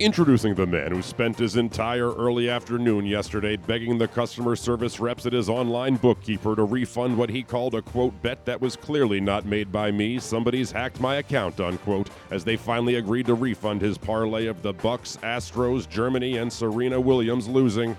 Introducing the man who spent his entire early afternoon yesterday begging the customer service reps at his online bookkeeper to refund what he called a quote bet that was clearly not made by me. Somebody's hacked my account, unquote, as they finally agreed to refund his parlay of the Bucks, Astros, Germany, and Serena Williams losing.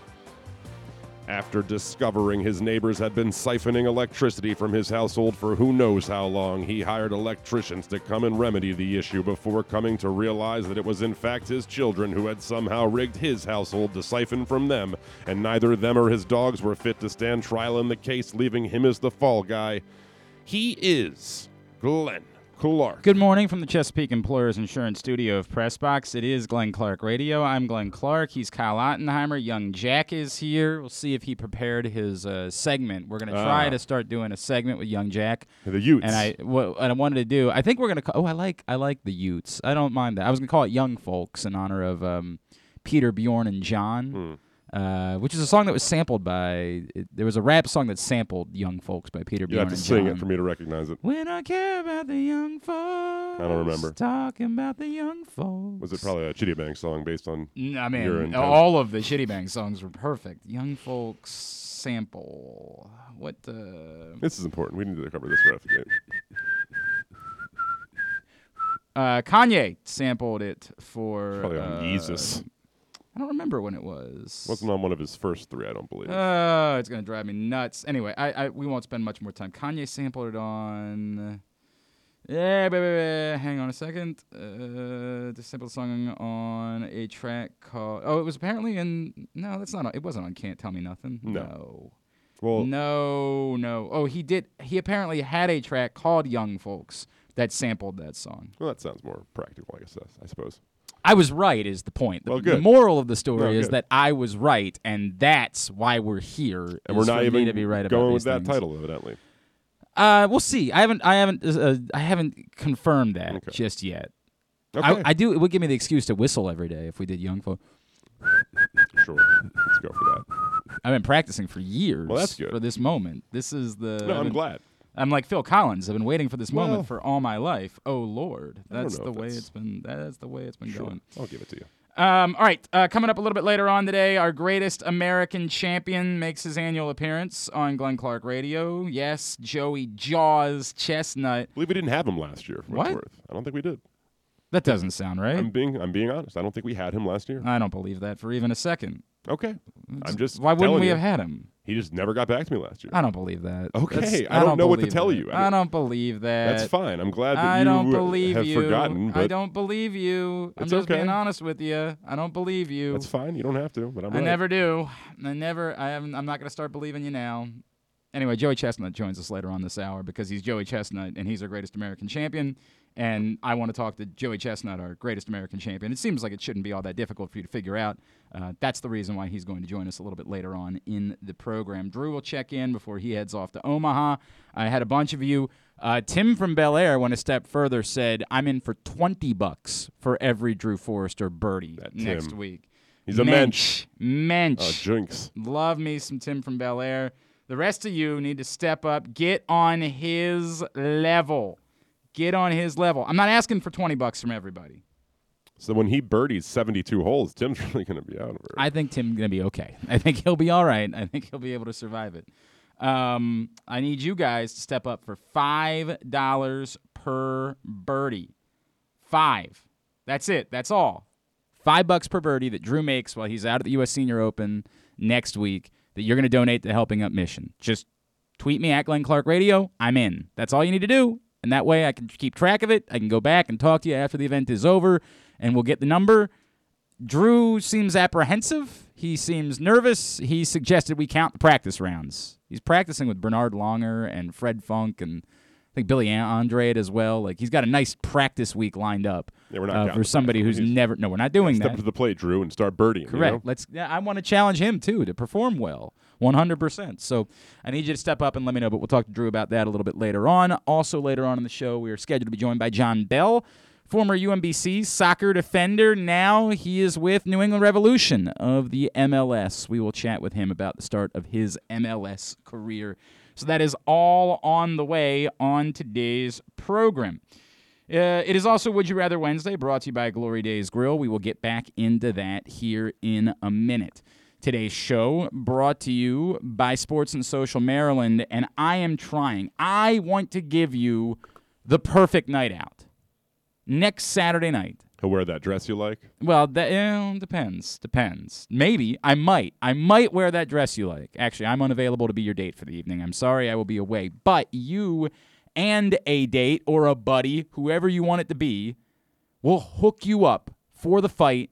After discovering his neighbors had been siphoning electricity from his household for who knows how long, he hired electricians to come and remedy the issue before coming to realize that it was in fact his children who had somehow rigged his household to siphon from them, and neither them or his dogs were fit to stand trial in the case, leaving him as the fall guy. He is Glenn Clark. Good morning from the Chesapeake Employers Insurance Studio of Pressbox. It is Glenn Clark Radio. I'm Glenn Clark. He's Kyle Ottenheimer. Young Jack is here. We'll see if he prepared his uh, segment. We're going to try Ah. to start doing a segment with Young Jack. The Utes. And I what, what I wanted to do, I think we're gonna. Call, oh, I like I like the Utes. I don't mind that. I was gonna call it Young Folks in honor of um, Peter, Bjorn, and John, Hmm. Uh, which is a song that was sampled by. It, there was a rap song that sampled Young Folks by Peter, you Bjorn, have to and sing John. it for me to recognize it. When don't care about the young folks. I don't remember. Talking about the young folks. Was it probably a Chiddy Bang song based on. N- I mean, all of the Chiddy Bang songs were perfect. Young folks sample. What the? This is important. We need to cover this right off the gate. Uh, Kanye sampled it for. Probably on uh, Yeezus. I don't remember when it was. Wasn't on one of his first three, I don't believe. Oh, it's gonna drive me nuts. Anyway, I, I we won't spend much more time. Kanye sampled it on. Yeah, baby, hang on a second. Uh, the sample song on a track called. Oh, it was apparently in. No, that's not. On, it wasn't on Can't Tell Me Nothing. No. well, No, no. Oh, he did. He apparently had a track called Young Folks that sampled that song. well, that sounds more practical, I guess. I suppose. I was right, is the point. The, Well, the moral of the story No, is good. that I was right, and that's why we're here. And we're not even to be right going about with that things. title, evidently. Uh, we'll see. I haven't, I haven't, uh, I haven't confirmed that Okay. just yet. Okay. I, I do. It would give me the excuse to whistle every day if we did Young Folk. sure. Let's go for that. I've been practicing for years. Well, that's good. for this moment. This is the. No, I'm glad. I'm like Phil Collins. I've been waiting for this Well- moment for all my life. Oh Lord, that's the way it's been. That's the way it's been Sure. going. I'll give it to you. Um, all right, uh, coming up a little bit later on today, our greatest American champion makes his annual appearance on Glenn Clark Radio. Yes, Joey Jaws Chestnut. I believe we didn't have him last year. What? Worth. I don't think we did. That doesn't sound right. I'm being I'm being honest. I don't think we had him last year. I don't believe that for even a second. Okay. I'm just Why wouldn't we you. have had him? He just never got back to me last year. I don't believe that. Okay, I don't know what to tell that. you. I I don't believe that. That's fine. I'm glad that I you don't believe have you. forgotten. But I don't believe you. I'm just being honest with you. I don't believe you. That's fine. You don't have to. But I'm I right. never do. I never. I haven't. I'm not going to start believing you now. Anyway, Joey Chestnut joins us later on this hour because he's Joey Chestnut and he's our greatest American champion. And I want to talk to Joey Chestnut, our greatest American champion. It seems like it shouldn't be all that difficult for you to figure out. Uh, that's the reason why he's going to join us a little bit later on in the program. Drew will check in before he heads off to Omaha. I had a bunch of you. Uh, Tim from Bel Air went a step further, said, I'm in for 20 bucks for every Drew Forrester birdie That next Tim. week. He's a mensch. Mensch. Oh, jinx. Love me some Tim from Bel Air. The rest of you need to step up, get on his level. Get on his level. I'm not asking for 20 bucks from everybody. So when he birdies 72 holes, Tim's really going to be out of it. I think Tim's going to be okay. I think he'll be all right. I think he'll be able to survive it. Um, I need you guys to step up for $5 per birdie. Five. That's it. That's all. Five bucks per birdie that Drew makes while he's out at the U.S. Senior Open next week that you're going to donate to Helping Up Mission. Just tweet me at Glenn Clark Radio. I'm in. That's all you need to do. And that way I can keep track of it. I can go back and talk to you after the event is over, and we'll get the number. Drew seems apprehensive. He seems nervous. He suggested we count the practice rounds. He's practicing with Bernhard Langer and Fred Funk and I think Billy Andrade as well. Like he's got a nice practice week lined up Yeah, we're not uh, for somebody who's He's- never. No, we're not doing Step that. Step to the plate, Drew, and start birdieing. you Correct. know? Let's. Yeah, I want to challenge him too to perform well, 100%. So I need you to step up and let me know. But we'll talk to Drew about that a little bit later on. Also later on in the show, we are scheduled to be joined by Jon Bell, former UMBC soccer defender. Now he is with New England Revolution of the MLS. We will chat with him about the start of his MLS career. So that is all on the way on today's program. Uh, it is also Would You Rather Wednesday, brought to you by Glory Days Grill. We will get back into that here in a minute. Today's show brought to you by Sports and Social Maryland, and I am trying. I want to give you the perfect night out. Next Saturday night. He'll wear that dress you like. Well, that eh, depends. Depends. Maybe I might. I might wear that dress you like. Actually, I'm unavailable to be your date for the evening. I'm sorry, I will be away. But you and a date or a buddy, whoever you want it to be, will hook you up for the fight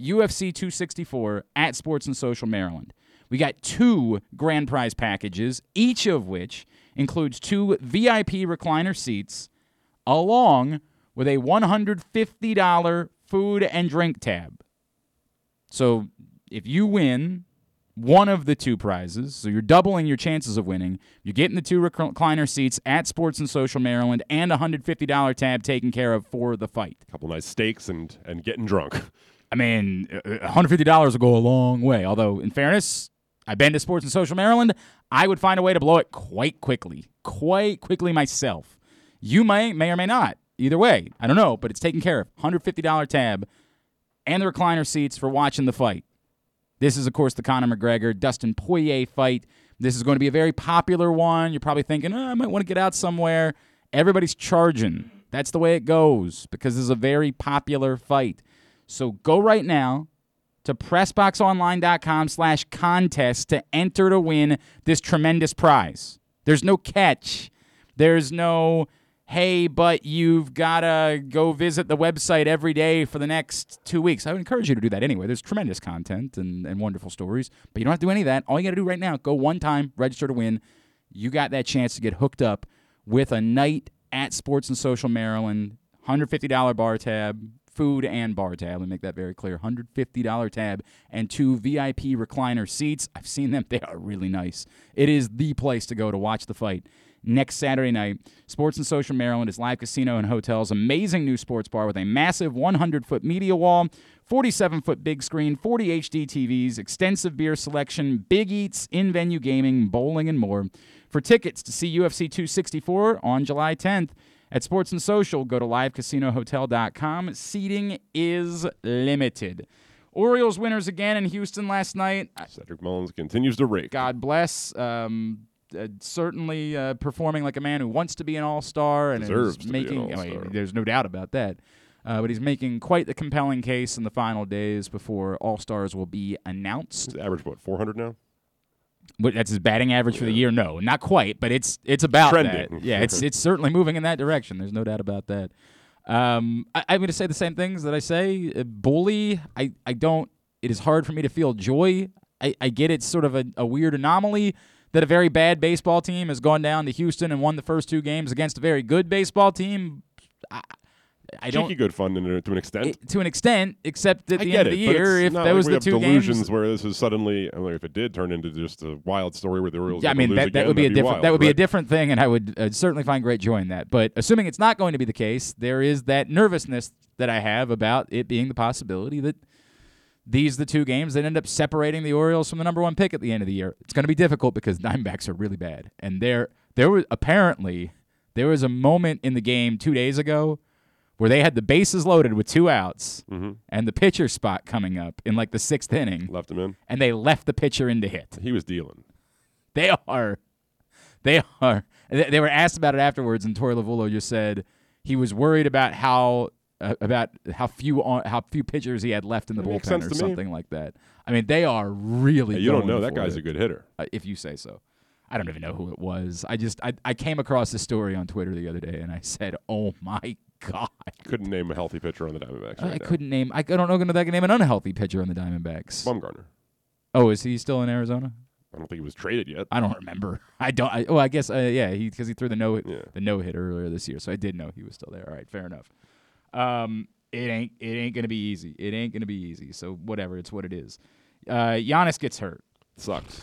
UFC 264 at Sports and Social Maryland. We got two grand prize packages, each of which includes two VIP recliner seats, along with a $150 food and drink tab. So if you win one of the two prizes, so you're doubling your chances of winning, you're getting the two recliner seats at Sports and Social Maryland and a $150 tab taken care of for the fight. A couple nice steaks and and getting drunk. I mean, $150 will go a long way. Although, in fairness, I've been to Sports and Social Maryland. I would find a way to blow it quite quickly, quite quickly myself. You may, may or may not. Either way, I don't know, but it's taken care of. $150 tab and the recliner seats for watching the fight. This is, of course, the Conor McGregor Dustin Poirier fight. This is going to be a very popular one. You're probably thinking, oh, I might want to get out somewhere. Everybody's charging. That's the way it goes because this is a very popular fight. So go right now to pressboxonline.com slash contest to enter to win this tremendous prize. There's no catch. There's no, hey, but you've got to go visit the website every day for the next two weeks. I would encourage you to do that anyway. There's tremendous content and, and wonderful stories, but you don't have to do any of that. All you got to do right now, go one time, register to win. You got that chance to get hooked up with a night at Sports and Social Maryland, $150 bar tab, food and bar tab. Let me make that very clear. $150 tab and two VIP recliner seats. I've seen them. They are really nice. It is the place to go to watch the fight. Next Saturday night, Sports and Social Maryland is live casino and hotels. Amazing new sports bar with a massive 100 foot media wall, 47 foot big screen, 40 HD TVs, extensive beer selection, big eats, in venue gaming, bowling, and more. For tickets to see UFC 264 on July 10th, at Sports and Social, go to livecasinohotel.com. Seating is limited. Orioles winners again in Houston last night. Cedric Mullins continues to rake. God bless. Um, uh, certainly uh, performing like a man who wants to be an all-star and Deserves is to be an making. I mean, there's no doubt about that. Uh, but he's making quite the compelling case in the final days before All Stars will be announced. Average what 400 now. What, that's his batting average for the year. No, not quite, but it's it's about Trending. that. Yeah, it's it's certainly moving in that direction. There's no doubt about that. Um, I, I'm going to say the same things that I say. Uh, bully. I I don't. It is hard for me to feel joy. I, I get it's sort of a, a weird anomaly that a very bad baseball team has gone down to Houston and won the first two games against a very good baseball team. I, I don't good fun to, to an extent. it- to an extent, except at I the end of it, the but year, if that like was the two delusions games. where this is suddenly. I mean, if it did turn into just a wild story where the Orioles Yeah, I mean that, again, that would be a different wild, that would be a different thing, and I would uh, certainly find great joy in that. But assuming it's not going to be the case, there is that nervousness that I have about it being the possibility that these are the two games that end up separating the Orioles from the number one pick at the end of the year. It's going to be difficult because Diamondbacks are really bad, and there there was apparently there was a moment in the game two days ago where they had the bases loaded with two outs Mhm. and the pitcher spot coming up in like the sixth inning, left him in. and they left the pitcher in to hit. He was dealing. They are. They are. They they were asked about it afterwards, and Torey Lovullo just said he was worried about how uh, about how few on, how few pitchers he had left in the That bullpen or to me. something like that. I mean, they are really. Hey, you don't know that guy's it, a good hitter. uh, if you say so. I don't even know who it was. I just I, I came across this story on Twitter the other day, and I said, "Oh my god." Couldn't name a healthy pitcher on the Diamondbacks. I now. couldn't name. I don't know that I can name an unhealthy pitcher on the Diamondbacks. Bumgarner. Oh, is he still in Arizona? I don't think he was traded yet. I don't remember. I don't. I, oh, I guess. Uh, yeah, he because he threw the no Yeah. the no hit earlier this year, so I did know he was still there. All right, fair enough. Um, it ain't it ain't gonna be easy. It ain't gonna be easy. So whatever, it's what it is. Uh, Giannis gets hurt. Sucks.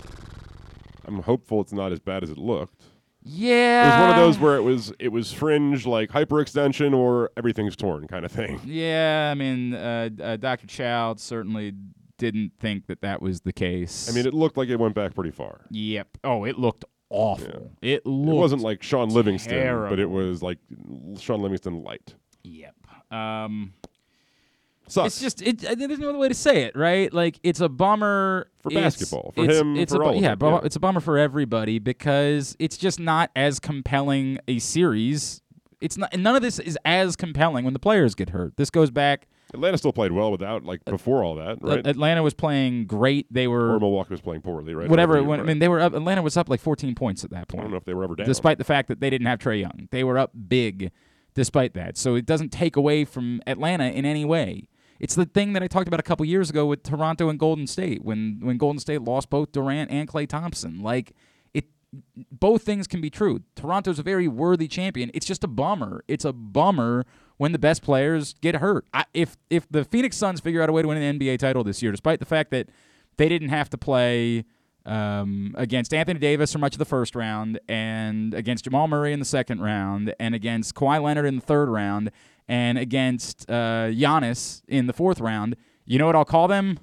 I'm hopeful it's not as bad as it looked. Yeah, It was one of those where it was it was fringe like hyperextension or everything's torn kind of thing. Yeah, I mean, uh, uh, Dr. Child certainly didn't think that that was the case. I mean, it looked like it went back pretty far. Yep. Oh, it looked awful. It looked. It wasn't like Shaun Livingston, but it was like Shaun Livingston light. Yep. Um, Sucks. it's just it. I- There's no other way to say it, right? Like it's a bummer For It's- basketball, for it's- him, It's for a, all yeah, yeah. it's a bummer for everybody because it's just not as compelling a series. It's not. None of this is as compelling when the players get hurt. This goes back. Atlanta still played well without like before all that, right? Atlanta was playing great. They were or Milwaukee was playing poorly, right? whatever. When, I mean, they were up. Atlanta was up like 14 points at that point. I don't know if they were ever down. despite the fact that they didn't have Trae Young. They were up big despite that. So it doesn't take away from Atlanta in any way. It's the thing that I talked about a couple years ago with Toronto and Golden State when when Golden State lost both Durant and Klay Thompson. Like it both things can be true. Toronto's a very worthy champion. It's just a bummer. It's a bummer when the best players get hurt. I, if if the Phoenix Suns figure out a way to win an NBA title this year, despite the fact that they didn't have to play um, against Anthony Davis for much of the first round, and against Jamal Murray in the second round, and against Kawhi Leonard in the third round, and against uh, Giannis in the fourth round. You know what I'll call them?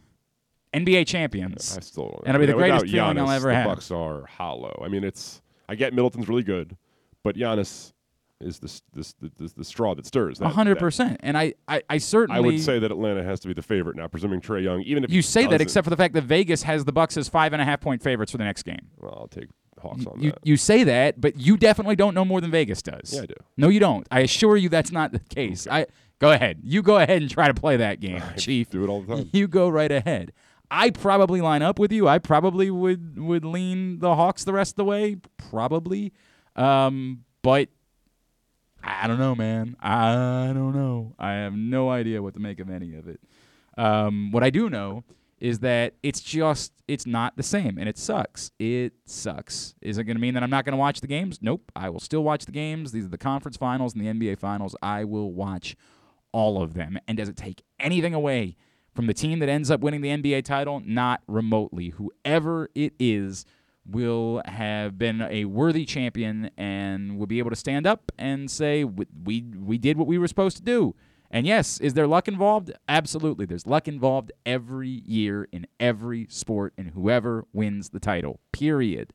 NBA champions. I still. And it'll be the greatest feeling I'll Giannis, ever the have. Bucks are hollow. I mean, it's. I get Middleton's really good, but Giannis is this this the, the, the straw that stirs. A hundred percent. And I, I, I certainly I would say that Atlanta has to be the favorite now, presuming Trae Young. Even if you say that, doesn't- except for the fact that Vegas has the Bucks as five and a half point favorites for the next game. well, I'll take Hawks on You, that. you say that, but you definitely don't know more than Vegas does. Yeah, I do. No, you don't. I assure you that's not the case. I go ahead. You go ahead and try to play that game, Chief. do it all the time. You go right ahead. I probably line up with you. I probably would would lean the Hawks the rest of the way, probably. Um, but I don't know, man. I don't know. I have no idea what to make of any of it. Um, what I do know is that it's just it's not the same, and it sucks. It sucks. Is it going to mean that I'm not going to watch the games? Nope. I will still watch the games. These are the conference finals and the NBA finals. I will watch all of them. And does it take anything away from the team that ends up winning the NBA title? Not remotely. Whoever it is will have been a worthy champion and will be able to stand up and say we we, we did what we were supposed to do. And yes, is there luck involved? Absolutely. There's luck involved every year in every sport and whoever wins the title. Period.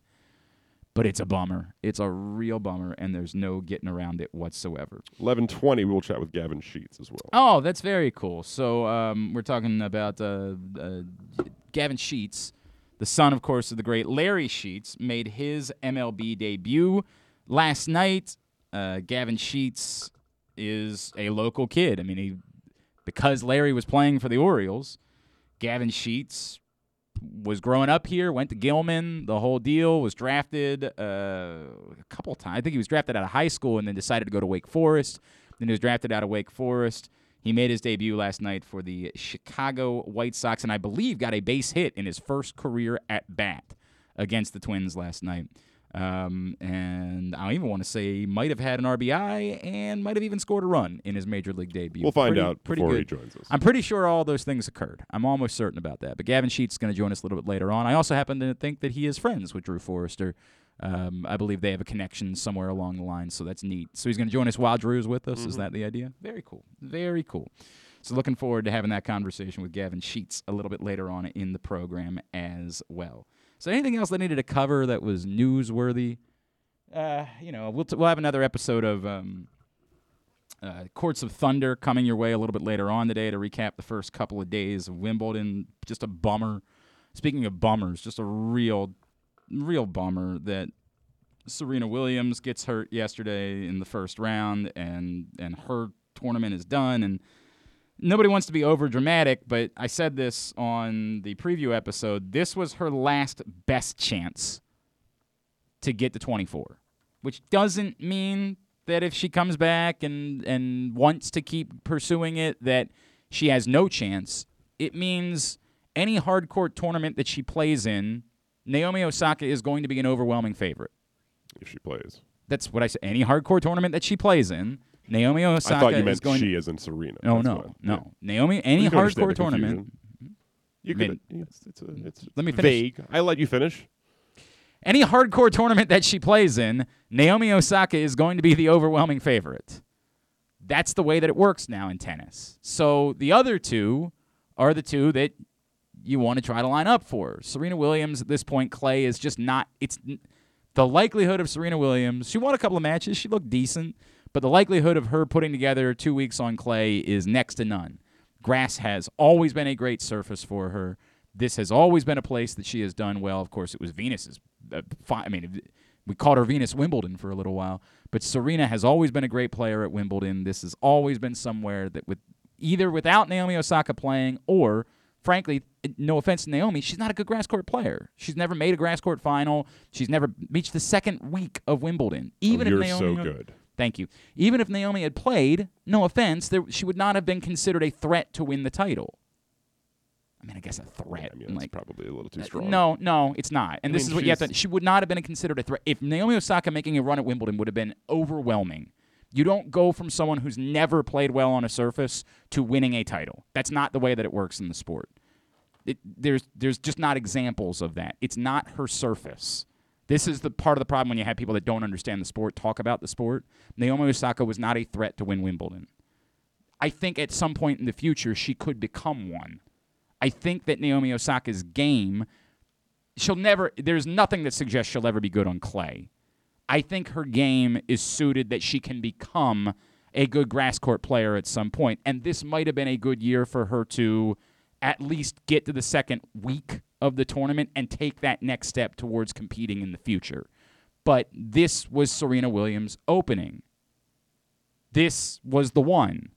But it's a bummer. It's a real bummer and there's no getting around it whatsoever. Eleven twenty. We'll chat with Gavin Sheets as well. Oh, that's very cool. So um, we're talking about uh, uh, Gavin Sheets, the son, of course, of the great Larry Sheets, made his MLB debut last night. Uh, Gavin Sheets is a local kid. I mean, he because Larry was playing for the Orioles. Gavin Sheets was growing up here, went to Gilman, the whole deal, was drafted uh, a couple times. I think he was drafted out of high school and then decided to go to Wake Forest. Then he was drafted out of Wake Forest. He made his debut last night for the Chicago White Sox and I believe got a base hit in his first career at bat against the Twins last night. Um, and I even want to say he might have had an RBI and might have even scored a run in his major league debut. We'll find Pretty- out pretty before good. he joins us. I'm pretty sure all those things occurred. I'm almost certain about that. But Gavin Sheets is going to join us a little bit later on. I also happen to think that he is friends with Drew Forrester. Um, I believe they have a connection somewhere along the line, so that's neat. So he's going to join us while Drew's with us. Is that the idea? Very cool. Very cool. So looking forward to having that conversation with Gavin Sheets a little bit later on in the program as well. So anything else that needed to cover that was newsworthy? Uh, you know, we'll t- we'll have another episode of um, uh, Courts of Thunder coming your way a little bit later on today to recap the first couple of days of Wimbledon. Just a bummer. Speaking of bummers, just a real, real bummer that Serena Williams gets hurt yesterday in the first round, and and her tournament is done. And nobody wants to be over dramatic, but I said this on the preview episode. This was her last best chance to get to 24, which doesn't mean that if she comes back and and wants to keep pursuing it that she has no chance. It means any hardcore tournament that she plays in, Naomi Osaka is going to be an overwhelming favorite. if she plays. That's what I said. Any hardcore tournament that she plays in, Naomi Osaka I thought you is meant she as in Serena. no, That's no, mm-hmm. I- no. Naomi, any You hardcore tournament. You Min- could. It's, it's, a, mm, it's Let me finish. vague. I let you finish. Any hardcore tournament that she plays in, Naomi Osaka is going to be the overwhelming favorite. That's the way that it works now in tennis. So the other two are the two that you want to try to line up for. Serena Williams at this point, Clay is just not. It's The likelihood of Serena Williams, she won a couple of matches, she looked decent, but the likelihood of her putting together two weeks on clay is next to none. Grass has always been a great surface for her. This has always been a place that she has done well. Of course, it was Venus's. Uh, I mean, we called her Venus Wimbledon for a little while, but Serena has always been a great player at Wimbledon. This has always been somewhere that with either without Naomi Osaka playing or frankly, no offense to Naomi, she's not a good grass court player. She's never made a grass court final. She's never reached the second week of Wimbledon. Even oh, you're if Naomi so good. Thank you. Even if Naomi had played, no offense, there, she would not have been considered a threat to win the title. I mean, I guess a threat. I mean, like, probably a little too uh, strong. No, no, it's not. And I this mean, is what you have to. She would not have been considered a threat if Naomi Osaka making a run at Wimbledon would have been overwhelming. You don't go from someone who's never played well on a surface to winning a title. That's not the way that it works in the sport. It, there's there's just not examples of that. It's not her surface. This is the part of the problem when you have people that don't understand the sport talk about the sport. Naomi Osaka was not a threat to win Wimbledon. I think at some point in the future she could become one. I think that Naomi Osaka's game, she'll never, there's nothing that suggests she'll ever be good on clay. I think her game is suited that she can become a good grass court player at some point. And this might have been a good year for her to at least get to the second week of the tournament and take that next step towards competing in the future. But this was Serena Williams' opening. This was the one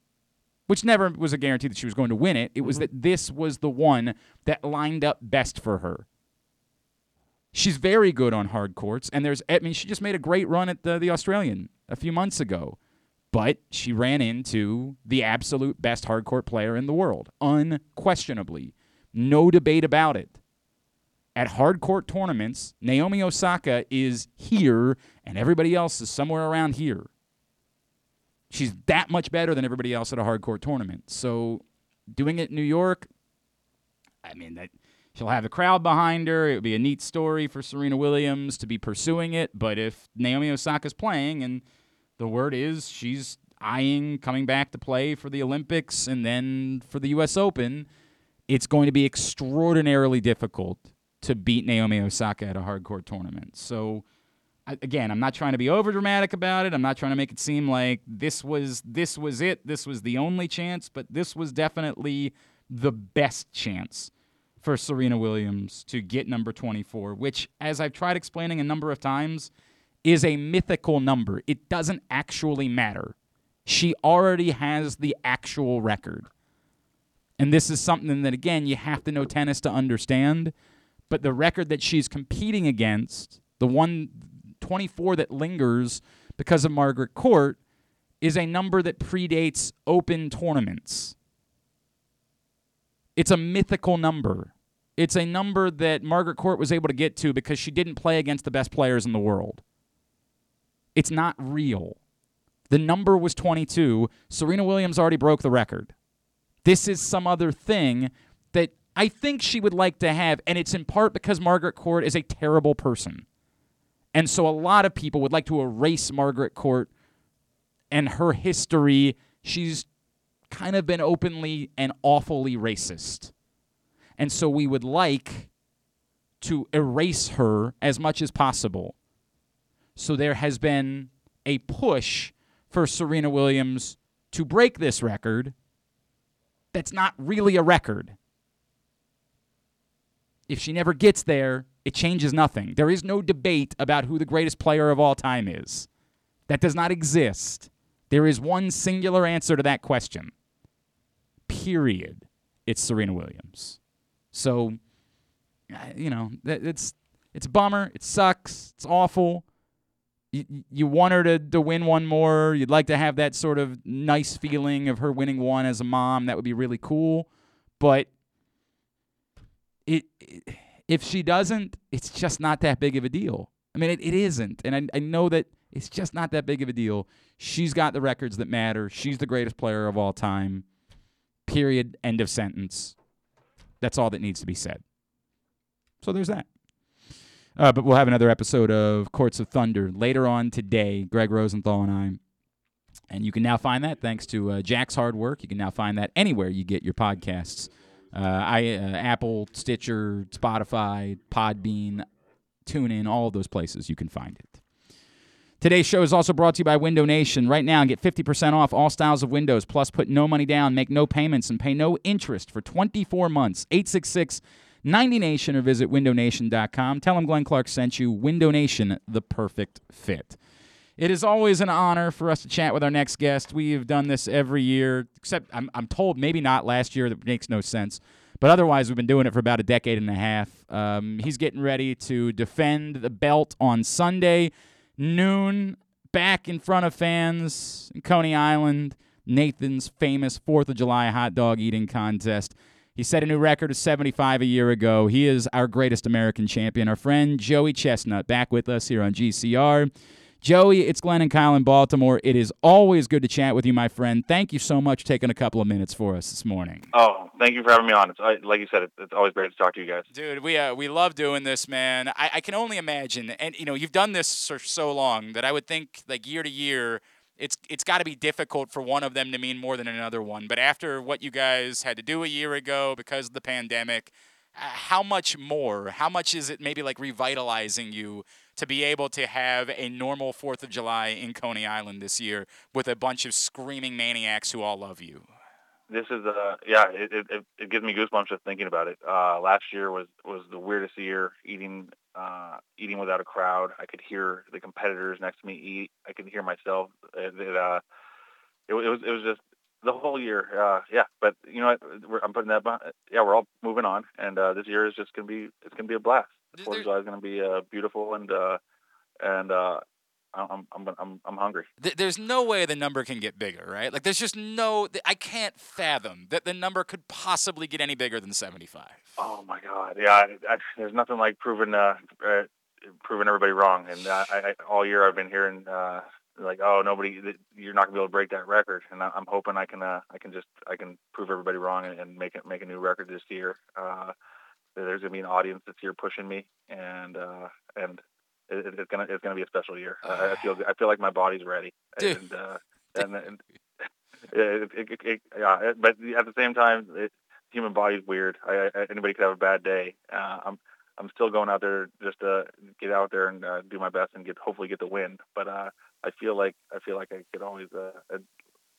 which never was a guarantee that she was going to win it. It was mm-hmm. that this was the one that lined up best for her. She's very good on hard courts, and there's I mean she just made a great run at the the Australian a few months ago, but she ran into the absolute best hard court player in the world, unquestionably, no debate about it. At hard court tournaments, Naomi Osaka is here, and everybody else is somewhere around here. She's that much better than everybody else at a hardcore tournament. So doing it in New York, I mean that she'll have the crowd behind her. It would be a neat story for Serena Williams to be pursuing it. But if Naomi Osaka's playing and the word is she's eyeing coming back to play for the Olympics and then for the US Open, it's going to be extraordinarily difficult to beat Naomi Osaka at a hardcore tournament. So again, I'm not trying to be over dramatic about it. I'm not trying to make it seem like this was this was it. This was the only chance, but this was definitely the best chance for Serena Williams to get number 24, which as I've tried explaining a number of times is a mythical number. It doesn't actually matter. She already has the actual record. And this is something that again you have to know tennis to understand, but the record that she's competing against, the 124 that lingers because of Margaret Court is a number that predates open tournaments. It's a mythical number. It's a number that Margaret Court was able to get to because she didn't play against the best players in the world. It's not real. The number was 22. Serena Williams already broke the record. This is some other thing that I think she would like to have, and it's in part because Margaret Court is a terrible person. And so a lot of people would like to erase Margaret Court and her history. She's kind of been openly and awfully racist. And so we would like to erase her as much as possible. So there has been a push for Serena Williams to break this record that's not really a record. If she never gets there, it changes nothing. There is no debate about who the greatest player of all time is. That does not exist. There is one singular answer to that question. Period. It's Serena Williams. So, uh, you know, it's it's a bummer. It sucks. It's awful. You, you want her to, to win one more. You'd like to have that sort of nice feeling of her winning one as a mom. That would be really cool. But it, it if she doesn't, it's just not that big of a deal. I mean, it, it isn't. And I, I know that it's just not that big of a deal. She's got the records that matter. She's the greatest player of all time. Period. End of sentence. That's all that needs to be said. So there's that. Uh, but we'll have another episode of Courts of Thunder later on today. Greg Rosenthal and I. And you can now find that thanks to uh, Jack's hard work. You can now find that anywhere you get your podcasts. Uh, I uh, Apple, Stitcher, Spotify, Podbean, tune in, all those places you can find it. Today's show is also brought to you by Window Nation. Right now, get 50% off all styles of windows, plus put no money down, make no payments, and pay no interest for 24 months. 866 90 Nation or visit windownation.com. Tell them Glenn Clark sent you. Window Nation, the perfect fit. It is always an honor for us to chat with our next guest. We have done this every year, except I'm, I'm told maybe not last year. That makes no sense. But otherwise, we've been doing it for about a decade and a half. Um, he's getting ready to defend the belt on Sunday noon back in front of fans in Coney Island, Nathan's famous 4th of July hot dog eating contest. He set a new record of 75 a year ago. He is our greatest American champion. Our friend Joey Chestnut back with us here on GCR. Joey, it's Glenn and Kyle in Baltimore. It is always good to chat with you, my friend. Thank you so much for taking a couple of minutes for us this morning. Oh, thank you for having me on. It's like you said, it's always great to talk to you guys. Dude, we uh, we love doing this, man. I, I can only imagine, and you know, you've done this for so long that I would think, like year to year, it's it's got to be difficult for one of them to mean more than another one. But after what you guys had to do a year ago because of the pandemic, uh, how much more? How much is it maybe like revitalizing you to be able to have a normal Fourth of July in Coney Island this year with a bunch of screaming maniacs who all love you? This is uh yeah it, it it gives me goosebumps just thinking about it. Uh, last year was was the weirdest year eating uh, eating without a crowd. I could hear the competitors next to me eat. I could hear myself. It, it uh it, it was it was just the whole year. Uh, yeah, but you know what? I'm putting that. Behind, yeah, we're all moving on, and uh, this year is just gonna be it's gonna be a blast. Fourth of July is going to be uh, beautiful and uh, and uh, I'm I'm I'm I'm hungry. There's no way the number can get bigger, right? Like there's just no I can't fathom that the number could possibly get any bigger than 75. Oh my god. Yeah, I, I, there's nothing like proving uh, uh proving everybody wrong and I, I all year I've been hearing uh like oh nobody you're not going to be able to break that record and I, am hoping I can uh I can just I can prove everybody wrong and, and make it make a new record this year. Uh there's gonna be an audience this year pushing me, and uh, and it, it's gonna it's gonna be a special year. Uh, I feel I feel like my body's ready, Dude. and uh, and, and it, it, it, yeah, but at the same time, it, human body's weird. I, I, anybody could have a bad day. Uh, I'm I'm still going out there just to get out there and uh, do my best and get hopefully get the win. But uh, I feel like I feel like I could always uh,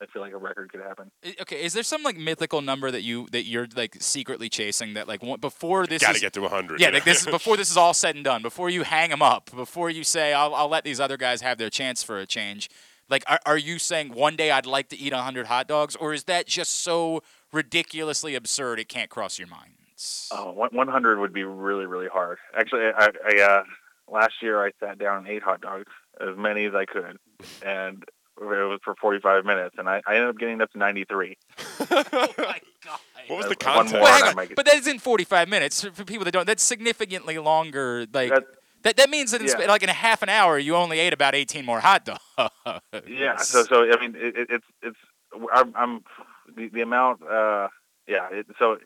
I feel like a record could happen. Okay, is there some like mythical number that you that you're like secretly chasing that like before this got to get to 100? Yeah, like this is before this is all said and done. Before you hang them up, before you say I'll I'll let these other guys have their chance for a change. Like, are, are you saying one day I'd like to eat 100 hot dogs, or is that just so ridiculously absurd it can't cross your minds? Oh, 100 would be really really hard. Actually, I, I uh, last year I sat down and ate hot dogs as many as I could, and it was for 45 minutes, and I, I ended up getting up to 93. oh my god! What was the context? One more, well, get... but that's in 45 minutes for people that don't. That's significantly longer. Like that, that, that means that in yeah. like in a half an hour, you only ate about 18 more hot dogs. Yeah. So so I mean, it, it's it's I'm, I'm the, the amount. Uh, yeah. It, so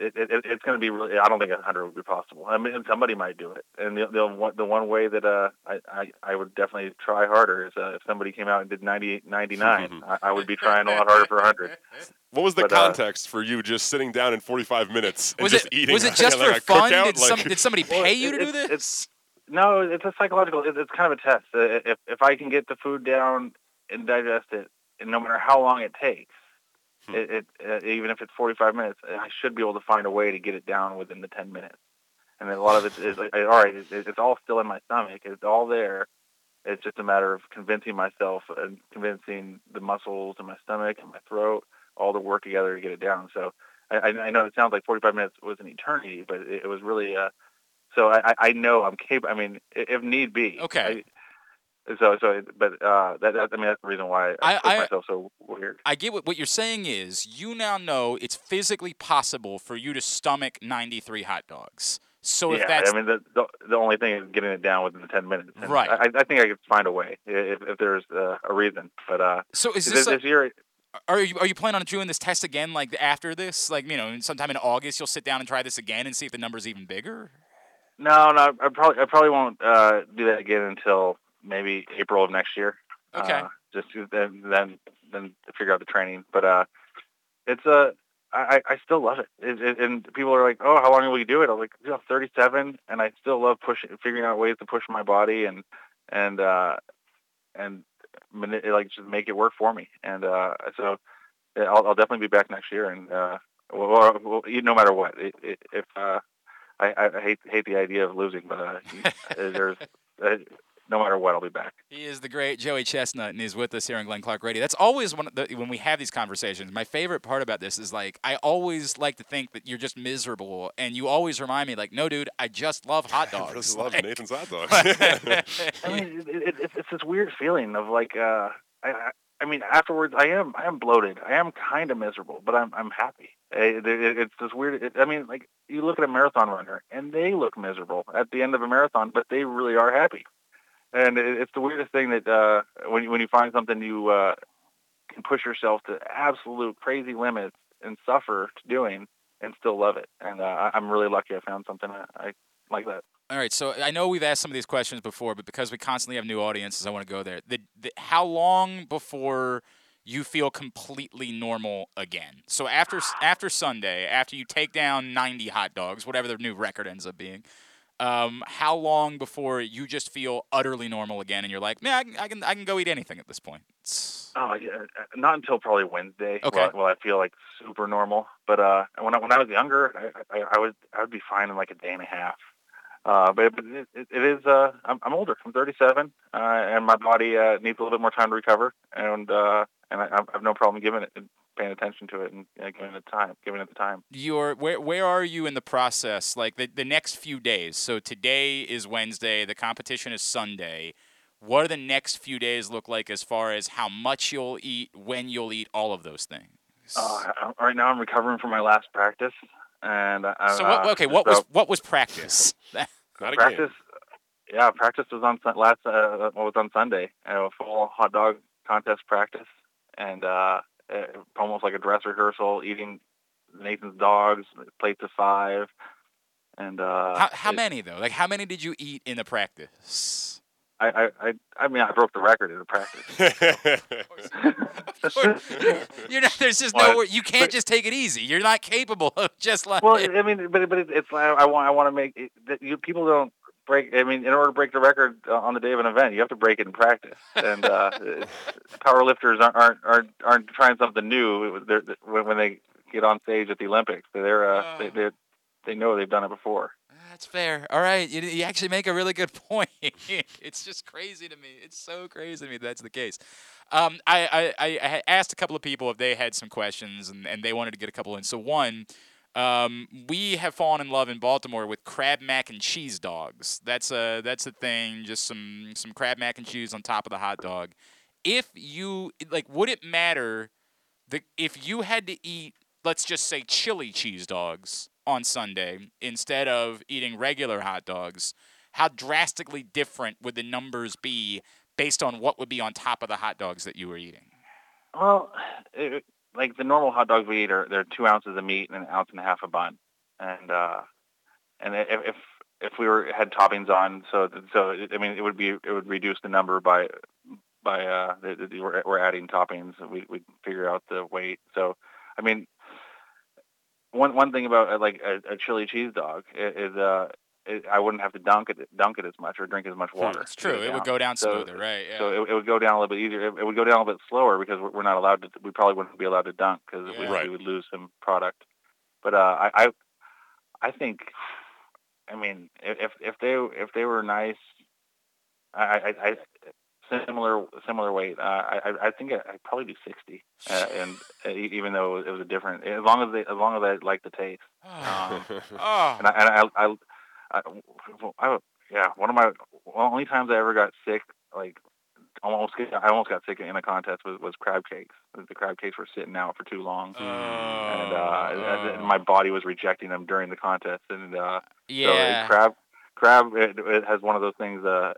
it, it, it's going to be really. I don't think a hundred would be possible. I mean, somebody might do it, and the the, the one way that uh, I, I I would definitely try harder is uh, if somebody came out and did 98, 99, I, I would be trying a lot harder for a hundred. What was the But, uh, context for you just sitting down in 45 minutes and was just it eating? was it just like for a fun? Did, some, Like- did somebody Well, pay you to it- do it's- this? No, it's a psychological. It, it's kind of a test. Uh, If if I can get the food down and digest it, and no matter how long it takes, Hmm. it, it uh, even if it's 45 minutes, I should be able to find a way to get it down within the 10 minutes. And then a lot of it is like, all right, it, it's all still in my stomach. It's all there. It's just a matter of convincing myself and convincing the muscles in my stomach and my throat all to work together to get it down. So I, I know it sounds like 45 minutes was an eternity, but it, it was really. Uh, so I, I- I know I'm capable. I mean, if need be. Okay. I, so so, but uh, that, that I mean that's the reason why I, I- myself so weird. I get what, what you're saying is you now know it's physically possible for you to stomach 93 hot dogs. So if yeah, that's I mean the, the the only thing is getting it down within 10 minutes. And Right. I, I think I could find a way if, if there's uh, a reason. But uh, so is this, this this a, year, are you are you planning on doing this test again like after this like you know sometime in August you'll sit down and try this again and see if the number's even bigger? no, no, I probably I probably won't uh, do that again until maybe April of next year. Okay. Uh, just then then then figure out the training. But uh, it's a I, I still love it. It, it. And people are like, "Oh, how long will you do it?" I was like, "You know, 37," and I still love pushing, figuring out ways to push my body and and uh, and like just make it work for me. And uh, so I'll, I'll definitely be back next year, and uh, well, well, no matter what, it, it, if uh, I, I hate hate the idea of losing, but uh, there's uh, no matter what, I'll be back. He is the great Joey Chestnut, and he's with us here on Glenn Clark Radio. That's always one of the, when we have these conversations. My favorite part about this is like I always like to think that you're just miserable, and you always remind me like, no, dude, I just love hot dogs. I just like, love Nathan's hot dogs. I mean, it, it, it's this weird feeling of like, uh, I, I mean, afterwards, I am I am bloated. I am kind of miserable, but I'm I'm happy. It, it, it's this weird. It, I mean, like you look at a marathon runner, and they look miserable at the end of a marathon, but they really are happy. And it's the weirdest thing that uh, when you, when you find something you uh, can push yourself to absolute crazy limits and suffer to doing, and still love it. And uh, I'm really lucky I found something I, I like that. All right, so I know we've asked some of these questions before, but because we constantly have new audiences, I want to go there. The, the, how long before you feel completely normal again? So after after Sunday, after you take down 90 hot dogs, whatever the new record ends up being, um, how long before you just feel utterly normal again, and you're like, man, I can, I can, I can go eat anything at this point? Oh yeah, uh, not until probably Wednesday. Okay. Well, I feel like super normal. But uh, when I, when I was younger, I, I, I would I would be fine in like a day and a half. Uh, but, but it, it is. Uh, I'm, I'm older. I'm 37, uh, and my body uh, needs a little bit more time to recover. And uh, and I, I have no problem giving it, paying attention to it, and uh, giving it time, giving it the time. You're where? Where are you in the process? Like the the next few days. So today is Wednesday. The competition is Sunday. What do the next few days look like as far as how much you'll eat, when you'll eat, all of those things? Uh, right now, I'm recovering from my last practice. And I, so what, okay, what so was what was practice? Not practice. Yeah, practice was on last uh, was on Sunday. a full hot dog contest practice, and uh, almost like a dress rehearsal, eating Nathan's dogs, plates of five, and uh, how, how it, many though? Like how many did you eat in the practice? I, I, I mean, I broke the record in the practice. You're not. There's just no. You can't but, just take it easy. You're not capable of just like. Well, I mean, but but it's. I want. I want to make it, that you people don't break. I mean, in order to break the record uh, on the day of an event, you have to break it in practice. And uh, power lifters aren't, aren't aren't aren't trying something new. They're, when when they get on stage at the Olympics, they're uh, they they they know they've done it before. That's fair. All right, you, you actually make a really good point. it's just crazy to me. It's so crazy to me that's the case. Um, I, I, I asked a couple of people if they had some questions and, and they wanted to get a couple in. So one, um, we have fallen in love in Baltimore with crab mac and cheese dogs. That's a that's a thing. Just some some crab mac and cheese on top of the hot dog. If you like, would it matter? The if you had to eat, let's just say chili cheese dogs on Sunday instead of eating regular hot dogs, how drastically different would the numbers be based on what would be on top of the hot dogs that you were eating? Well, like the normal hot dogs we eat are they're two ounces of meat and an ounce and a half of bun, and uh, and if if if we were had toppings on, so so I mean it would be it would reduce the number by by uh we're, we're adding toppings. We we figure out the weight. So I mean one one thing about uh, like a, a chili cheese dog is uh it, I wouldn't have to dunk it dunk it as much or drink as much hmm, water. It's true. It would go down so, smoother, right? Yeah. So it, it, would go down a little bit easier. It, it, would go down a little bit slower because we're not allowed to. We probably wouldn't be allowed to dunk because yeah. we, right. we, would lose some product. But uh, I, I I think I mean if if they if they were nice, I I, I similar similar weight. Uh, I I think I, would probably do sixty, uh, and uh, even though it was a different, as long as they as long as I like the taste. Um, oh. And I and I, I, I, I, yeah, one of my only times I ever got sick, like almost get, I almost got sick in a contest was, was crab cakes. The crab cakes were sitting out for too long, oh. and, uh, and my body was rejecting them during the contest. And uh, yeah, so crab crab it, it has one of those things. Uh,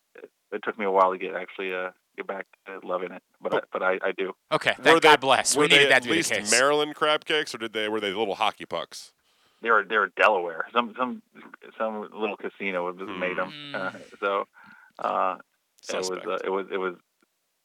it took me a while to get actually uh, get back to loving it, but but, but I, I do. Okay, thank were God they, bless. We needed that to be least the case. Maryland crab cakes, or did they were they little hockey pucks? They were they were Delaware. Some some some little casino was hmm. made them. Uh, so uh, it was uh, it was it was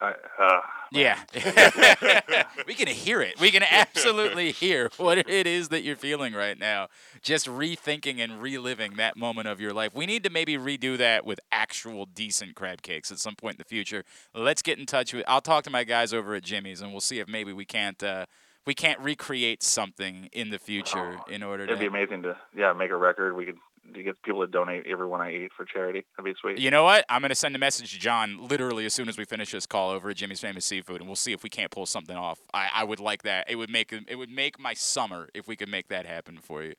I, uh, Yeah. we can hear it. We can absolutely hear what it is that you're feeling right now. Just rethinking and reliving that moment of your life. We need to maybe redo that with actual decent crab cakes at some point in the future. Let's get in touch with I'll talk to my guys over at Jimmy's and we'll see if maybe we can't uh, we can't recreate something in the future in order to it'd be amazing to yeah make a record. We could to get people to donate everyone I eat for charity. That'd be sweet. You know what? I'm going to send a message to John literally as soon as we finish this call over at Jimmy's Famous Seafood, and we'll see if we can't pull something off. I, I would like that. It would make it would make my summer if we could make that happen for you.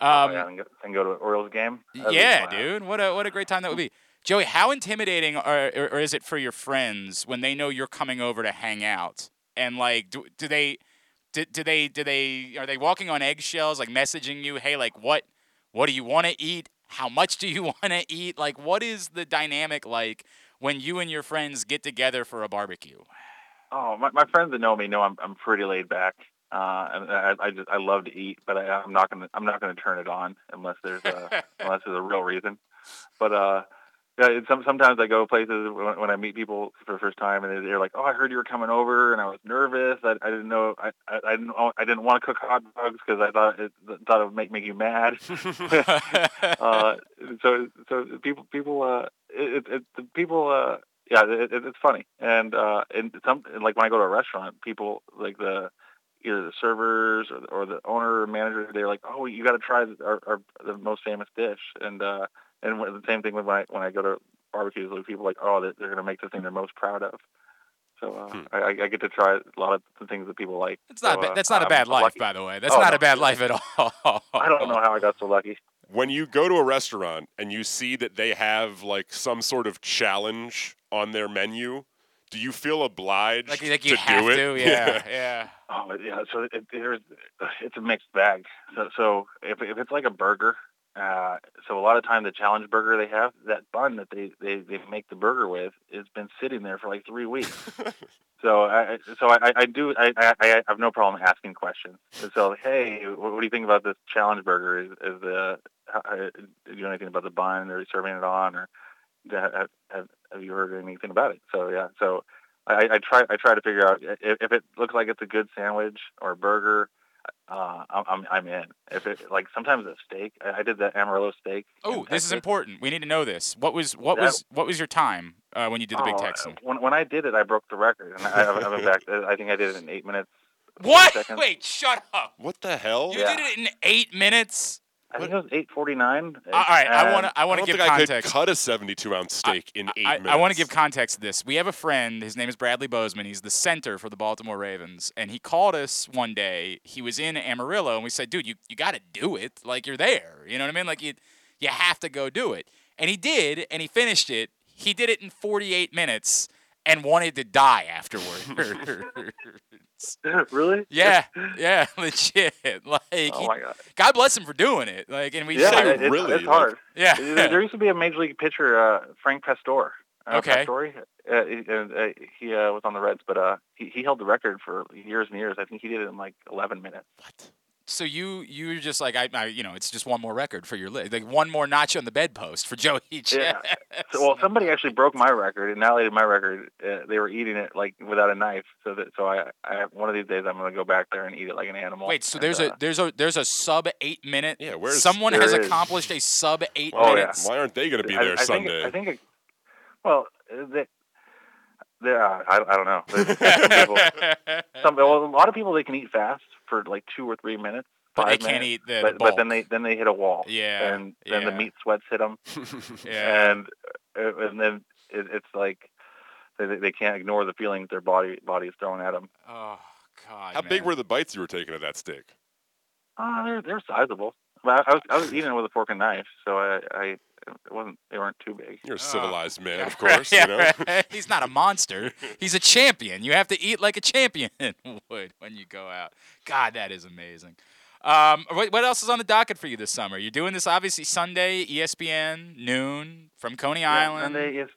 Oh, Um, yeah, and go, and go to an Orioles game. That'd yeah, dude. What a what a great time that would be. Joey, how intimidating are, or, or is it for your friends when they know you're coming over to hang out? And like, do, do they, do, do they, do they, are they walking on eggshells, like messaging you, hey, like what, what do you want to eat? How much do you want to eat? Like, what is the dynamic like when you and your friends get together for a barbecue? Oh, my, my friends that know me know I'm I'm pretty laid back. Uh, and I, I just I love to eat, but I, I'm not gonna I'm not gonna turn it on unless there's a unless there's a real reason. But uh, yeah, it's some, sometimes I go places when, when I meet people for the first time, and they're like, "Oh, I heard you were coming over," and I was nervous. I, I didn't know I, I, I didn't I didn't want to cook hot dogs because I thought it thought it would make make you mad. uh, so so people people uh it, it, it people uh yeah it, it, it's funny and uh and some like when I go to a restaurant people like the either the servers or the, or the owner or manager they're like oh you got to try our, our the most famous dish and uh and when- the same thing when I when I go to barbecues like people are like oh they're, they're gonna make the thing they're most proud of so uh, Hmm. I, I get to try a lot of the things that people like It's not. So, ba- uh, that's not a I'm- bad I'm life, lucky. by the way. That's Oh, not no. a bad life at all. I don't know how I got so lucky When you go to a restaurant and you see that they have like some sort of challenge on their menu, do you feel obliged Like, like you to have do it? to, yeah, yeah. Oh yeah, so it, there's it's a mixed bag. So so if if it's like a burger, uh, so a lot of time the challenge burger they have that bun that they they, they make the burger with has been sitting there for like three weeks. so I so I, I do I, I I have no problem asking questions. And so hey, what, what do you think about this challenge burger? Is is the how, how- do you know anything about the bun? Are you serving it on or have, have, have you heard anything about it? So yeah, so I, I try I try to figure out if, if it looks like it's a good sandwich or burger. Uh, I'm I'm- I'm in. If it like sometimes a steak, I, I did the Amarillo steak. Oh, this is important. We need to know this. What was what That- was what was your time uh, when you did the Big Oh, Texan? When when I did it, I broke the record, and I, I went back. I think I did it in eight minutes. What? Wait, shut up. What the hell? You Yeah. did it in eight minutes. I think it was eight forty nine. All right, I um, want to I I want to give think I could context. cut a 72 ounce steak in eight I, minutes. I want to give context to this. We have a friend. His name is Bradley Bozeman. He's the center for the Baltimore Ravens. And he called us one day. He was in Amarillo, and we said, dude, you, you got to do it. Like, you're there. You know what I mean? Like, you, you have to go do it. And he did, and he finished it. He did it in 48 minutes and wanted to die afterwards. really? yeah, yeah, legit. Like, Oh my god. God bless him for doing it. Like, and we Yeah, say it, it's, really, it's like- hard. yeah. there, there used to be a major league pitcher, uh, Frank Pastore. Uh, Okay. Pastore. Uh, he, uh, he uh, was on the Reds, but uh, he, he held the record for years and years. I think he did it in like 11 minutes. So you you just like I, I you know it's just one more record for your list like one more notch on the bedpost for Joey Chess. Yeah. So, well, somebody actually broke my record and annihilated my record. Uh, they were eating it like without a knife. So that so I, I one of these days I'm going to go back there and eat it like an animal. Wait, so And, there's uh, a there's a there's a sub eight minute. Yeah, where's- someone has is. accomplished a sub eight Oh, yeah. Why aren't they going to be there I, think, Sunday? I think. It, well, uh, they, they, uh, I, I don't know. Some people, some, well, a lot of people they can eat fast for like two or three minutes. but they five can't eat the, But, the but then they then they hit a wall. Yeah, And then the meat sweats hit them, yeah. and uh, and then it, it's like they they can't ignore the feeling that their body body is throwing at them. oh God. How big were the bites you were taking of that steak? Uh, they're they're sizable. But I, I was I was eating it with a fork and knife, so I, I it wasn't they weren't too big. You're a Oh. civilized man, Yeah, of course. yeah, you know. right. He's not a monster. He's a champion. You have to eat like a champion would when you go out. God, that is amazing. Um, what, what else is on the docket for you this summer? You're doing this obviously Sunday, ESPN noon from Coney Yeah, Island. Sunday is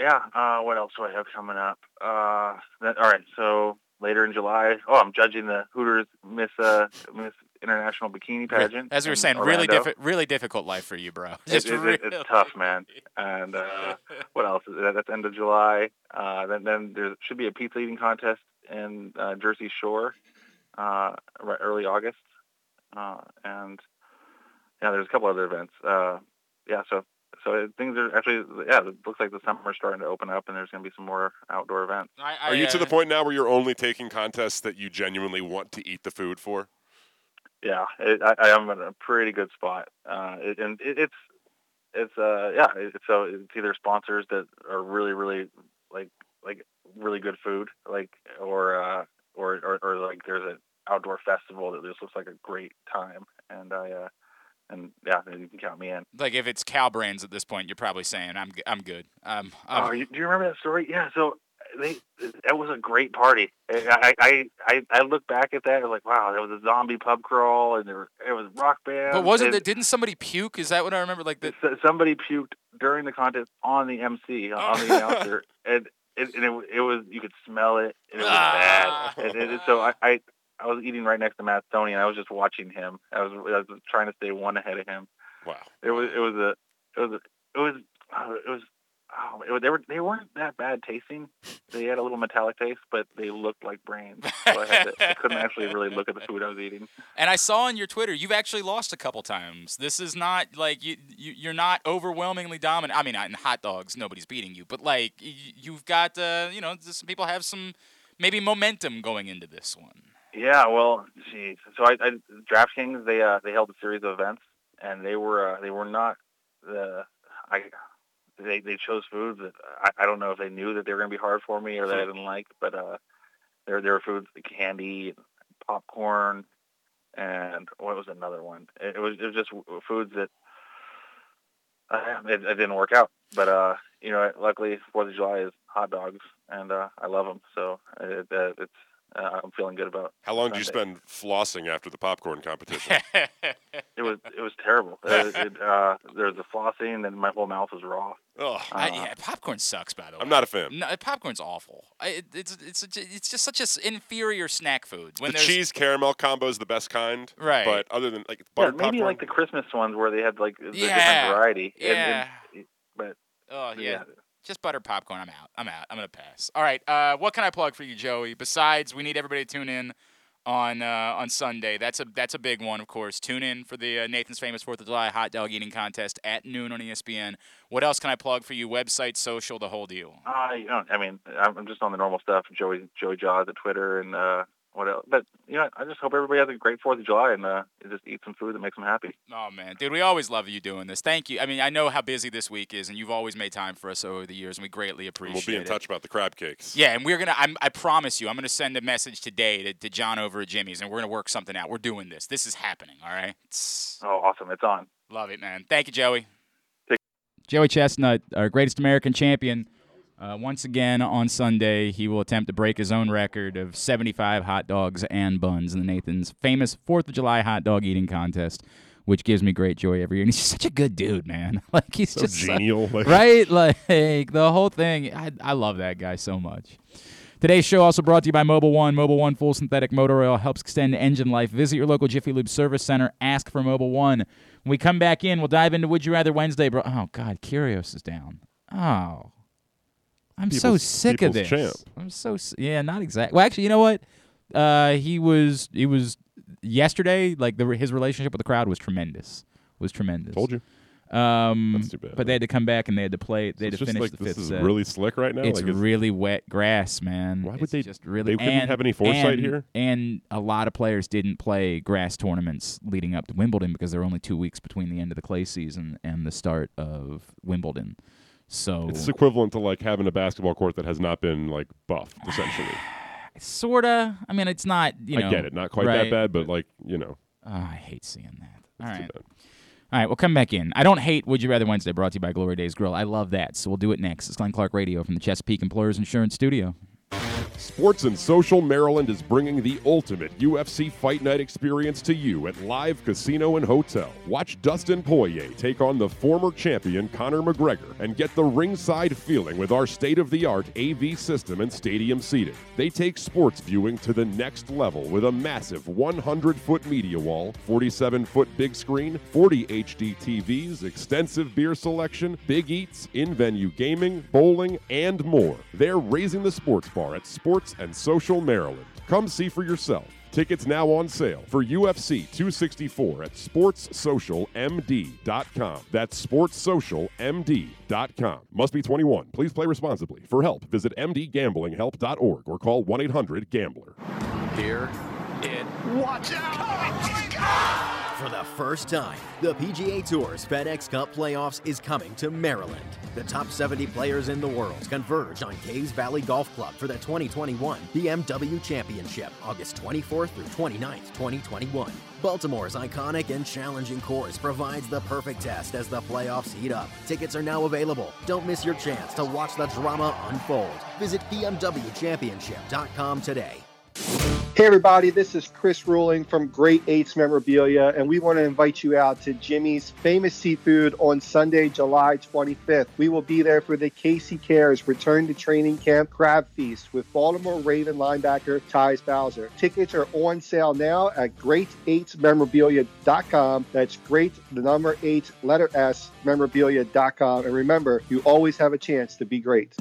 yeah. Uh, what else do I have coming up? Uh, that, all right. So later in July, oh, I'm judging the Hooters Miss uh, Miss International Bikini Pageant. As we were in saying, really, diffi- really difficult life for you, bro. It- Just it- it- really- it's tough, man. And uh, what else? That's end of July. Uh, then then there should be a pizza eating contest in uh, Jersey Shore, uh, early August, uh, and yeah, there's a couple other events. Uh, yeah, so so things are actually yeah, it looks like the summer's starting to open up, and there's going to be some more outdoor events. I, I, are you to the point now where you're only taking contests that you genuinely want to eat the food for? Yeah, it, I, I am in a pretty good spot, uh, it, and it, it's it's uh yeah, so it's either sponsors that are really really like like really good food, like or uh or or, or like there's an outdoor festival that just looks like a great time, and I. uh and yeah, you can count me in. Like if it's cow brands at this point, you're probably saying I'm I'm good. Um, oh, do you remember that story? Yeah. So they that was a great party. I I I, I look back at that and like, wow, there was a zombie pub crawl and there was, it was rock band. But wasn't it? Didn't somebody puke? Is that what I remember? Like that somebody puked during the contest on the MC on the announcer, and it, and it, it was you could smell it and it was ah. bad. And, and so I, I I was eating right next to Matt Stonie and I was just watching him. I was I was trying to stay one ahead of him. Wow. It was it was a it was a, it was uh, it was oh, they were they weren't that bad tasting. They had a little metallic taste, but they looked like brains. So I, to, I, couldn't actually really look at the food I was eating. And I saw on your Twitter you've actually lost a couple times. This is not like you, you are not overwhelmingly dominant. I mean, in hot dogs, nobody's beating you, but like you've got uh, you know some people have some maybe momentum going into this one. Yeah, well, geez. So I, I DraftKings they uh, they held a series of events, and they were uh, they were not the I they they chose foods that I, I don't know if they knew that they were going to be hard for me or that I didn't like, but uh, there there were foods like candy, popcorn, and what was another one? It, it was it was just foods that uh, it, it didn't work out. But uh, you know, luckily Fourth of July is hot dogs, and uh, I love them, so it, it, it's uh, I'm feeling good about. How long did you spend flossing after the popcorn competition? it was it was terrible. it, it, uh, there was the flossing, and my whole mouth was raw. Oh, uh, yeah, popcorn sucks. By the way, I'm not a fan. No, popcorn's awful. I, it's it's it's just such an inferior snack food. When the cheese caramel combo is the best kind, right? But other than like butter yeah, maybe popcorn, like the Christmas ones where they had like the yeah, different variety. Yeah. And, and, but oh yeah. yeah just butter popcorn. I'm out. I'm out. I'm gonna pass. All right. Uh, what can I plug for you, Joey? Besides, we need everybody to tune in on uh, on Sunday. That's a that's a big one, of course. Tune in for the uh, Nathan's Famous Fourth of July hot dog eating contest at noon on ESPN. What else can I plug for you? Website, social, the whole deal. Uh, you know, I mean, I'm just on the normal stuff. Joey Joey Jaws at Twitter and uh, what else? But you know, I just hope everybody has a great Fourth of July and uh, just eat some food that makes them happy. Oh man, dude, we always love you doing this. Thank you. I mean, I know how busy this week is, and you've always made time for us over the years, and we greatly appreciate it. We'll be in it. touch about the crab cakes. Yeah, and we're gonna. I'm, i promise you, I'm gonna send a message today to, to John over at Jimmy's, and we're gonna work something out. We're doing this. This is happening. All right. It's... Oh, awesome! It's on. Love it, man. Thank you, Joey. Take Joey Chestnut, our greatest American champion. Uh, once again on Sunday, he will attempt to break his own record of 75 hot dogs and buns in the Nathan's famous Fourth of July hot dog eating contest, which gives me great joy every year. And he's just such a good dude, man. like he's so just genial, like, right? Like the whole thing. I, I love that guy so much. Today's show also brought to you by Mobil One. Mobil One full synthetic motor oil helps extend engine life. Visit your local Jiffy Lube service center. Ask for Mobil One. When we come back in, we'll dive into Would You Rather Wednesday, bro. Oh God, Kyrgios is down. Oh. I'm so sick of this. Champ. I'm so yeah, not exactly. Well, actually, you know what? Uh, he was he was yesterday. Like the his relationship with the crowd was tremendous. Was tremendous. Told you. Um, That's too bad. But they had to come back and they had to play. They so had to finish like, the this fifth is set. really slick right now. It's like really wet grass, man. Why would it's they just really? They couldn't and, have any foresight and, here. And a lot of players didn't play grass tournaments leading up to Wimbledon because there were only two weeks between the end of the clay season and the start of Wimbledon. So it's equivalent to like having a basketball court that has not been like buffed, essentially. sorta. I mean, it's not. You know, I get it, not quite right. that bad, but like you know. Oh, I hate seeing that. All right. All right, we'll come back in. I don't hate Would You Rather Wednesday, brought to you by Glory Days Grill. I love that, so we'll do it next. It's Glenn Clark Radio from the Chesapeake Employers Insurance Studio. Sports and Social Maryland is bringing the ultimate UFC Fight Night experience to you at Live Casino and Hotel. Watch Dustin Poirier take on the former champion Conor McGregor and get the ringside feeling with our state of the art AV system and stadium seating. They take sports viewing to the next level with a massive 100 foot media wall, 47 foot big screen, 40 HD TVs, extensive beer selection, big eats, in venue gaming, bowling, and more. They're raising the sports bar at Sports and Social Maryland. Come see for yourself. Tickets now on sale for UFC 264 at sportssocialmd.com. That's sportssocialmd.com. Must be 21. Please play responsibly. For help, visit mdgamblinghelp.org or call 1 800 GAMBLER. Here it. Watch out! Oh For the first time, the PGA Tour's FedEx Cup Playoffs is coming to Maryland. The top 70 players in the world converge on Caves Valley Golf Club for the 2021 BMW Championship, August 24th through 29th, 2021. Baltimore's iconic and challenging course provides the perfect test as the playoffs heat up. Tickets are now available. Don't miss your chance to watch the drama unfold. Visit BMWChampionship.com today. Hey, everybody, this is Chris Ruling from Great Eights Memorabilia, and we want to invite you out to Jimmy's Famous Seafood on Sunday, July 25th. We will be there for the Casey Cares Return to Training Camp Crab Feast with Baltimore Raven linebacker Tyus Bowser. Tickets are on sale now at great8memorabilia.com. That's great, the number eight, letter S, memorabilia.com. And remember, you always have a chance to be great.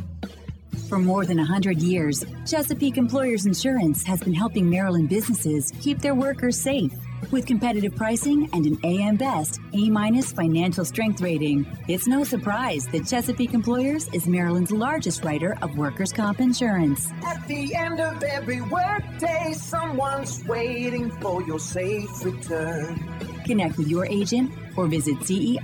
For more than 100 years, Chesapeake Employers Insurance has been helping Maryland businesses keep their workers safe. With competitive pricing and an AM Best A minus financial strength rating, it's no surprise that Chesapeake Employers is Maryland's largest writer of workers' comp insurance. At the end of every workday, someone's waiting for your safe return. Connect with your agent or visit CEIWC.com.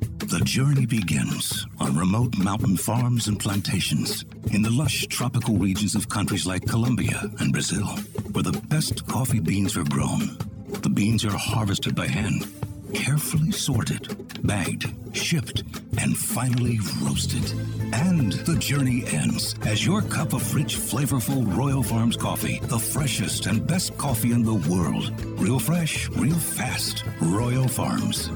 The journey begins on remote mountain farms and plantations in the lush tropical regions of countries like Colombia and Brazil, where the best coffee beans are grown. The beans are harvested by hand, carefully sorted, bagged, shipped, and finally roasted. And the journey ends as your cup of rich, flavorful Royal Farms coffee, the freshest and best coffee in the world. Real fresh, real fast. Royal Farms.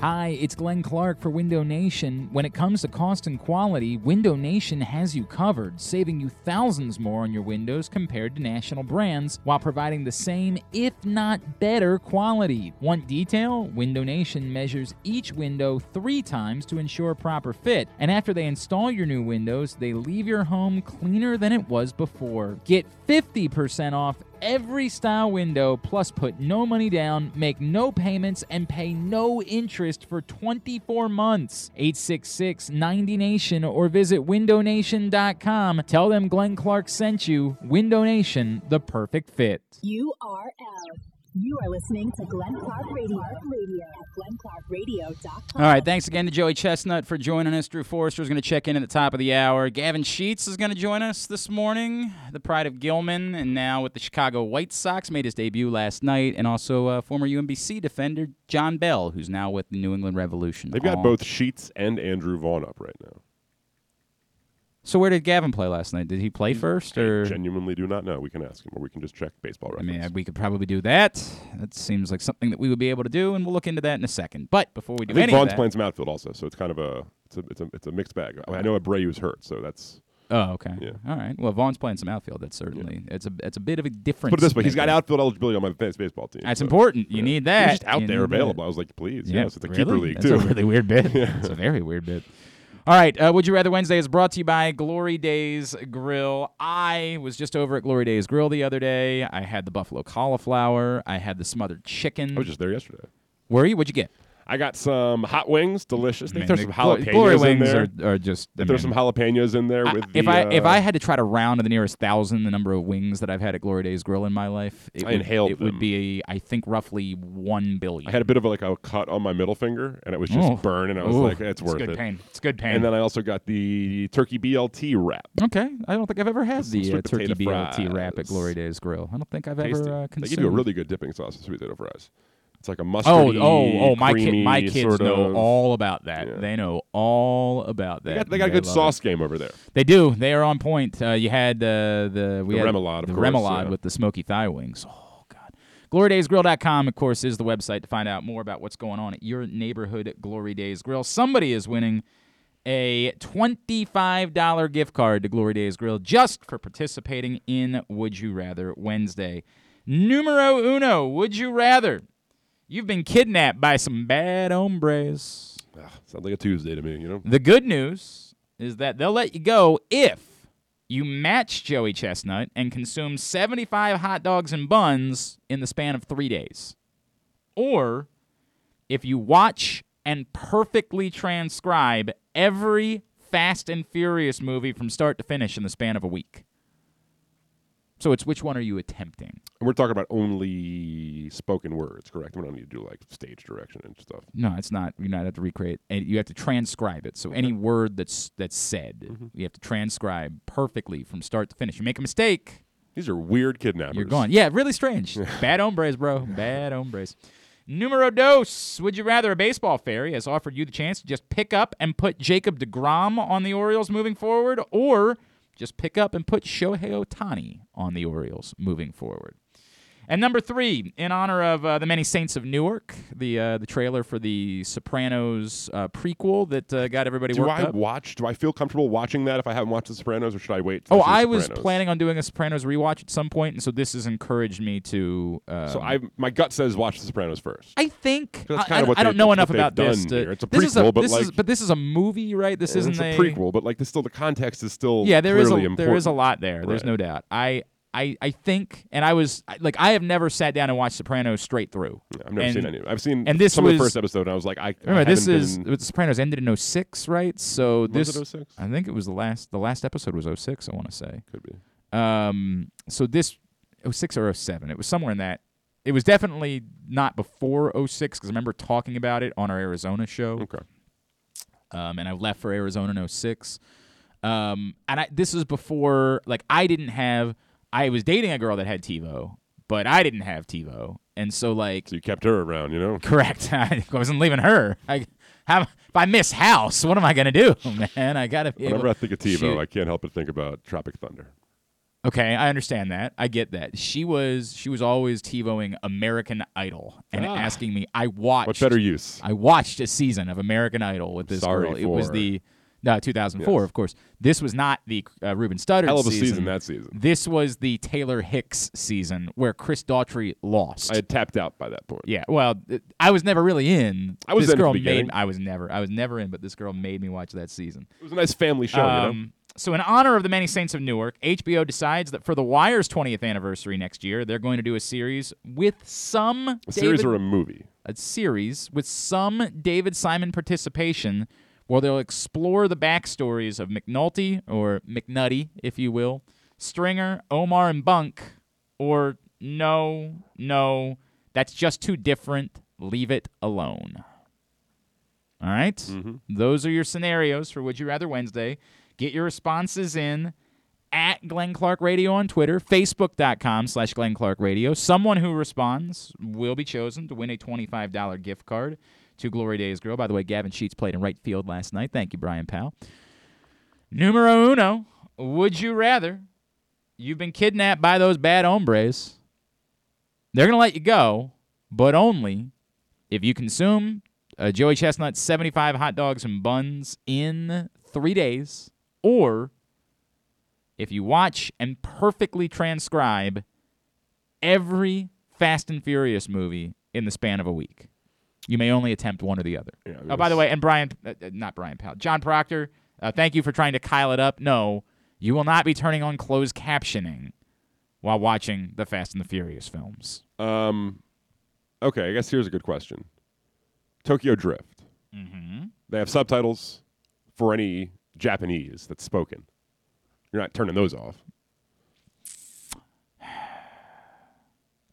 Hi, it's Glenn Clark for Window Nation. When it comes to cost and quality, Window Nation has you covered, saving you thousands more on your windows compared to national brands while providing the same, if not better, quality. Want detail? Window Nation measures each window three times to ensure proper fit, and after they install your new windows, they leave your home cleaner than it was before. Get 50% off every style window, plus put no money down, make no payments, and pay no interest for 24 months. 866 90 Nation or visit windownation.com. Tell them Glenn Clark sent you. Window Nation, the perfect fit. URL. You are listening to Glenn Clark Radio, Radio at glennclarkradio.com. All right, thanks again to Joey Chestnut for joining us. Drew Forrester is going to check in at the top of the hour. Gavin Sheets is going to join us this morning, the pride of Gilman, and now with the Chicago White Sox, made his debut last night, and also uh, former UMBC defender Jon Bell, who's now with the New England Revolution. They've got All- both Sheets and Andrew Vaughn up right now. So where did Gavin play last night? Did he play first, or Genuinely do not know. We can ask him, or we can just check baseball I mean, we could probably do that. That seems like something that we would be able to do, and we'll look into that in a second. But before we do I think Vaughn's that, playing some outfield also, so it's kind of a it's a it's a, it's a mixed bag. I, mean, I know Abreu's hurt, so that's oh, okay, Yeah. all right. Well, Vaughn's playing some outfield. That's certainly it's a it's a bit of a difference. put it this way: he's got outfield eligibility on my fantasy baseball team. That's so, important. You yeah. need that. He's just out You there need that. available. I was like, please, Yeah, yes, it's a really? keeper league That's too. a really weird bit. Yeah. It's a very weird bit. All right, uh, Would You Rather Wednesday is brought to you by Glory Days Grill. I was just over at Glory Days Grill the other day. I had the buffalo cauliflower. I had the smothered chicken. I was just there yesterday. Were you? What'd you get? I got some hot wings, delicious. They Man, throw the some jalapenos glory in wings there. Are, are just. They I throw mean, some jalapenos in there I- with if the, I if uh, I had to try to round to the nearest thousand the number of wings that I've had at Glory Days Grill in my life, it I would, inhaled it would be I think roughly one billion. I had a bit of a, like a cut on my middle finger, and it was just Oh. and I was Ooh, like, it's worth good it. pain. It's good pain. And then I also got the turkey BLT wrap. okay, I don't think I've ever had the uh, sweet turkey potato BLT wrap at fries. Glory Days Grill. I don't think I've Tasty. ever uh, they give you a really good dipping sauce with sweet potato fries. It's like a Oh, mustardy, oh, oh! My kid, my kids know of- all about that. Yeah. They know all about that. They got, they got a good love it. sauce game over there. They do. They are on point. Uh, you had uh, the we The had remoulade, of the course, remoulade yeah. with the smoky thigh wings. Oh God. GloryDaysGrill.com, of course, is the website to find out more about what's going on at your neighborhood Glory Days Grill. Somebody is winning a $25 gift card to Glory Days Grill just for participating in Would You Rather Wednesday. Numero uno, Would You Rather? You've been kidnapped by some bad hombres. Ugh, sounds like a Tuesday to me, you know? The good news is that they'll let you go if you match Joey Chestnut and consume 75 hot dogs and buns in the span of three days. Or if you watch and perfectly transcribe every Fast and Furious movie from start to finish in the span of a week. So it's which one are you attempting? And we're talking about only spoken words, correct? We don't need to do like stage direction and stuff. No, it's not. You not have to recreate. And you have to transcribe it. So any word that's that's said, Mm-hmm. you have to transcribe perfectly from start to finish. You make a mistake, These are weird kidnappers. you're gone. Yeah, really strange. Bad hombres, bro. Bad hombres. Numero dos. Would you rather a baseball fairy has offered you the chance to just pick up and put Jacob DeGrom on the Orioles moving forward, or just pick up and put Shohei Ohtani on the Orioles moving forward? And number three, in honor of uh, the many saints of Newark, the uh, the trailer for the Sopranos uh, prequel that uh, got everybody Do worked I up. watch? Do I feel comfortable watching that if I haven't watched The Sopranos, or should I wait? Oh, I was planning on doing a Sopranos rewatch at some point, and so this has encouraged me to. Um, So I, my gut says watch The Sopranos first. I think That's I, kinda what I don't they- know enough about this. to-. It's a this is a, prequel, but this is, like- but this is a movie, right? This isn't it's a a prequel, but like, there's still the context is still Yeah, there is a there is a lot there. There's Right. no doubt. I. I, I think, and I was like, I have never sat down and watched Sopranos straight through. Yeah, I've never and, seen any. I've seen and this some of the first episode, and I was like, I, I this is been- The Sopranos ended in 06, right? So this was it 06? I think it was the last the last episode was 06, I want to say. Could be. Um so this 06 or 07. It was somewhere in that. It was definitely not before 06 cuz I remember talking about it on our Arizona show. Okay. Um and I left for Arizona in 06. Um and I this is before like I didn't have I was dating a girl that had TiVo, but I didn't have TiVo. And so like So you kept her around, you know? Correct. I wasn't leaving her. I have if I miss house, what am I gonna do, man? I gotta be Whenever I think of TiVo. I can't help but think about Tropic Thunder. Okay, I understand that. I get that. She was she was always TiVoing American Idol and Ah. asking me. I watched. What better use? I watched a season of American Idol with this Sorry girl. It was the no 2004, Yes. of course. This was not the uh, Ruben Studdard Hell of a season. season that season. This was the Taylor Hicks season where Chris Daughtry lost. I had tapped out by that point. Yeah, well, I was never really in. I was this in at the girl made. I was never. I was never in, but this girl made me watch that season. It was a nice family show, you know? Um, so, in honor of the many saints of Newark, HBO decides that for The Wire's 20th anniversary next year, they're going to do a series with some A series or a movie? a series with some David Simon participation, where they'll explore the backstories of McNulty or McNutty, if you will, Stringer, Omar, and Bunk, or no, no, that's just too different. Leave it alone. All right? Mm-hmm. Those are your scenarios for Would You Rather Wednesday. Get your responses in at Glenn Clark Radio on Twitter, Facebook.com slash Glenn Clark Radio. Someone who responds will be chosen to win a $25 gift card to Glory Days Grill. By the way, Gavin Sheets played in right field last night. Thank you, Brian Powell. Numero uno, would you rather you've been kidnapped by those bad hombres? They're going to let you go, but only if you consume uh, Joey Chestnut's 75 hot dogs and buns in three days, or if you watch and perfectly transcribe every Fast and Furious movie in the span of a week. You may only attempt one or the other. Yeah, oh, by the way, and Brian, uh, uh, not Brian Powell, John Proctor, uh, thank you for trying to kyle it up. No, you will not be turning on closed captioning while watching the Fast and the Furious films. Um, okay, I guess here's a good question. Tokyo Drift. Mm-hmm. They have subtitles for any Japanese that's spoken. You're not turning those off.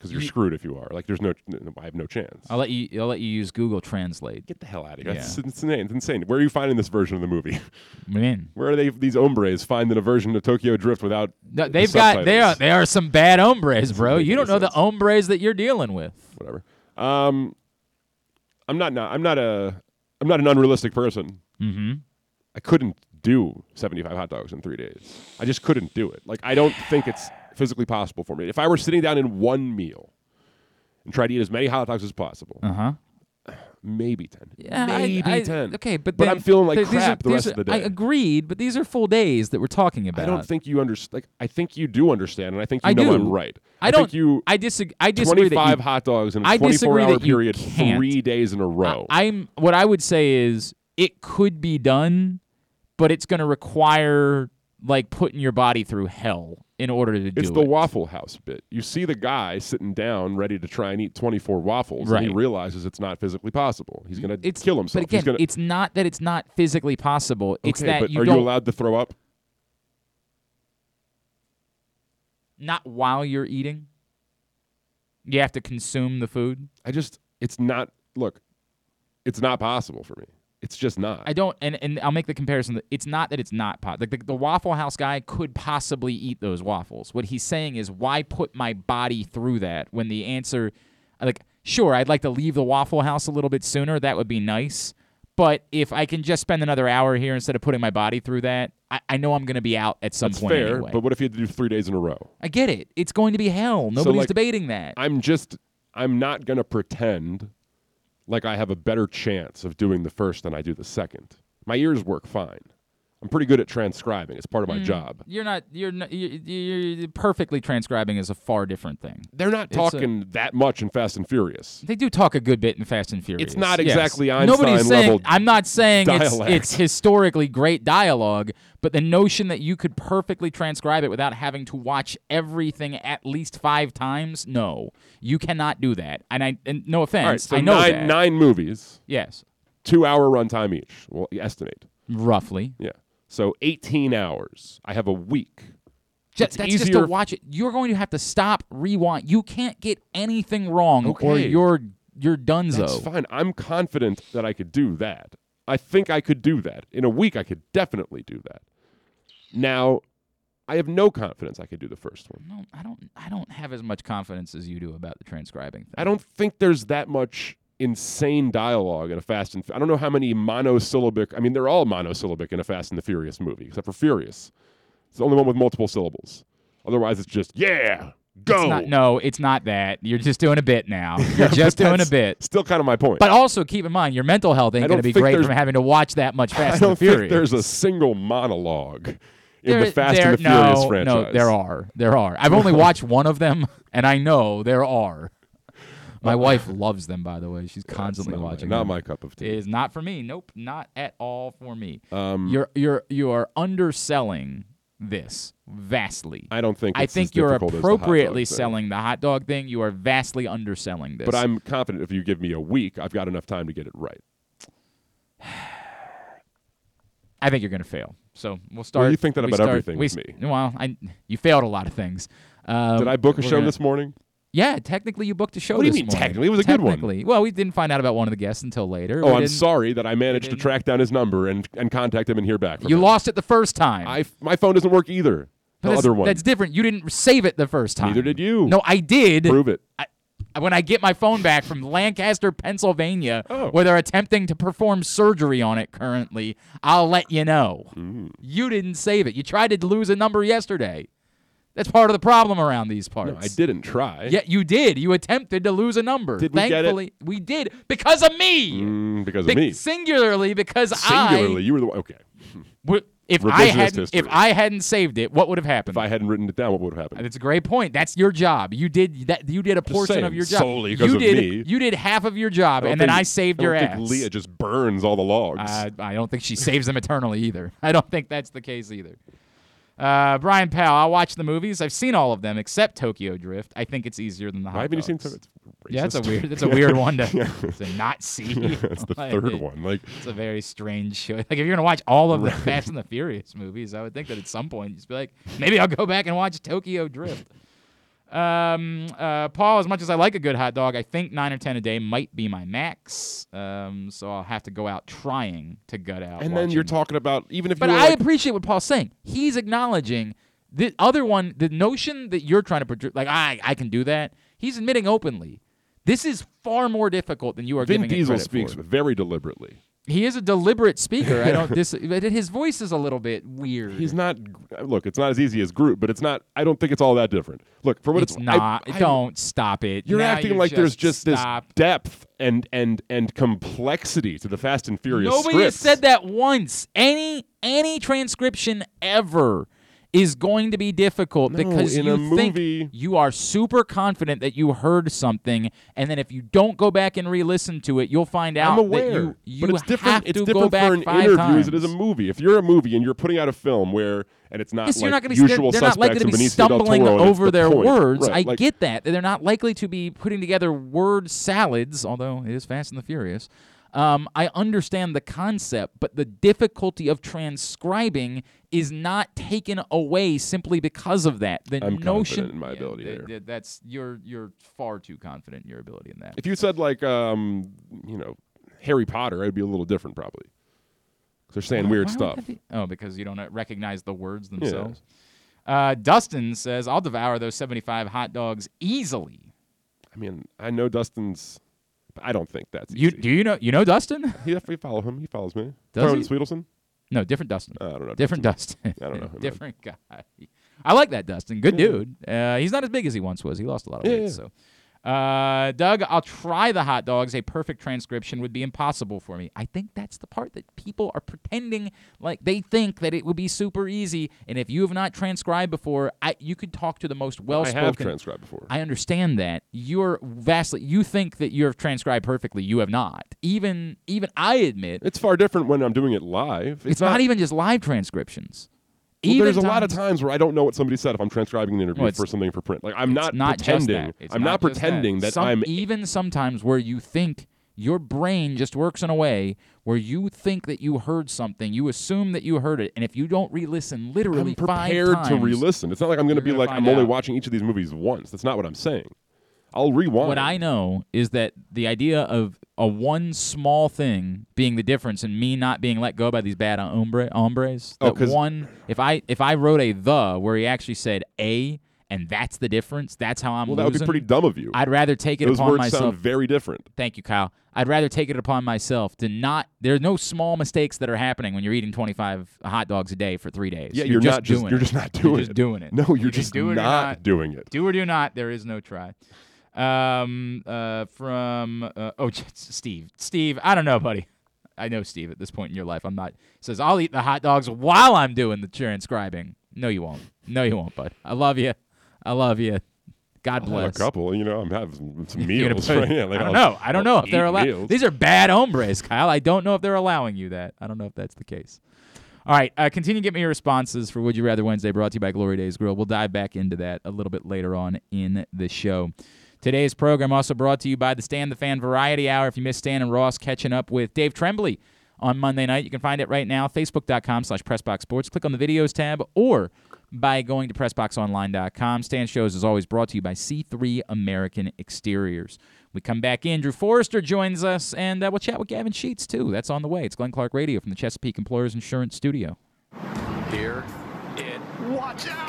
Because you're Ye- screwed if you are. Like, there's no, no- I have no chance. I'll let you. I'll let you use Google Translate. Get the hell out of here. That's insane. It's insane. Where are you finding this version of the movie? Man, Where are they? These hombres finding a version of Tokyo Drift without? No, they've got they are they are some bad hombres, bro. You don't know any the hombres that you're dealing with. Whatever. Um, I'm not. not I'm not a. I'm not an unrealistic person. Mm-hmm. I couldn't do 75 hot dogs in three days. I just couldn't do it. Like I don't think it's physically possible for me. If I were sitting down in one meal and tried to eat as many hot dogs as possible, Uh huh. maybe ten. Yeah, maybe I- ten. Okay, but but then I'm feeling like th- crap are- the rest are- of the day. I agreed, but these are full days that we're talking about. I don't think you understand. Like I think you do understand, and I think you I know do. I'm right. I don't. think you. I disagree. I disagree. that 25 you- hot dogs in a I 24 hour period, can't. three days in a row. I, am what I would say is it could be done, but it's going to require like putting your body through hell in order to do It's it. the Waffle House bit. You see the guy sitting down, ready to try and eat 24 waffles, and he realizes it's not physically possible. He's going to It's kill himself. But again, gonna, it's not that it's not physically possible. It's okay, that but you are don't you allowed to throw up? not while you're eating. You have to consume the food. I just, it's not. Look, it's not possible for me. It's just not. I don't, and, and I'll make the comparison. That it's not that it's not pot. Like the, the Waffle House guy could possibly eat those waffles. What he's saying is, why put my body through that when the answer, like, sure, I'd like to leave the Waffle House a little bit sooner. That would be nice. But if I can just spend another hour here instead of putting my body through that, I, I know I'm going to be out at some That's point fair. anyway. But what if you had to do three days in a row? I get it. It's going to be hell. Nobody's like, debating that. I'm just, I'm not going to pretend like I have a better chance of doing the first than I do the second. My ears work fine. I'm pretty good at transcribing. It's part of my Mm, job. You're not. You're not. You're, you're perfectly transcribing is a far different thing. They're not It's a- talking that much in Fast and Furious. They do talk a good bit in Fast and Furious. It's not yes. exactly Nobody's Einstein saying. level I'm not saying it's, it's historically great dialogue, but the notion that you could perfectly transcribe it without having to watch everything at least five times, no, you cannot do that. And I, and no offense, right, so I know nine, that. nine movies, Yes, two hour runtime each. Well, estimate. roughly. Yeah. So 18 hours. I have a week. Ju- It's that's just easier to watch it. You're going to have to stop, rewind. You can't get anything wrong, or you're you're donezo. That's fine. I'm confident that I could do that. I think I could do that. In a week, I could definitely do that. Now, I have no confidence I could do the first one. No, I don't. I don't have as much confidence as you do about the transcribing thing. I don't think there's that much insane dialogue in a Fast and I don't know how many monosyllabic. I mean, they're all monosyllabic in a Fast and the Furious movie, except for Furious. It's the only one with multiple syllables. Otherwise, it's just yeah, go. It's not, no, it's not that. You're just doing a bit now. You're just doing a bit. Still, kind of my point. But also keep in mind, your mental health ain't going to be great from having to watch that much Fast and Furious. think there's a single monologue in There- the Fast there- and the Furious franchise. No, there are. There are. I've only watched one of them, and I know there are. My wife loves them, by the way. She's constantly not my- watching. not them. my cup of tea. It is not for me. Nope, not at all for me. Um, you're you're you are underselling this vastly. I don't think I it's think you're as the appropriately selling the hot dog thing. You are vastly underselling this. But I'm confident if you give me a week, I've got enough time to get it right. I think you're going to fail. So we'll start. you think that about start- everything we with me. Well, I you failed a lot of things. Um, Did I book a show gonna- this morning? Yeah, technically you booked a show. What do you mean morning. technically? It was a good one. Technically. Well, we didn't find out about one of the guests until later. Oh, I'm didn't- sorry that I managed to didn't- track down his number and, and contact him and hear back from You him. lost it the first time. I, my phone doesn't work either. The that's, other one. That's different. You didn't save it the first time. Neither did you. No, I did. Prove it. I, when I get my phone back from Lancaster, Pennsylvania, Oh. where they're attempting to perform surgery on it currently, I'll let you know. Mm. You didn't save it. You tried to lose a number yesterday. That's part of the problem around these parts. No, I didn't try. Yeah, you did. You attempted to lose a number. Did we get it? Thankfully, we did because of me. Mm, because Be- of me. Singularly because Singularly, I. Singularly, you were the one. Okay. w- If I hadn't, history. if I hadn't saved it, what would have happened? If I hadn't written it down, what would have happened? That's a great point. That's your job. You did that. You did a portion saying, of your job. solely 'cause you of did. me. You did half of your job, and then I saved I your ass. think Leah just burns all the logs. I, I don't think she saves them eternally either. I don't think that's the case either. Uh, Brian Powell, I watch the movies. I've seen all of them except Tokyo Drift. I think it's easier than the hot Why haven't you seen? dogs. It's Yeah, that's a weird. That's a weird one to, to not see. That's the Like, third it- one. Like It's a very strange show. Like if you're gonna watch all of the Fast and the Furious movies, I would think that at some point you'd just be like, maybe I'll go back and watch Tokyo Drift. Um, uh, Paul, as much as I like a good hot dog, I think nine or ten a day might be my max. Um, so I'll have to go out trying to gut out. and then you're talking about even if But you were I like, appreciate what Paul's saying. He's acknowledging the other one, the notion that you're trying to project, like I, I can do that. He's admitting openly. This is far more difficult than you are Vin giving it Diesel credit speaks for. very deliberately. He is a deliberate speaker. I don't dis. but his voice is a little bit weird. He's not. Look, it's not as easy as Groot, but it's not. I don't think it's all that different. Look, for what It's it's, not. I, I- don't stop it. You're Now acting you're like there's just stop. this depth and and and complexity to the Fast and Furious. Nobody has said that once. Any any transcription ever is going to be difficult No, because you think movie- you are super confident that you heard something, and then if you don't go back and re-listen to it, you'll find out aware, that you you but it's different. have it's to different go back for an five interview times. as it is a movie. If you're a movie and you're putting out a film where and it's not Yes, like you're not going to be. usual They're, they're not likely to be Benicio stumbling Toro, and it's over the their point. words. Right, I like, get that. They're not likely to be putting together word salads, although it is Fast and the Furious. Um, I understand the concept, but the difficulty of transcribing is not taken away simply because of that. The I'm notion confident in my ability th- That's you're you're far too confident in your ability in that. If you said like um, you know, Harry Potter, I'd be a little different probably. they're saying Why- weird why stuff. be- Oh, because you don't uh, recognize the words themselves. Uh, Dustin says, "I'll devour those seventy-five hot dogs easily." I mean, I know Dustin's. I don't think that's You easy. do you know you know Dustin? He, we follow him. He follows me. Does Talking he? Sweetelson? No, different Dustin. Uh, I don't know. different Dustin. I don't know him, different guy. I like that Dustin. Good dude. Uh, he's not as big as he once was. He lost a lot of Yeah, weight. yeah. So, uh, Doug, I'll try the hot dogs. A perfect transcription would be impossible for me. I think that's the part that people are pretending like they think that it would be super easy. And if you have not transcribed before, I, you could talk to the most well-spoken. have transcribed before. I understand that you're vastly. You think that you have transcribed perfectly. You have not. Even even I admit It's far different when I'm doing it live. it's, not, even just live transcriptions. Well, there's a lot of times- times where I don't know what somebody said if I'm transcribing an interview Well, for something for print. Like I'm not, not pretending. That. I'm not, just pretending that, Some- I'm. even sometimes where you think your brain just works in a way where you think that you heard something, you assume that you heard it, and if you don't re-listen literally I'm prepared five to re-listen. It's not like I'm going to be like I'm only watching each of these movies once. That's not what I'm saying. I'll rewind. What I know is that the idea of a one small thing being the difference in me not being let go by these bad hombre, hombres. Oh, that one, if I if I wrote a the where he actually said a, and that's the difference. That's how I'm well, that would be pretty dumb of you. I'd rather take it Those upon words myself. sound very different. Thank you, Kyle. I'd rather take it upon myself to not. There are no small mistakes that are happening when you're eating 25 hot dogs a day for three days. Yeah, you're, you're, just not just doing you're it. just not You're doing just it. doing it. No, you're You just do it not, not. doing it. Do or do not. There is no try. Um. Uh. From. Uh, oh, Steve. Steve. I don't know, buddy. I know Steve at this point in your life. I'm not. Says I'll eat the hot dogs while I'm doing the transcribing. No, you won't. No, you won't, bud. I love you. I love you. God I'll bless. a couple. You know, I'm having some meals. right? Yeah, like I don't I'll- know. I don't I'll know if they're allowed. These are bad hombres, Kyle. I don't know if they're allowing you that. I don't know if that's the case. All right, uh, continue to get me your responses for Would You Rather Wednesday, brought to you by Glory Days Grill. We'll dive back into that a little bit later on in the show. Today's program also brought to you by the Stan the Fan Variety Hour. If you missed Stan and Ross catching up with Dave Trembley on Monday night, you can find it right now, facebook.com slash pressboxsports. Click on the videos tab or by going to pressboxonline.com. Stan Shows is always brought to you by C3 American Exteriors. We come back in. Drew Forrester joins us, and uh, we'll chat with Gavin Sheets, too. That's on the way. It's Glenn Clark Radio from the Chesapeake Employers Insurance Studio. Here it Watch out!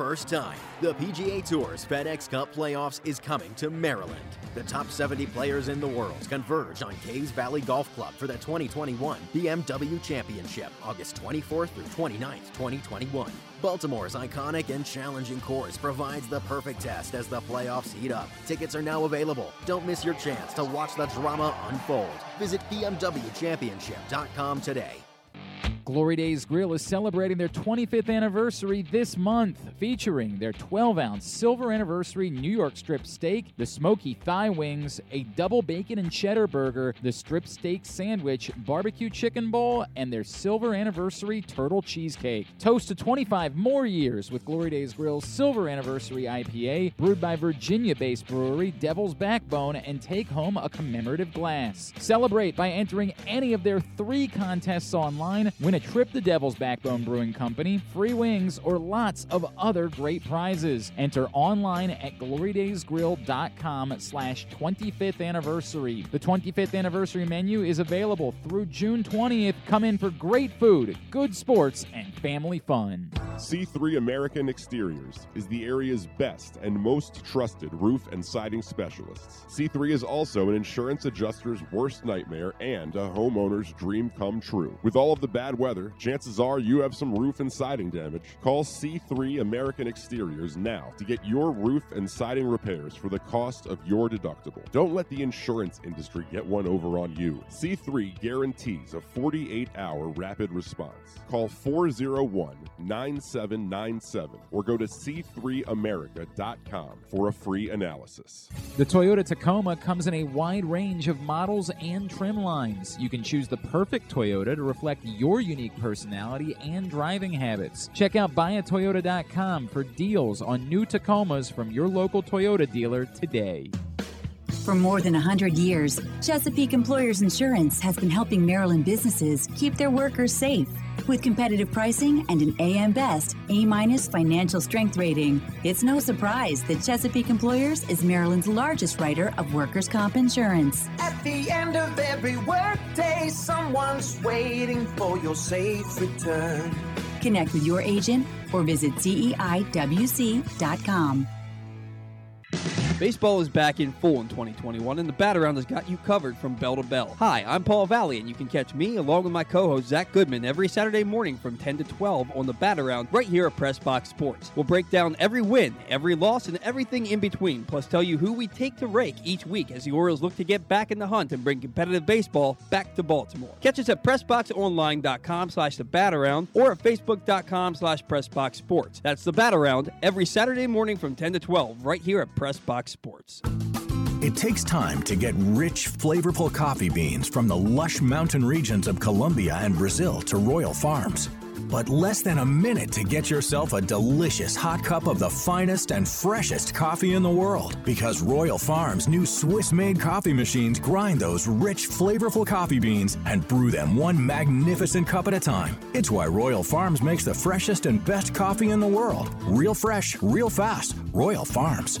First time, the PGA Tour's FedEx Cup Playoffs is coming to Maryland. The top 70 players in the world converge on Caves Valley Golf Club for the 2021 BMW Championship, August 24th through 29th, 2021. Baltimore's iconic and challenging course provides the perfect test as the playoffs heat up. Tickets are now available. Don't miss your chance to watch the drama unfold. Visit BMWChampionship.com today. Glory Days Grill is celebrating their 25th anniversary this month, featuring their 12 ounce silver anniversary New York strip steak, the smoky thigh wings, a double bacon and cheddar burger, the strip steak sandwich, barbecue chicken bowl, and their silver anniversary turtle cheesecake. Toast to 25 more years with Glory Days Grill's silver anniversary IPA, brewed by Virginia based brewery Devil's Backbone, and take home a commemorative glass. Celebrate by entering any of their three contests online. Win a trip to Devil's Backbone Brewing Company, free wings, or lots of other great prizes. Enter online at glorydaysgrill.com slash 25th anniversary. The 25th anniversary menu is available through June 20th. Come in for great food, good sports, and family fun. C3 American Exteriors is the area's best and most trusted roof and siding specialists. C3 is also an insurance adjuster's worst nightmare and a homeowner's dream come true. With all of the bad weather, chances are you have some roof and siding damage. Call C3 American Exteriors now to get your roof and siding repairs for the cost of your deductible. Don't let the insurance industry get one over on you. C3 guarantees a 48 hour rapid response. Call 401 9797 or go to c3america.com for a free analysis. The Toyota Tacoma comes in a wide range of models and trim lines. You can choose the perfect Toyota to reflect your unique personality and driving habits. Check out buyatoyota.com for deals on new Tacomas from your local Toyota dealer today. For more than 100 years, Chesapeake Employers Insurance has been helping Maryland businesses keep their workers safe. With competitive pricing and an AM Best A minus financial strength rating, it's no surprise that Chesapeake Employers is Maryland's largest writer of workers' comp insurance. At the end of every workday, someone's waiting for your safe return. Connect with your agent or visit CEIWC.com. Baseball is back in full in 2021, and the Bat Around has got you covered from bell to bell. Hi, I'm Paul Valley, and you can catch me along with my co-host Zach Goodman every Saturday morning from 10 to 12 on the Bat Around right here at Press Box Sports. We'll break down every win, every loss, and everything in between, plus tell you who we take to rake each week as the Orioles look to get back in the hunt and bring competitive baseball back to Baltimore. Catch us at PressBoxOnline.com slash the Bat Around or at Facebook.com slash PressBox Sports. That's the Bat Around every Saturday morning from 10 to 12 right here at Press Box Sports. It takes time to get rich, flavorful coffee beans from the lush mountain regions of Colombia and Brazil to Royal Farms. But less than a minute to get yourself a delicious hot cup of the finest and freshest coffee in the world. Because Royal Farms' new Swiss made coffee machines grind those rich, flavorful coffee beans and brew them one magnificent cup at a time. It's why Royal Farms makes the freshest and best coffee in the world. Real fresh, real fast. Royal Farms.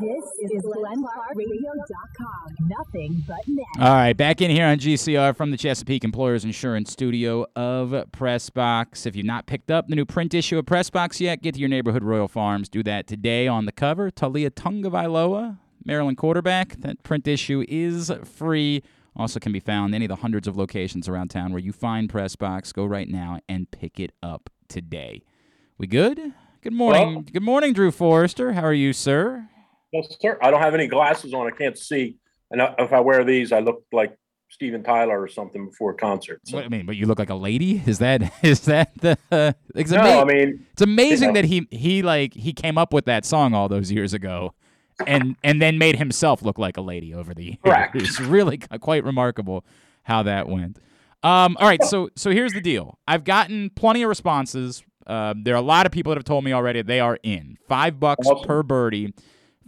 This is GlenClarkRadio.com. Nothing but net. All right, back in here on GCR from the Chesapeake Employers Insurance Studio of Pressbox. If you've not picked up the new print issue of Pressbox yet, get to your neighborhood Royal Farms. Do that today on the cover. Taulia Tagovailoa, Maryland quarterback. That print issue is free. Also can be found in any of the hundreds of locations around town where you find Pressbox. Go right now and pick it up today. We good? Good morning. Well- good morning, Drew Forrester. How are you, sir? Well, sir, I don't have any glasses on. I can't see. And I- if I wear these, I look like Steven Tyler or something before a concert. So. What, I mean, but you look like a lady. Is that is that the? Uh, it's No, ama- I mean, it's amazing you know. that he he like he came up with that song all those years ago, and and then made himself look like a lady over the years. Correct. It's really quite remarkable how that went. Um, all right, so so here's the deal. I've gotten plenty of responses. Uh, there are a lot of people that have told me already they are in five bucks per birdie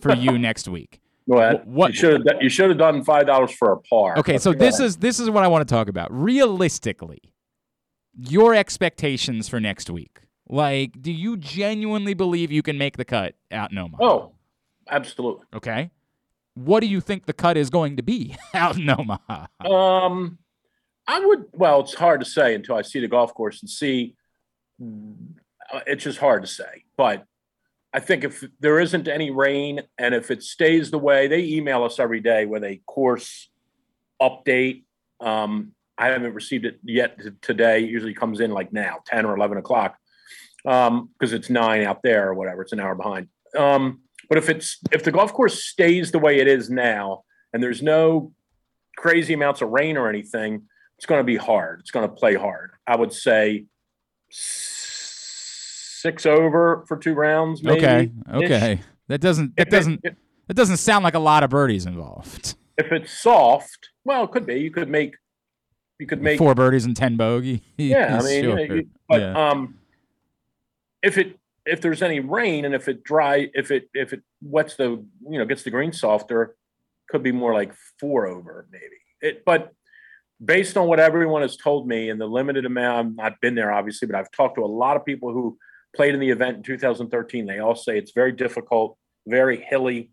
for you next week. Go ahead. What- you should have you should have done five dollars for a par. Okay, so this ahead. is this is what I want to talk about. Realistically, your expectations for next week. Like, do you genuinely believe you can make the cut out in Omaha? Oh, absolutely. Okay. What do you think the cut is going to be out in Omaha? Um, I would. Well, it's hard to say until I see the golf course and see. uh, It's just hard to say, but I think if there isn't any rain and if it stays the way they email us every day with a course update. Um, I haven't received it yet today. It usually comes in like now, ten or eleven o'clock, because it's nine out there or whatever. It's an hour behind. Um, but if it's if the golf course stays the way it is now and there's no crazy amounts of rain or anything, it's going to be hard. It's going to play hard. I would say six over for two rounds. Maybe Okay. Okay. That doesn't that If it- doesn't it, that doesn't sound like a lot of birdies involved. If it's soft, well, it could be. You could make. You could make Four birdies and ten bogey. Yeah, I mean, you know, Sure. you- but Yeah. um, if it if there's any rain and if it dry, if it if it wets the you know gets the green softer, could be more like four over maybe. It but based on what everyone has told me and the limited amount, I've been there obviously, but I've talked to a lot of people who played in the event in 2013. They all say it's very difficult, very hilly.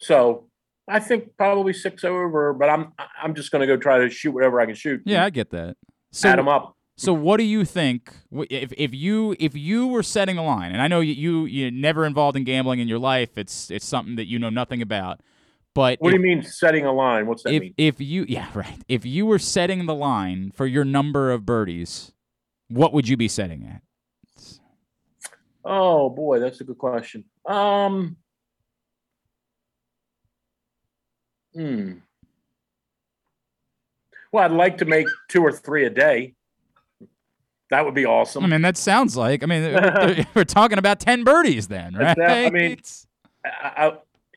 So I think probably six over, but I'm I'm just going to go try to shoot whatever I can shoot. Yeah, I get that. So, add them up. So what do you think if if you if you were setting the line, and I know you you you're never involved in gambling in your life, it's it's something that you know nothing about. But What do you mean setting a line? What's that if mean? if you yeah right if you were setting the line for your number of birdies, what would you be setting at? Oh boy, that's a good question. Um, hmm. Well, I'd like to make two or three a day. That would be awesome. I mean, that sounds like I mean we're, talking about ten birdies then, right? That- I mean, I, I,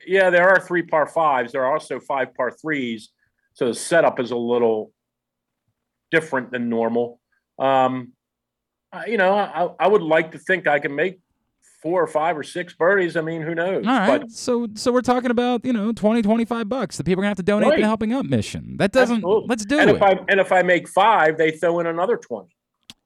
yeah, there are three par fives. There are also five par threes. So the setup is a little different than normal. Um, you know, I, I would like to think I can make four or five or six birdies. I mean, who knows? All right. But so so we're talking about, you know, 20 25 bucks that people are going to have to donate to Right. the helping up mission. That doesn't Absolutely. let's do and it. If I, and if I make five, they throw in another 20.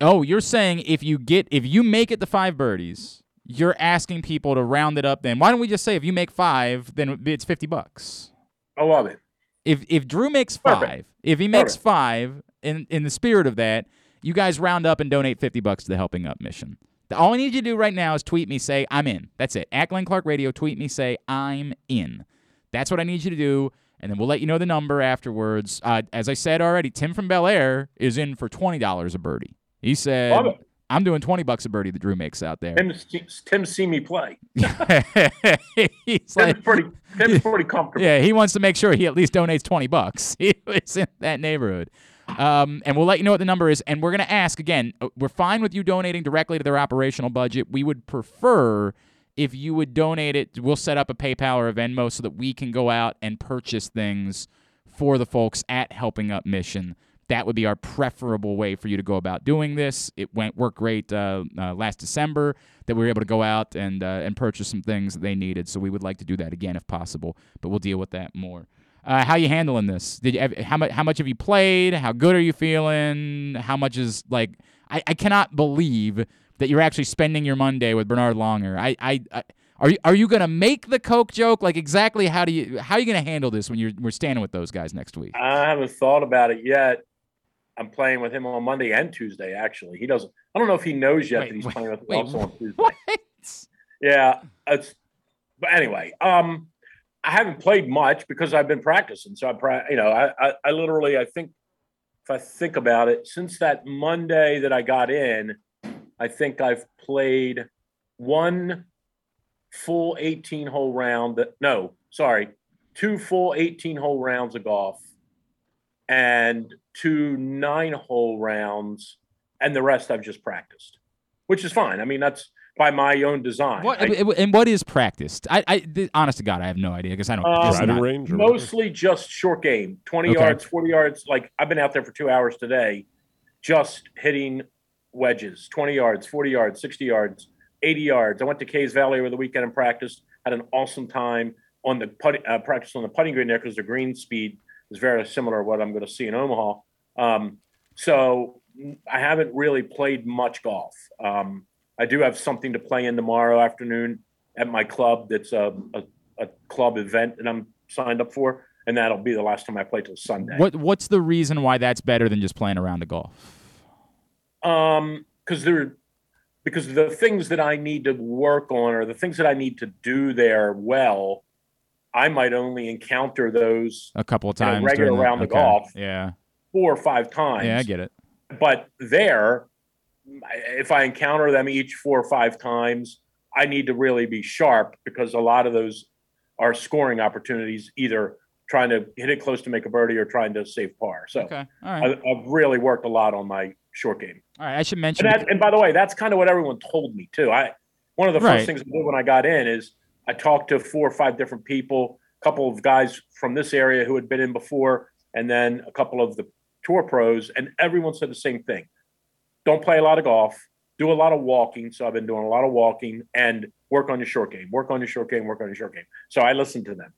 Oh, you're saying if you get if you make it the five birdies, you're asking people to round it up. Then why don't we just say if you make five, then it's fifty bucks. I love it. If if Drew makes five, if he makes five, in in the spirit of that, you guys round up and donate fifty bucks to the helping up mission. All I need you to do right now is tweet me, say I'm in. That's it. At Glenn Clark Radio, tweet me, say I'm in. That's what I need you to do, and then we'll let you know the number afterwards. Uh, as I said already, Tim from Bel Air is in for twenty dollars a birdie. He said, "I'm doing twenty bucks a birdie that Drew makes out there." Tim, Tim see me play. He's Tim's like, pretty, Tim's pretty comfortable. yeah, he wants to make sure he at least donates 20 bucks. He was in that neighborhood. Um, and we'll let you know what the number is. And we're going to ask again, uh, we're fine with you donating directly to their operational budget. We would prefer if you would donate it. We'll set up a PayPal or a Venmo so that we can go out and purchase things for the folks at Helping Up Mission. That would be our preferable way for you to go about doing this. It went worked great uh, uh, last December that we were able to go out and uh, and purchase some things that they needed. So we would like to do that again if possible, but we'll deal with that more. Uh, how you handling this? Did you how much how much have you played? How good are you feeling? How much is like I, I cannot believe that you're actually spending your Monday with Bernhard Langer. I, I, I are you are you gonna make the Coke joke? Like exactly how do you how are you gonna handle this when you're we're standing with those guys next week? I haven't thought about it yet. I'm playing with him on Monday and Tuesday. Actually, he doesn't. I don't know if he knows yet Wait, that he's wait, playing with me wait, also on Tuesday. Yeah, it's. But anyway, um, I haven't played much because I've been practicing. So I, you know, I, I, I literally, I think, if I think about it, since that Monday that I got in, I think I've played one full 18 hole round. That no, sorry, two full 18 hole rounds of golf, and two nine hole rounds, and the rest I've just practiced, which is fine. I mean, that's by my own design. What I- and what is practiced? I, I th- honest to God, I have no idea because I don't. Uh, it's not- Mostly just short game, 20 Okay. yards, 40 yards. Like I've been out there for two hours today, just hitting wedges, 20 yards, 40 yards, 60 yards, 80 yards. I went to Caves Valley over the weekend and practiced. Had an awesome time on the putting, uh, practice on the putting green there because the green speed is very similar to what I'm going to see in Omaha. Um, so I haven't really played much golf. Um, I do have something to play in tomorrow afternoon at my club. That's a, a, a club event that I'm signed up for. and that'll be the last time I play till Sunday. What What's the reason why that's better than just playing around the golf? Um, because there, because the things that I need to work on or the things that I need to do there well, I might only encounter those A couple of times. regular during the- round of okay. golf Yeah. four or five times. Yeah, I get it. But there, if I encounter them each four or five times, I need to really be sharp because a lot of those are scoring opportunities, either trying to hit it close to make a birdie or trying to save par. So Okay. Right. I, I've really worked a lot on my short game. All right. I should mention. And, that, and by the way, that's kind of what everyone told me too. I one of the Right. first things I did when I got in is I talked to four or five different people, a couple of guys from this area who had been in before, and then a couple of the tour pros, and everyone said the same thing: don't play a lot of golf, do a lot of walking. So I've been doing a lot of walking and work on your short game, work on your short game, work on your short game. So I listen to them.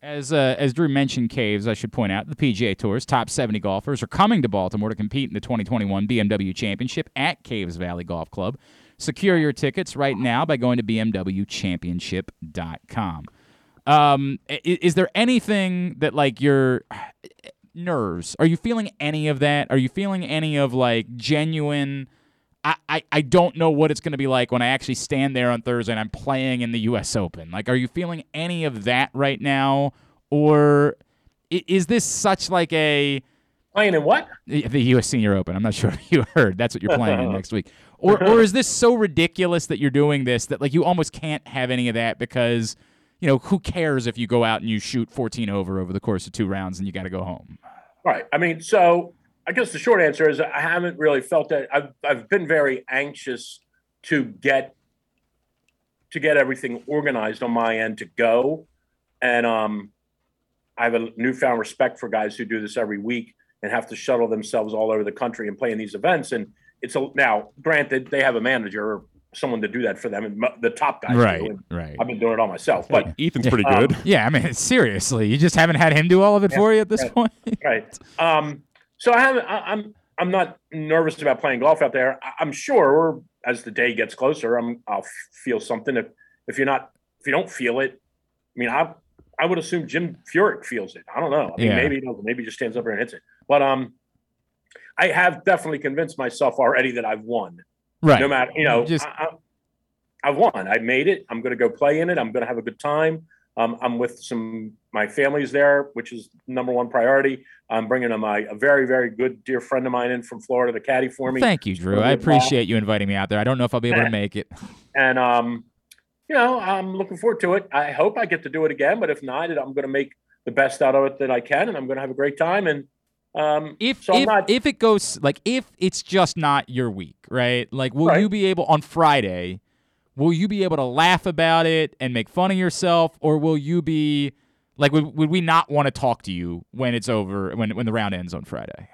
As uh, as Drew mentioned, caves. I should point out the PGA Tour's top 70 golfers are coming to Baltimore to compete in the 2021 BMW Championship at Caves Valley Golf Club. Secure your tickets right now by going to bmwchampionship.com. Um, i- is there anything that like your nerves? Are you feeling any of that? Are you feeling any of like genuine? I, I, I don't know what it's going to be like when I actually stand there on Thursday and I'm playing in the U.S. Open. Like, are you feeling any of that right now, or is this such like a playing in what the, the U.S. Senior Open? I'm not sure if you heard. That's what you're playing in next week, or or is this so ridiculous that you're doing this that like you almost can't have any of that because you know who cares if you go out and you shoot 14 over over the course of two rounds and you got to go home. Right. I mean, so I guess the short answer is I haven't really felt that. I've I've been very anxious to get to get everything organized on my end to go, and um, I have a newfound respect for guys who do this every week and have to shuttle themselves all over the country and play in these events. And it's a now granted they have a manager someone to do that for them, and the top guys. Right, and right. I've been doing it all myself, but Ethan's pretty Um, good. Yeah, I mean seriously, you just haven't had him do all of it for you at this right. point. right. Um, so I haven't. I, I'm I'm not nervous about playing golf out there. I, I'm sure as the day gets closer, I'm I'll feel something. If if you're not if you don't feel it, I mean I I would assume Jim Furyk feels it. I don't know. I mean Yeah. maybe he doesn't. Maybe he just stands up there and hits it. But um, I have definitely convinced myself already that I've won. Right. No matter you know, Just- I, I, I've won. I made it. I'm going to go play in it. I'm going to have a good time. Um, I'm with some my family's there, which is number one priority. I'm bringing a, my a very very good dear friend of mine in from Florida to caddy for me. Thank you, Drew. I appreciate you inviting me out there. I don't know if I'll be able to make it. And um, you know, I'm looking forward to it. I hope I get to do it again, but if not, I'm going to make the best out of it that I can, and I'm going to have a great time. And um, If so if, not if it goes like if it's just not your week, right? Like, will Right. you be able on Friday? Will you be able to laugh about it and make fun of yourself, or will you be like would, would we not want to talk to you when it's over when when the round ends on Friday?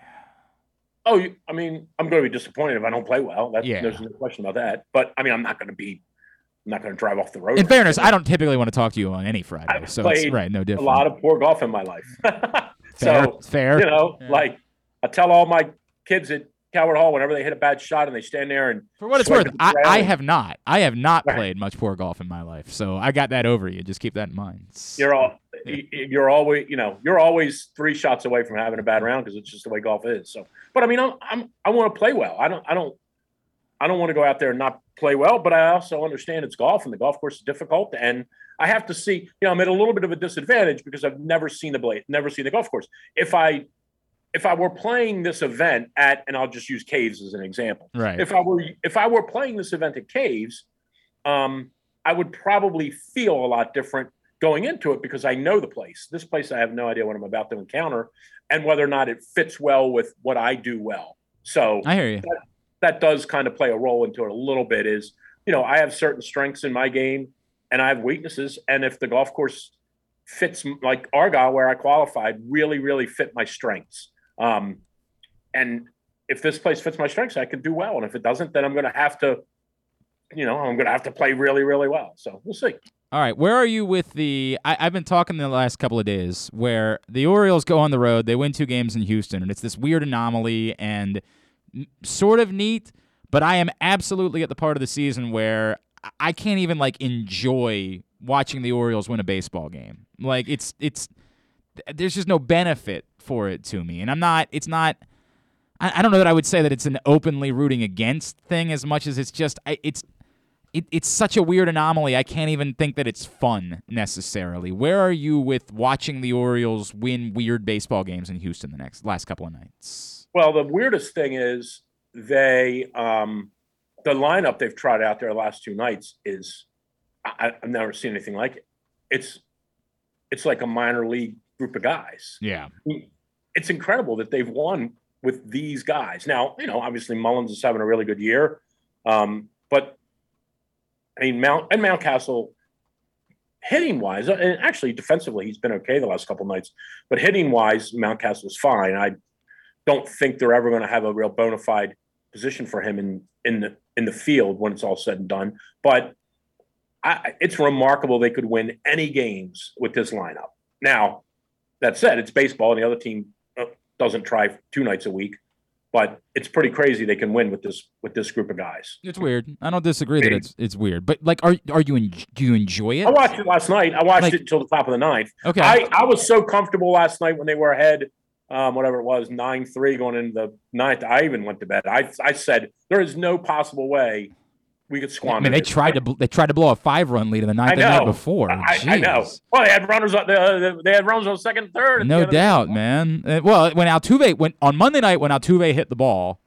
Oh, I mean, I'm going to be disappointed if I don't play well. That, Yeah. There's no question about that. But I mean, I'm not going to be. I'm not going to drive off the road. In fairness, I don't typically want to talk to you on any Friday, I've so it's right, no a lot of poor golf in my life. Fair, so fair. you know, like I tell all my kids at Calvert Hall whenever they hit a bad shot and they stand there and For what it's worth, I, I have not. I have not Right. played much poor golf in my life, so I got that over you. Just keep that in mind. You're all. y- You're always, you know, you're always three shots away from having a bad round because it's just the way golf is. So, but I mean, I'm, I'm I want to play well. I don't, I don't, I don't want to go out there and not play well. But I also understand it's golf and the golf course is difficult, and I have to see. You know, I'm at a little bit of a disadvantage because I've never seen the blade, never seen the golf course. If I, if I were playing this event at, and I'll just use Caves as an example. Right. If I were, if I were playing this event at Caves, um, I would probably feel a lot different going into it because I know the place. This place, I have no idea what I'm about to encounter and whether or not it fits well with what I do well. So I hear you. that, that does kind of play a role into it a little bit. Is you know I have certain strengths in my game and I have weaknesses, and if the golf course fits like Argyle, where I qualified, really really fit my strengths. Um, and if this place fits my strengths, I can do well. And if it doesn't, then I'm going to have to, you know, I'm going to have to play really really well. So we'll see. All right, where are you with the? I, I've been talking the last couple of days where the Orioles go on the road, they win two games in Houston, and it's this weird anomaly and sort of neat. But I am absolutely at the part of the season where I- can't even like enjoy watching the Orioles win a baseball game. Like it's it's there's just no benefit for it to me, and I'm not. It's not. I, I don't know that I would say that it's an openly rooting against thing as much as it's just. I, it's. It, it's such a weird anomaly. I can't even think that it's fun necessarily. Where are you with watching the Orioles win weird baseball games in Houston the next last couple of nights? Well, the weirdest thing is they um, the lineup they've tried out there the last two nights is I, I've never seen anything like it. It's it's like a minor league group of guys. Yeah. It's incredible that they've won with these guys. Now, you know, obviously Mullins is having a really good year, um, but I mean Mount and Mountcastle hitting wise, and actually defensively he's been okay the last couple nights, but hitting wise Mountcastle's fine. I don't think they're ever going to have a real bona fide position for him in in the in the field when it's all said and done. But I, it's remarkable they could win any games with this lineup. Now, that said, it's baseball, and the other team uh, doesn't try two nights a week. But it's pretty crazy they can win with this with this group of guys. It's weird. I don't disagree that it's it's weird, but like, are are you en- do you enjoy it? I watched it last night. I watched Like- it until the top of the ninth. Okay. I, I was so comfortable last night when they were ahead, um, whatever it was, nine three going into the ninth. I even went to bed. I I said there is no possible way we could squander. I mean, they tried to they tried to blow a five run lead in the ninth the night before. I, I know. Well, they had runners on. The, they had runners on second, and third. No end of the- doubt, man. Uh, well, when Altuve went on Monday night when Altuve hit the ball,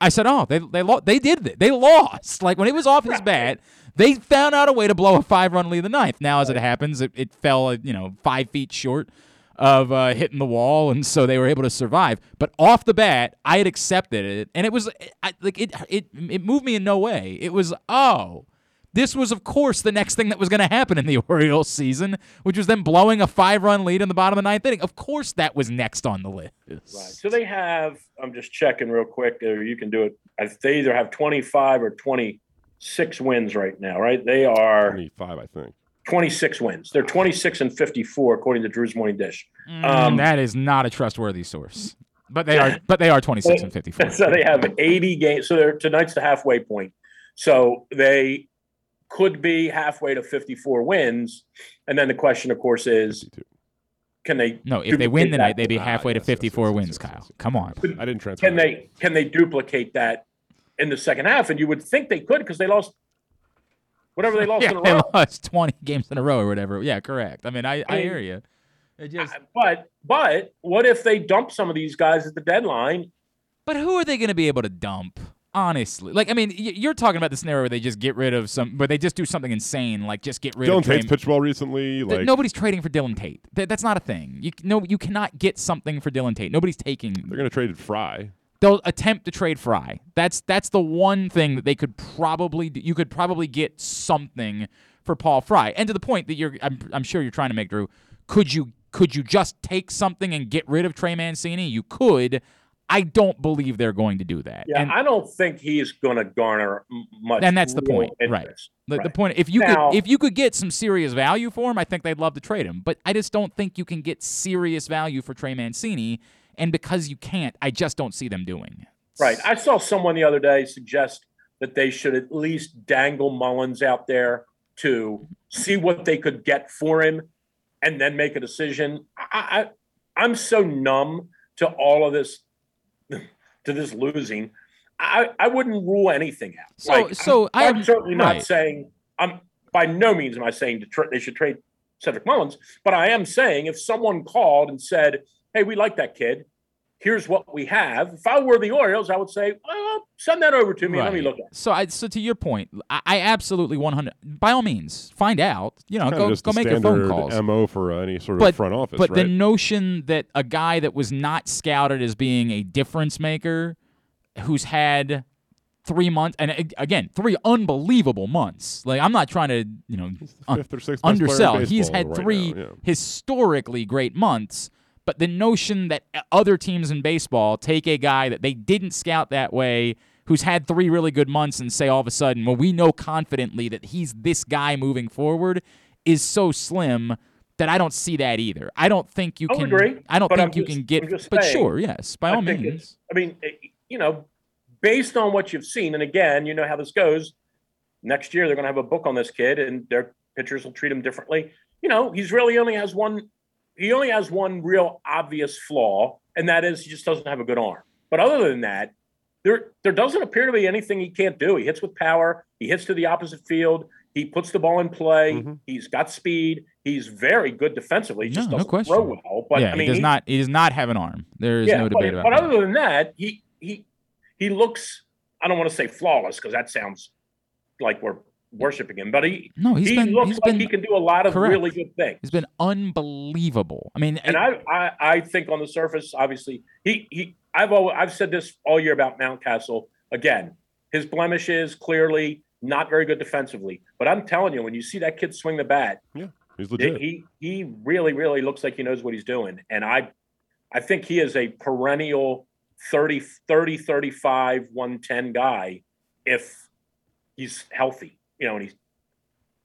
I said, "Oh, they they lo- they did it. They lost. Like when it was off his bat, they found out a way to blow a five run lead in the ninth. Now, as it happens, it, it fell uh, you know five feet short of uh, hitting the wall, and so they were able to survive. But off the bat, I had accepted it, and it was I, like it it it moved me in no way. It was oh. This was, of course, the next thing that was going to happen in the Orioles season, which was them blowing a five-run lead in the bottom of the ninth inning. Of course, that was next on the list. Right. So they have. I'm just checking real quick. Or you can do it. They either have 25 or 26 wins right now. Right. They are 25, I think. 26 wins. They're 26 and 54 according to Drew's Morning Dish. Mm, Um, that is not a trustworthy source, but they are. But they are twenty-six and fifty-four. So they have 80 games. So they're tonight's the halfway point. So they could be halfway to 54 wins. And then the question, of course, is can they No, if they win tonight, they'd be halfway to fifty-four wins. Kyle, come on. I didn't transfer. Can they can they duplicate that in the second half? And you would think they could because they lost whatever they lost Yeah, in a they row. lost twenty games in a row or whatever. Yeah, correct. I mean, I, I mean, hear you. It just, But but what if they dump some of these guys at the deadline? but who are they going to be able to dump? Honestly, like I mean, you're talking about the scenario where they just get rid of some, where they just do something insane, like just get rid Dylan of Trey- Tate's pitched well recently. Th- Like nobody's trading for Dylan Tate. Th- that's not a thing. You no, you cannot get something for Dylan Tate. Nobody's taking. they're going to trade Fry. They'll attempt to trade Fry. That's that's the one thing that they could probably do. You could probably get something for Paul Fry. And to the point that you're, I'm, I'm sure you're trying to make, Drew. Could you could you just take something and get rid of Trey Mancini? You could. I don't believe they're going to do that. Yeah, and, I don't think he's going to garner much. and that's the point, right? interest. The, the Right. point, if you Now- could, if you could get some serious value for him, I think they'd love to trade him. But I just don't think you can get serious value for Trey Mancini, and because you can't, I just don't see them doing. it. Right. I saw someone the other day suggest that they should at least dangle Mullins out there to see what they could get for him and then make a decision. I, I I'm so numb to all of this to this losing. I, I wouldn't rule anything out. So- Like, so I I'm, am- certainly not saying I'm by no means am I saying to tra- they should trade Cedric Mullins, but I am saying if someone called and said, "Hey, we like that kid. Here's what we have." If I were the Orioles, I would say, "Well, send that over to me. and Let me look at." it. So I so to your point, I, I absolutely 100 by all means find out. You know, go go the make your phone standard calls. Mo for uh, any sort of front office, but right? the notion that a guy that was not scouted as being a difference maker, who's had three months and again three unbelievable months. Like I'm not trying to you know un- fifth or sixth best player in undersell. He's had right three now, yeah. historically great months. But the notion that other teams in baseball take a guy that they didn't scout that way, who's had three really good months, and say all of a sudden, well, we know confidently that he's this guy moving forward, is so slim that I don't see that either. I don't think you I can. agree, I don't think I'm you just- can get. But saying, sure, yes, by I all means. I mean, eh, you know, based on what you've seen, and again, you know how this goes. Next year, they're going to have a book on this kid, and their pitchers will treat him differently. You know, he's really only has one he only has one real obvious flaw, and that is he just doesn't have a good arm. But other than that, there there doesn't appear to be anything he can't do. He hits with power. He hits to the opposite field. He puts the ball in play. Mm-hmm. He's got speed. He's very good defensively. He just no doesn't question. throw well. But yeah, I mean, he does he- not. He does not have an arm. There is yeah, no but, debate about it. but that. other than that, he he he looks. I don't want to say flawless because that sounds like we're worshiping him, but he No, he's he been- looks he's like been he can do a lot of correct. really good things. He's been unbelievable. I mean, And I, I, I think on the surface, obviously, he, he, I've always, I've said this all year about Mountcastle. Again, his blemish is clearly not very good defensively. But I'm telling you, when you see that kid swing the bat, yeah, he's legit. He, he really, really looks like he knows what he's doing. And I, I think he is a perennial 30, 30, 35, 110 guy if he's healthy, you know, and he's,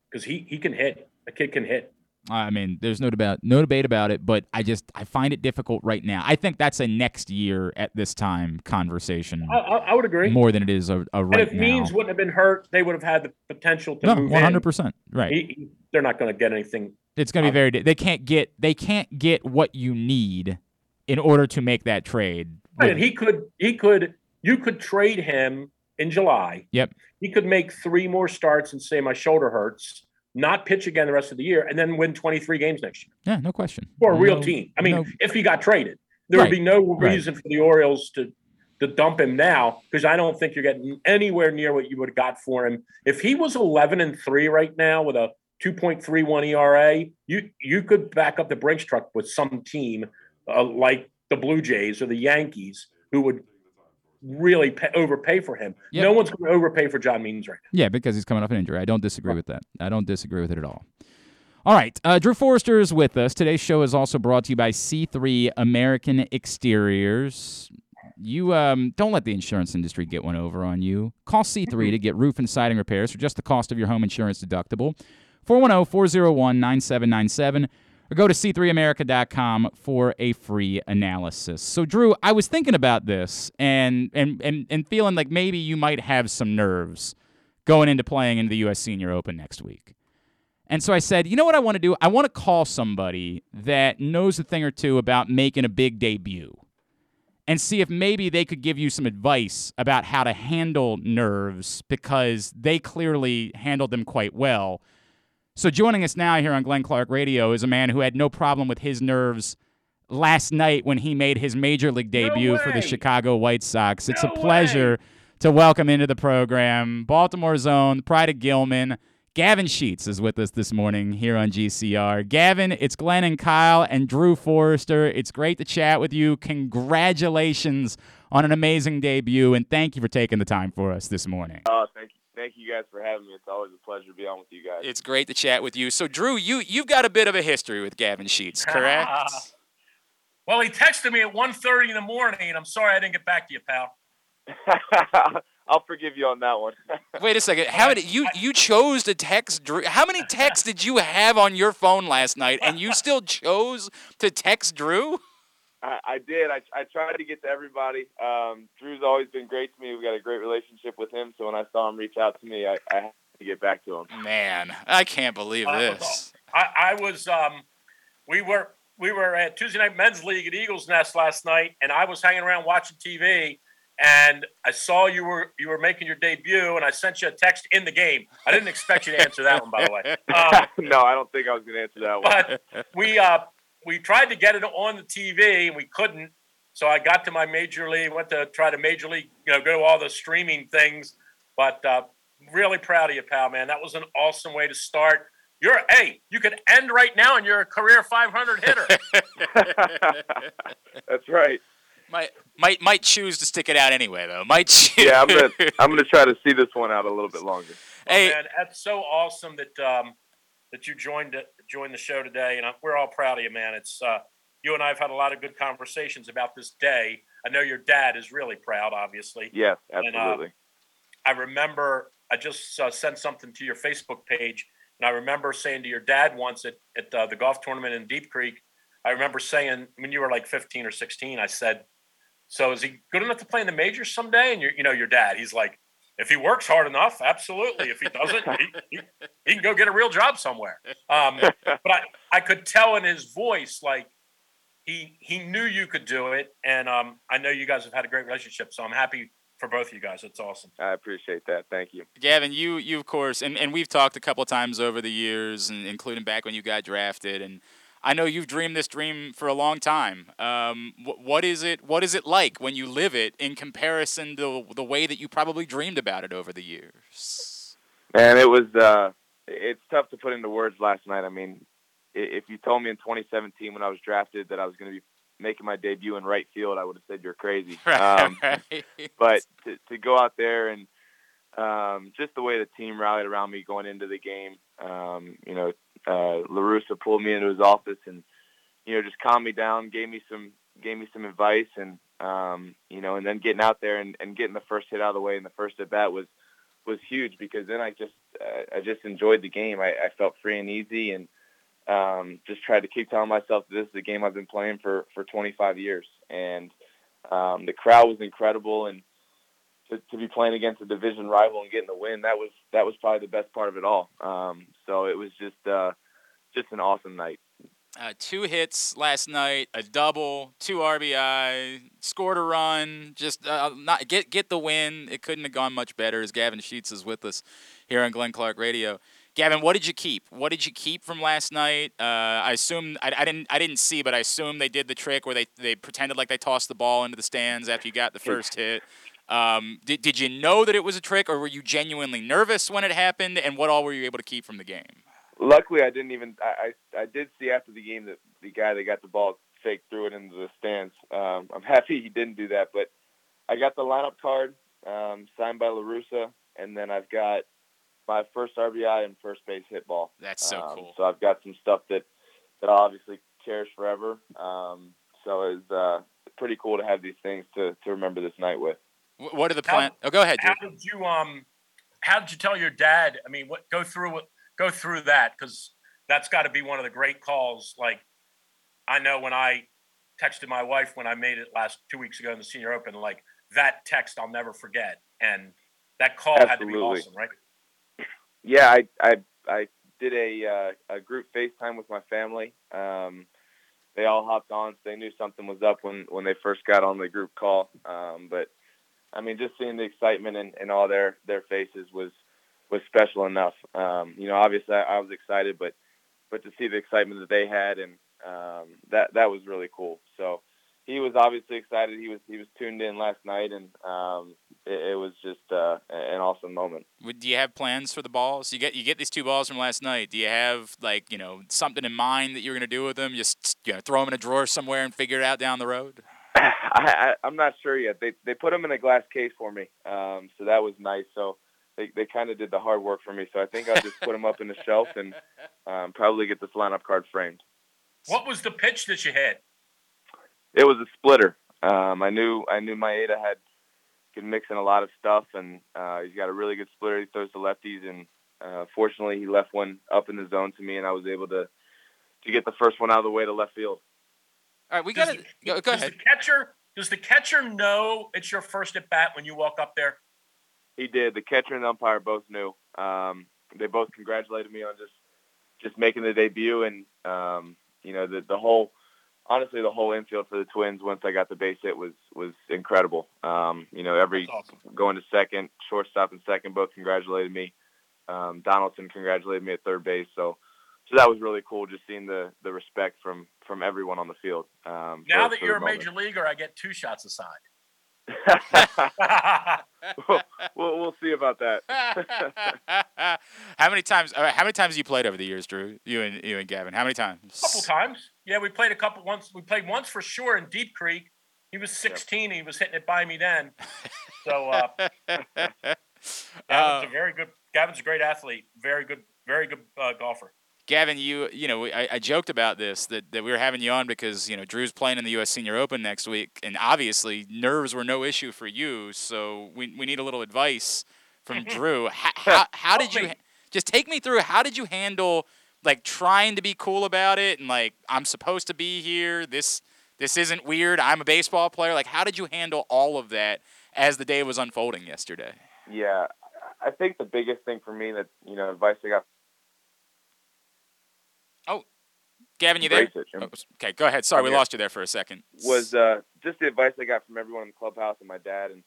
because he, he can hit. A kid can hit. I mean, there's no debate, no debate about it. But I just, I find it difficult right now. I think that's a next year at this time conversation. I, I, I would agree. more than it is a, a right and if now. Means wouldn't have been hurt, they would have had the potential to no, move one hundred percent right. He- he- they're not going to get anything. It's going to be very. They can't get. They can't get what you need in order to make that trade. Right, and he could, he could, you could trade him in July. Yep. He could make three more starts and say my shoulder hurts, not pitch again the rest of the year, and then win 23 games next year Yeah, no question. for a real No- team. I mean, no- if he got traded, there Right, would be no right. reason for the Orioles to to dump him now because I don't think you're getting anywhere near what you would have got for him. If he was 11 and three right now with a 2.31 ERA, you you could back up the Brinks truck with some team uh, like the Blue Jays or the Yankees who would really pay, overpay for him. Yep. No one's going to overpay for John Means right now. Yeah, because he's coming off an injury. I don't disagree with that. I don't disagree with it at all. All right, uh, Drew Forrester is with us. Today's show is also brought to you by C3 American Exteriors. You um, don't let the insurance industry get one over on you. Call C3 to get roof and siding repairs for just the cost of your home insurance deductible. 410 401 9797 or go to c3america.com for a free analysis. So, Drew, I was thinking about this and, and, and, and feeling like maybe you might have some nerves going into playing in the U.S. Senior Open next week. And so I said, you know what I want to do? I want to call somebody that knows a thing or two about making a big debut and see if maybe they could give you some advice about how to handle nerves because they clearly handled them quite well. So joining us now here on Glenn Clark Radio is a man who had no problem with his nerves last night when he made his major league debut for the. Chicago White Sox. It's a pleasure to welcome into the program Baltimore's own Pride of Gilman. Gavin Sheets is with us this morning here on GCR. Gavin, it's Glenn and Kyle and Drew Forrester. It's great to chat with you. Congratulations on an amazing debut, and thank you for taking the time for us this morning. Oh, thank you, thank you guys for having me. It's always a pleasure to be on with you guys. It's great to chat with you. So, Drew, you you've got a bit of a history with Gavin Sheets, correct? Well, he texted me at 1.30 in the morning, and I'm sorry I didn't get back to you, pal. I'll forgive you on that one. Wait a second. How did you you chose to text Drew? How many texts did you have on your phone last night, and you still chose to text Drew? I, I did. I, I tried to get to everybody. Um, Drew's always been great to me. We've got a great relationship with him. So when I saw him reach out to me, I, I had to get back to him. Man, I can't believe this. I, I was um, we were we were at Tuesday night men's league at Eagles Nest last night, and I was hanging around watching TV, and I saw you were you were making your debut, and I sent you a text in the game. I didn't expect you to answer that one, by the way. Um, no, I don't think I was going to answer that one. but we uh, we tried to get it on the TV and we couldn't. So I got to my major league, went to try to major league, you know, go to all the streaming things. But uh, really proud of you, pal, man. That was an awesome way to start. You're hey, you could end right now and you're a career 500 hitter. That's right. Might might might choose to stick it out anyway, though. Might choose. Yeah, I'm gonna I'm gonna try to see this one out a little bit longer. Hey, man, that's so awesome that um, that you joined it- joined the show today, and we're all proud of you, man. It's uh, you and I have had a lot of good conversations about this day. I know your dad is really proud, obviously. Yes, And, uh, absolutely. I remember I just uh, sent something to your Facebook page, and I remember saying to your dad once at, at uh, the golf tournament in Deep Creek, I remember saying when you were like 15 or 16, I said, "So is he good enough to play in the majors someday?" And you you know your dad, he's like, if he works hard enough, absolutely. If he doesn't, he, he, he can go get a real job somewhere. Um, but I, I could tell in his voice, like he he knew you could do it, and um, I know you guys have had a great relationship. So I'm happy for both of you guys. It's awesome. I appreciate that. Thank you. Gavin, you you of course, and, and we've talked a couple of times over the years, and including back when you got drafted, and I know you've dreamed this dream for a long time. Um, wh- what is it? What is it like when you live it in comparison to the way that you probably dreamed about it over the years? Man, it was. Uh, it's tough to put into words last night. I mean, if you told me in 2017 when I was drafted that I was going to be making my debut in right field, I would have said you're crazy. Um, Right. but to, to go out there and um, just the way the team rallied around me going into the game, um, you know, uh, La Russa pulled me into his office and you know just calmed me down, gave me some gave me some advice, and um, you know, and then getting out there and, and getting the first hit out of the way in the first at bat was was huge because then I just uh, I just enjoyed the game. I, I felt free and easy and um, just tried to keep telling myself this is a game I've been playing for for 25 years and um, the crowd was incredible and to, to be playing against a division rival and getting the win that was that was probably the best part of it all. Um, so it was just uh, just an awesome night. Uh, two hits last night, a double, two RBI, scored a run. Just uh, not get get the win. It couldn't have gone much better. As Gavin Sheets is with us here on Glenn Clark Radio. Gavin, what did you keep? What did you keep from last night? Uh, I assume I, I didn't I didn't see, but I assume they did the trick where they, they pretended like they tossed the ball into the stands after you got the first hit. Um, did, did you know that it was a trick, or were you genuinely nervous when it happened? And what all were you able to keep from the game? Luckily, I didn't even. I, I I did see after the game that the guy that got the ball fake threw it into the stands. Um, I'm happy he didn't do that, but I got the lineup card um, signed by La Russa, and then I've got my first RBI and first base hit ball. That's so Um, cool. So I've got some stuff that that I'll obviously cherish forever. Um, so it's uh, pretty cool to have these things to to remember this night with. Wh- What are the plans? Oh, go ahead. How Drew. did you um? How did you tell your dad? I mean, what go through go through that because that's got to be one of the great calls. Like I know when I texted my wife when I made it last two weeks ago in the Senior Open, like that text I'll never forget, and that call had to be awesome, right? Yeah, I I I did a uh, a group FaceTime with my family. Um, they all hopped on, so they knew something was up when when they first got on the group call. Um, but I mean, just seeing the excitement in, in all their their faces was was special enough. Um, you know, obviously I, I was excited, but but to see the excitement that they had and um, that that was really cool. So he was obviously excited. He was he was tuned in last night, and um, it, it was just uh, an awesome moment. Do you have plans for the balls? You get you get these two balls from last night. Do you have like you know something in mind that you're gonna do with them? Just you know throw them in a drawer somewhere and figure it out down the road. I, I, I'm not sure yet. They they put them in a glass case for me, um, so that was nice. So they they kind of did the hard work for me. So I think I'll just put them up in the shelf and um, probably get this lineup card framed. What was the pitch that you hit? It was a splitter. Um, I knew I knew Maeda had could mix in a lot of stuff, and uh, he's got a really good splitter. He throws to lefties, and uh, fortunately, he left one up in the zone to me, and I was able to to get the first one out of the way to left field. All right, we got to go, go does ahead. the catcher does the catcher know it's your first at bat when you walk up there? He did. The catcher and umpire both knew. Um, they both congratulated me on just just making the debut, and um, you know the the whole honestly the whole infield for the Twins once I got the base hit was was incredible. Um, you know every awesome. going to second, shortstop and second both congratulated me. Um, Donaldson congratulated me at third base. So so that was really cool just seeing the the respect from from everyone on the field. Um, Now for- that for you're the a major leaguer, I get two shots aside. we'll, we'll we'll see about that. how many times? all right, how many times have you played over the years, Drew? You and you and Gavin. How many times? A couple times. Yeah, we played a couple once. We played once for sure in Deep Creek. He was 16. He was hitting it by me then. So uh, Gavin's a very good. Gavin's a great athlete. Very good. Very good uh, golfer. Gavin, you you know I, I joked about this that, that we were having you on because you know Drew's playing in the U.S. Senior Open next week, and obviously nerves were no issue for you. So we we need a little advice from mm-hmm. Drew. How, how, how did you just take me through? How did you handle like trying to be cool about it and like I'm supposed to be here? This this isn't weird. I'm a baseball player. Like how did you handle all of that as the day was unfolding yesterday? yeah, I think the biggest thing for me that you know advice I got Gavin, you there? Oh, okay, go ahead. Sorry, we here. lost you there for a second. was uh, just the advice I got from everyone in the clubhouse and my dad, and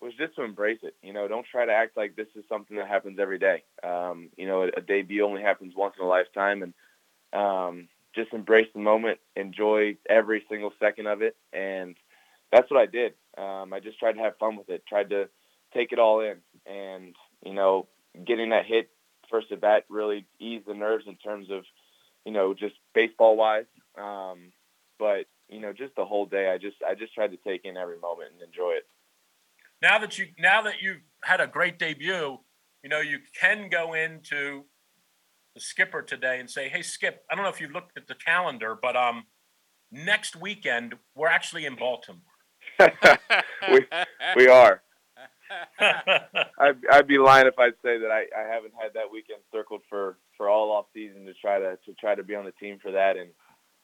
was just to embrace it. You know, don't try to act like this is something that happens every day. Um, you know, a, a debut only happens once in a lifetime, and um, just embrace the moment, enjoy every single second of it, and that's what I did. Um, I just tried to have fun with it, tried to take it all in, and you know, getting that hit first at bat really eased the nerves in terms of, you know, just baseball wise. Um, but you know, just the whole day, I just I just tried to take in every moment and enjoy it. Now that you now that you've had a great debut, you know you can go into the skipper today and say, "Hey, Skip, I don't know if you looked at the calendar, but um, next weekend we're actually in Baltimore." we we are. I'd, I'd be lying if I'd say that I, I haven't had that weekend circled for, for all off season to try to to try to be on the team for that. And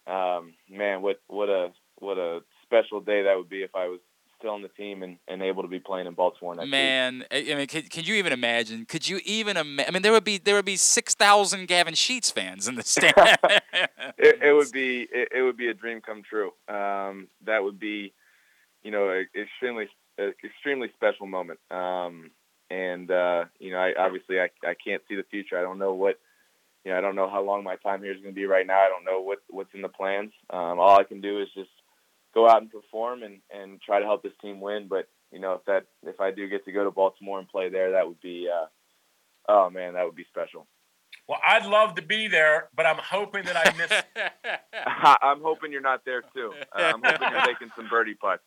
um, man, what what a what a special day that would be if I was still on the team and, and able to be playing in Baltimore next. Man, I I mean, could, could you even imagine? Could you even imagine? I mean, there would be there would be six thousand Gavin Sheets fans in the stand. it, it would be it, it would be a dream come true. Um, that would be, you know, extremely extremely special moment. Um, and uh, you know, I obviously I, I can't see the future. I don't know what you know. I don't know how long my time here is going to be right now. I don't know what what's in the plans. Um, all I can do is just go out and perform and and try to help this team win. But you know, if that if I do get to go to Baltimore and play there, that would be. Uh, oh man, that would be special. Well, I'd love to be there, but I'm hoping that I miss. I'm hoping you're not there too. Uh, I'm hoping you're making some birdie putts.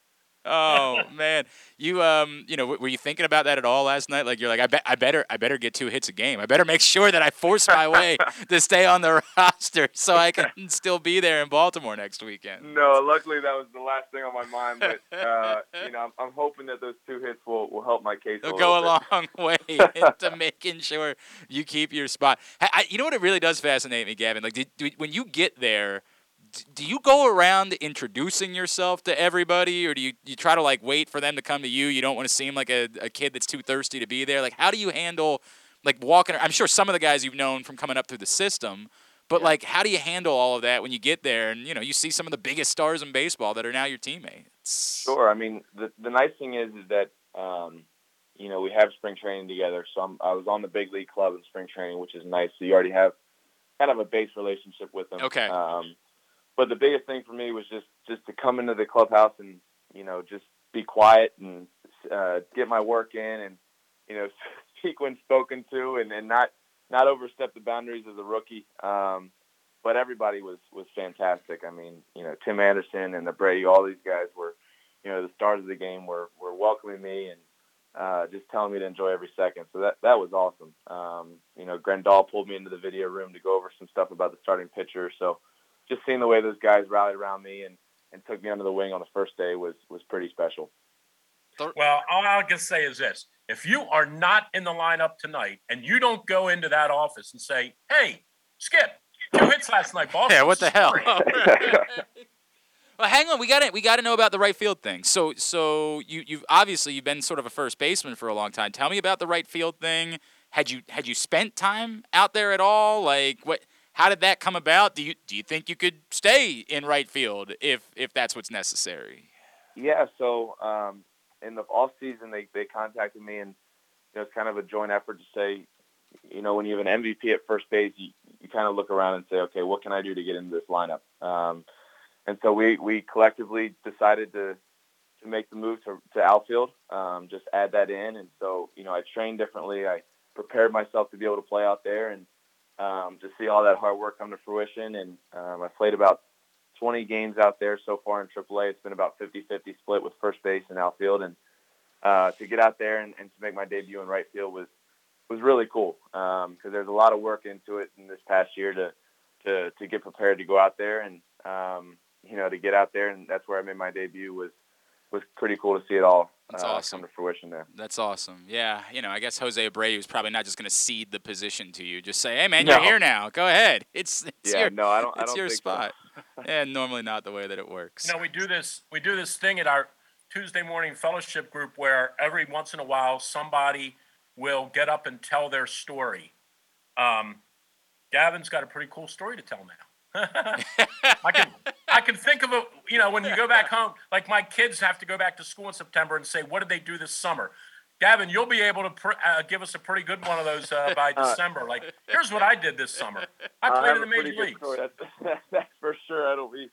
Oh man, you um, you know, w- were you thinking about that at all last night? Like you're like, I bet, I better, I better get two hits a game. I better make sure that I force my way to stay on the roster so I can still be there in Baltimore next weekend. No, luckily that was the last thing on my mind. But uh, you know, I'm, I'm hoping that those two hits will, will help my case. They'll go a long way into making sure you keep your spot. I, I, you know what? It really does fascinate me, Gavin. Like, did, do, when you get there, do you go around introducing yourself to everybody, or do you, you try to like wait for them to come to you? You don't want to seem like a, a kid that's too thirsty to be there. Like, how do you handle like walking? I'm sure some of the guys you've known from coming up through the system. But like, how do you handle all of that when you get there and you know you see some of the biggest stars in baseball that are now your teammates? Sure. I mean, the the nice thing is, is that um, you know we have spring training together. So I'm, I was on the big league club in spring training, which is nice. So you already have kind of a base relationship with them. Okay. Um, but the biggest thing for me was just just to come into the clubhouse and you know just be quiet and uh, get my work in and you know speak when spoken to and, and not not overstep the boundaries as a rookie. Um, but everybody was was fantastic. I mean, you know, Tim Anderson and the Abreu, all these guys were, you know, the stars of the game were were welcoming me and uh, just telling me to enjoy every second. So that that was awesome. Um, you know, Grandal pulled me into the video room to go over some stuff about the starting pitcher. So just seeing the way those guys rallied around me and, and took me under the wing on the first day was was pretty special. Well, all I can say is this: if you are not in the lineup tonight and you don't go into that office and say, "Hey, Skip, two hits last night, boss," Yeah, what the hell? Well, hang on. We got to we got to know about the right field thing. So so you you've obviously you've been sort of a first baseman for a long time. Tell me about the right field thing. Had you had you spent time out there at all? Like what? How did that come about? Do you do you think you could stay in right field if if that's what's necessary? Yeah, so um, in the off season, they they contacted me, and you know, it's kind of a joint effort to say, you know, when you have an MVP at first base, you, you kind of look around and say, okay, what can I do to get into this lineup? Um, and so we we collectively decided to to make the move to to outfield, um, just add that in, and so you know, I trained differently. I prepared myself to be able to play out there, and um, to see all that hard work come to fruition. And um, I played about 20 games out there so far in AAA. It's been about 50-50 split with first base and outfield. And uh, to get out there and, and to make my debut in right field was was really cool because there's a lot of work into it in this past year to to to get prepared to go out there and um, you know to get out there and that's where I made my debut was was pretty cool to see it all That's uh, awesome. come to fruition there. That's awesome. Yeah, you know, I guess Jose Abreu is probably not just going to cede the position to you. Just say, "Hey, man, you're here now. Go ahead. It's it's Yeah, your no, I don't- I it's don't your think so. spot." and normally not the way that it works. You know, we do this. We do this thing at our Tuesday morning fellowship group where every once in a while somebody will get up and tell their story. Um, Gavin's got a pretty cool story to tell now. I can I can think of a you know when you go back home, like my kids have to go back to school in September and say, what did they do this summer? Gavin, you'll be able to pr- uh, give us a pretty good one of those uh, by Uh, December. Like, here's what I did this summer. I played have in the major pretty leagues. That's, that's for sure. It'll be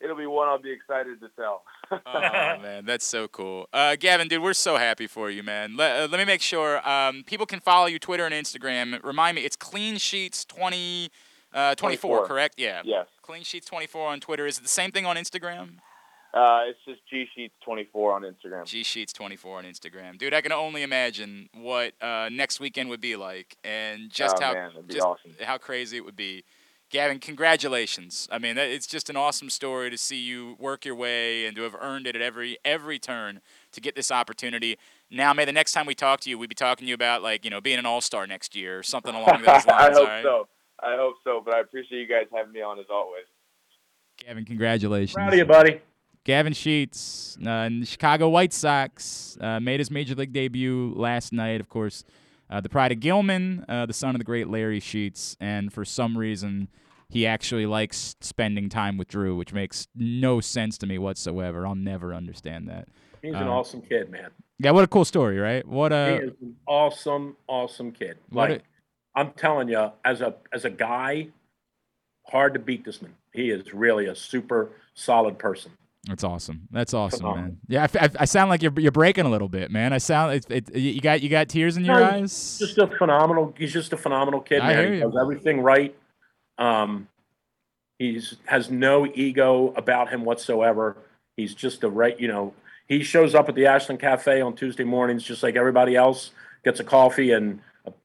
it'll be one I'll be excited to tell. Oh man, that's so cool. Uh, Gavin, dude, we're so happy for you, man. Let, uh, let me make sure um, people can follow you Twitter and Instagram. Remind me, it's Clean Sheets 20, uh, 24, 24. correct? Yeah. Yes. Clean Sheets 24 on Twitter. Is it the same thing on Instagram? Uh, it's just G Sheets 24 on Instagram. G Sheets 24 on Instagram. Dude, I can only imagine what uh, next weekend would be like and just Oh, how man, just awesome. how crazy it would be. Gavin, congratulations. I mean, it's just an awesome story to see you work your way and to have earned it at every every turn to get this opportunity. Now, may the next time we talk to you, we be talking to you about like, you know, being an all-star next year or something along those lines, I hope all right? so. I hope so. But I appreciate you guys having me on as always. Gavin, congratulations. Proud of you, buddy. Gavin Sheets, uh, and the Chicago White Sox, uh, made his major league debut last night. Of course, uh, the pride of Gilman, uh, the son of the great Larry Sheets, and for some reason, he actually likes spending time with Drew, which makes no sense to me whatsoever. I'll never understand that. He's an Um, awesome kid, man. Yeah, what a cool story, right? What he a is an awesome, awesome kid. What Like I'm telling you, as a as a guy, hard to beat this man. He is really a super solid person. That's awesome. That's awesome, man. Yeah, I sound like you're you're breaking a little bit, man. I sound it, it, you got you got tears in your No, eyes. Just a phenomenal. He's just a phenomenal kid, I man. hear He you. does everything right. Um, he's has no ego about him whatsoever. He's just a right. You know, he shows up at the Ashland Cafe on Tuesday mornings, just like everybody else. Gets a coffee and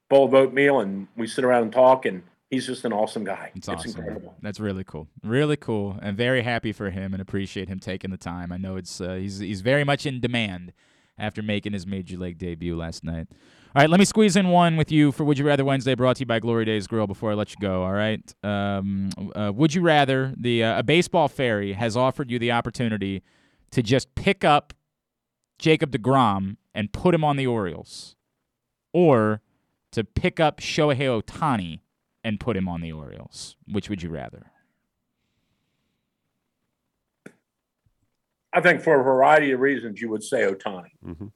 bowl of oatmeal, and we sit around and talk. And he's just an awesome guy. It's It's, awesome. incredible. That's really cool. Really cool, and very happy for him, and appreciate him taking the time. I know it's uh, he's he's very much in demand after making his major league debut last night. All right, let me squeeze in one with you for Would You Rather Wednesday, brought to you by Glory Days Grill. Before I let you go, all right. Um, uh, would you rather the uh, a baseball fairy has offered you the opportunity to just pick up Jacob Degrom and put him on the Orioles, or to pick up Shohei Ohtani and put him on the Orioles? Which would you rather? I think for a variety of reasons, you would say Ohtani. Mm-hmm.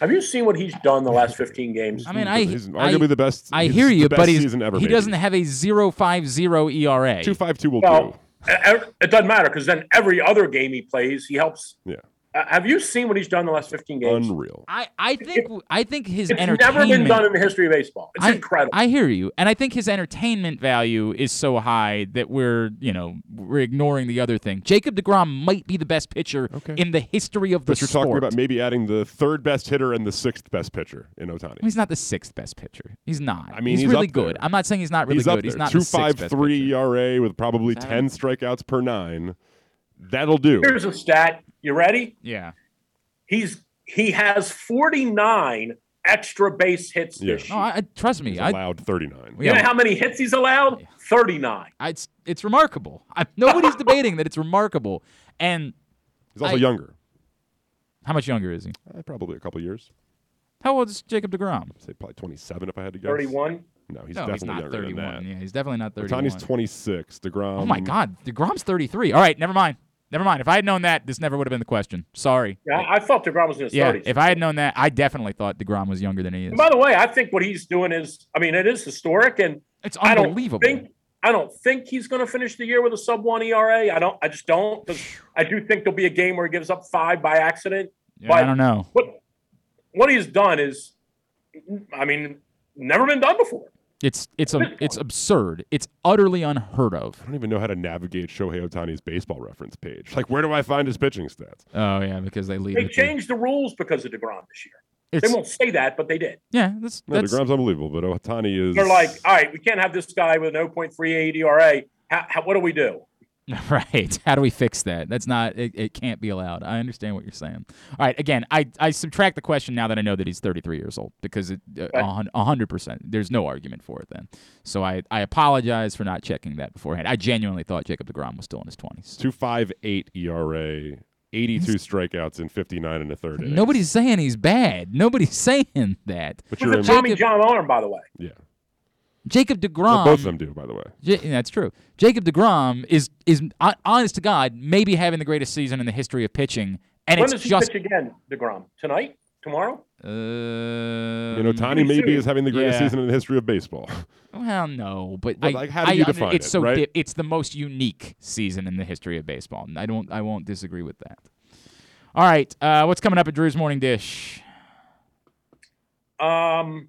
Have you seen what he's done the last 15 games? I mean, I He's I- arguably the best- I he's hear the you, best but he's, ever, he maybe. doesn't have a 0.50 ERA. Two five two will Well, e- it doesn't matter because then every other game he plays, he helps. Yeah. Uh, have you seen what he's done the last 15 games? Unreal. I, I think I think his It's entertainment never been done in the history of baseball. It's I, incredible. I hear you, and I think his entertainment value is so high that we're, you know, we're ignoring the other thing. Jacob Degrom might be the best pitcher in the history of the sport. But you're sport. talking about maybe adding the third best hitter and the sixth best pitcher in Ohtani. He's not the sixth best pitcher. He's not. I mean, he's, he's really good. there. I'm not saying he's not really he's good. He's there. not two the sixth five best three ERA with probably ten strikeouts per nine. That'll do. Here's a stat. You ready? Yeah. He's he has 49 extra base hits Yeah. this No, year. I, I- trust me. He's I, allowed thirty nine. you know how many hits he's allowed? 39. I- it's it's remarkable. I, nobody's debating that it's remarkable. And He's also I- younger. How much younger is he? Uh, probably a couple years. How old is Jacob Degrom? say probably twenty seven if I had to guess. 31? No, he's no, definitely he's not younger 31. than that. Yeah, he's definitely not 31. Ohtani's twenty six. Degrom. Oh my God, Degrom's 33. All right, never mind. Never mind. If I had known that, this never would have been the question. Sorry. Yeah, I thought DeGrom was in his Yeah, 30s. if I had known that, I definitely thought Degrom was younger than he is. And by the way, I think what he's doing is, I mean, it is historic, and it's unbelievable. I don't think I don't think he's going to finish the year with a sub one ERA. I don't. I just don't. I do think there'll be a game where he gives up five by accident. Yeah, I don't know. What what he's done is, I mean, never been done before. It's it's a, it's absurd. It's utterly unheard of. I don't even know how to navigate Shohei Ohtani's baseball reference page. Like, where do I find his pitching stats? Oh yeah, because they leave They it. to- changed the rules because of Degrom this year. It's- they won't say that, but they did. Yeah, that's No, that's Degrom's unbelievable, but Ohtani is. They're like, all right, we can't have this guy with an 0.38 ERA. How, how, what do we do? right. How do we fix that? That's not. It, it can't be allowed. I understand what you're saying. All right. Again, I I subtract the question now that I know that he's 33 years old because it uh, a hundred percent. There's no argument for it then. So I I apologize for not checking that beforehand. I genuinely thought Jacob Degrom was still in his 20s. two five eight ERA 82 strikeouts in 59 and a third innings. Nobody's saying he's bad. Nobody's saying that. But you're a in- Tommy John arm, by the way. Yeah. Jacob Degrom. Well, both of them do, by the way. Ja- that's true. Jacob Degrom is is honest to God maybe having the greatest season in the history of pitching, and when it's does he just pitch again, Degrom? Tonight? Tomorrow? uh, You know, Tani maybe is having the greatest yeah. season in the history of baseball. Well, no, but But, I, like, how do you under- define it's it, so right? di- it's the most unique season in the history of baseball. I don't I won't disagree with that. All right, uh, what's coming up at Drew's Morning Dish? Um,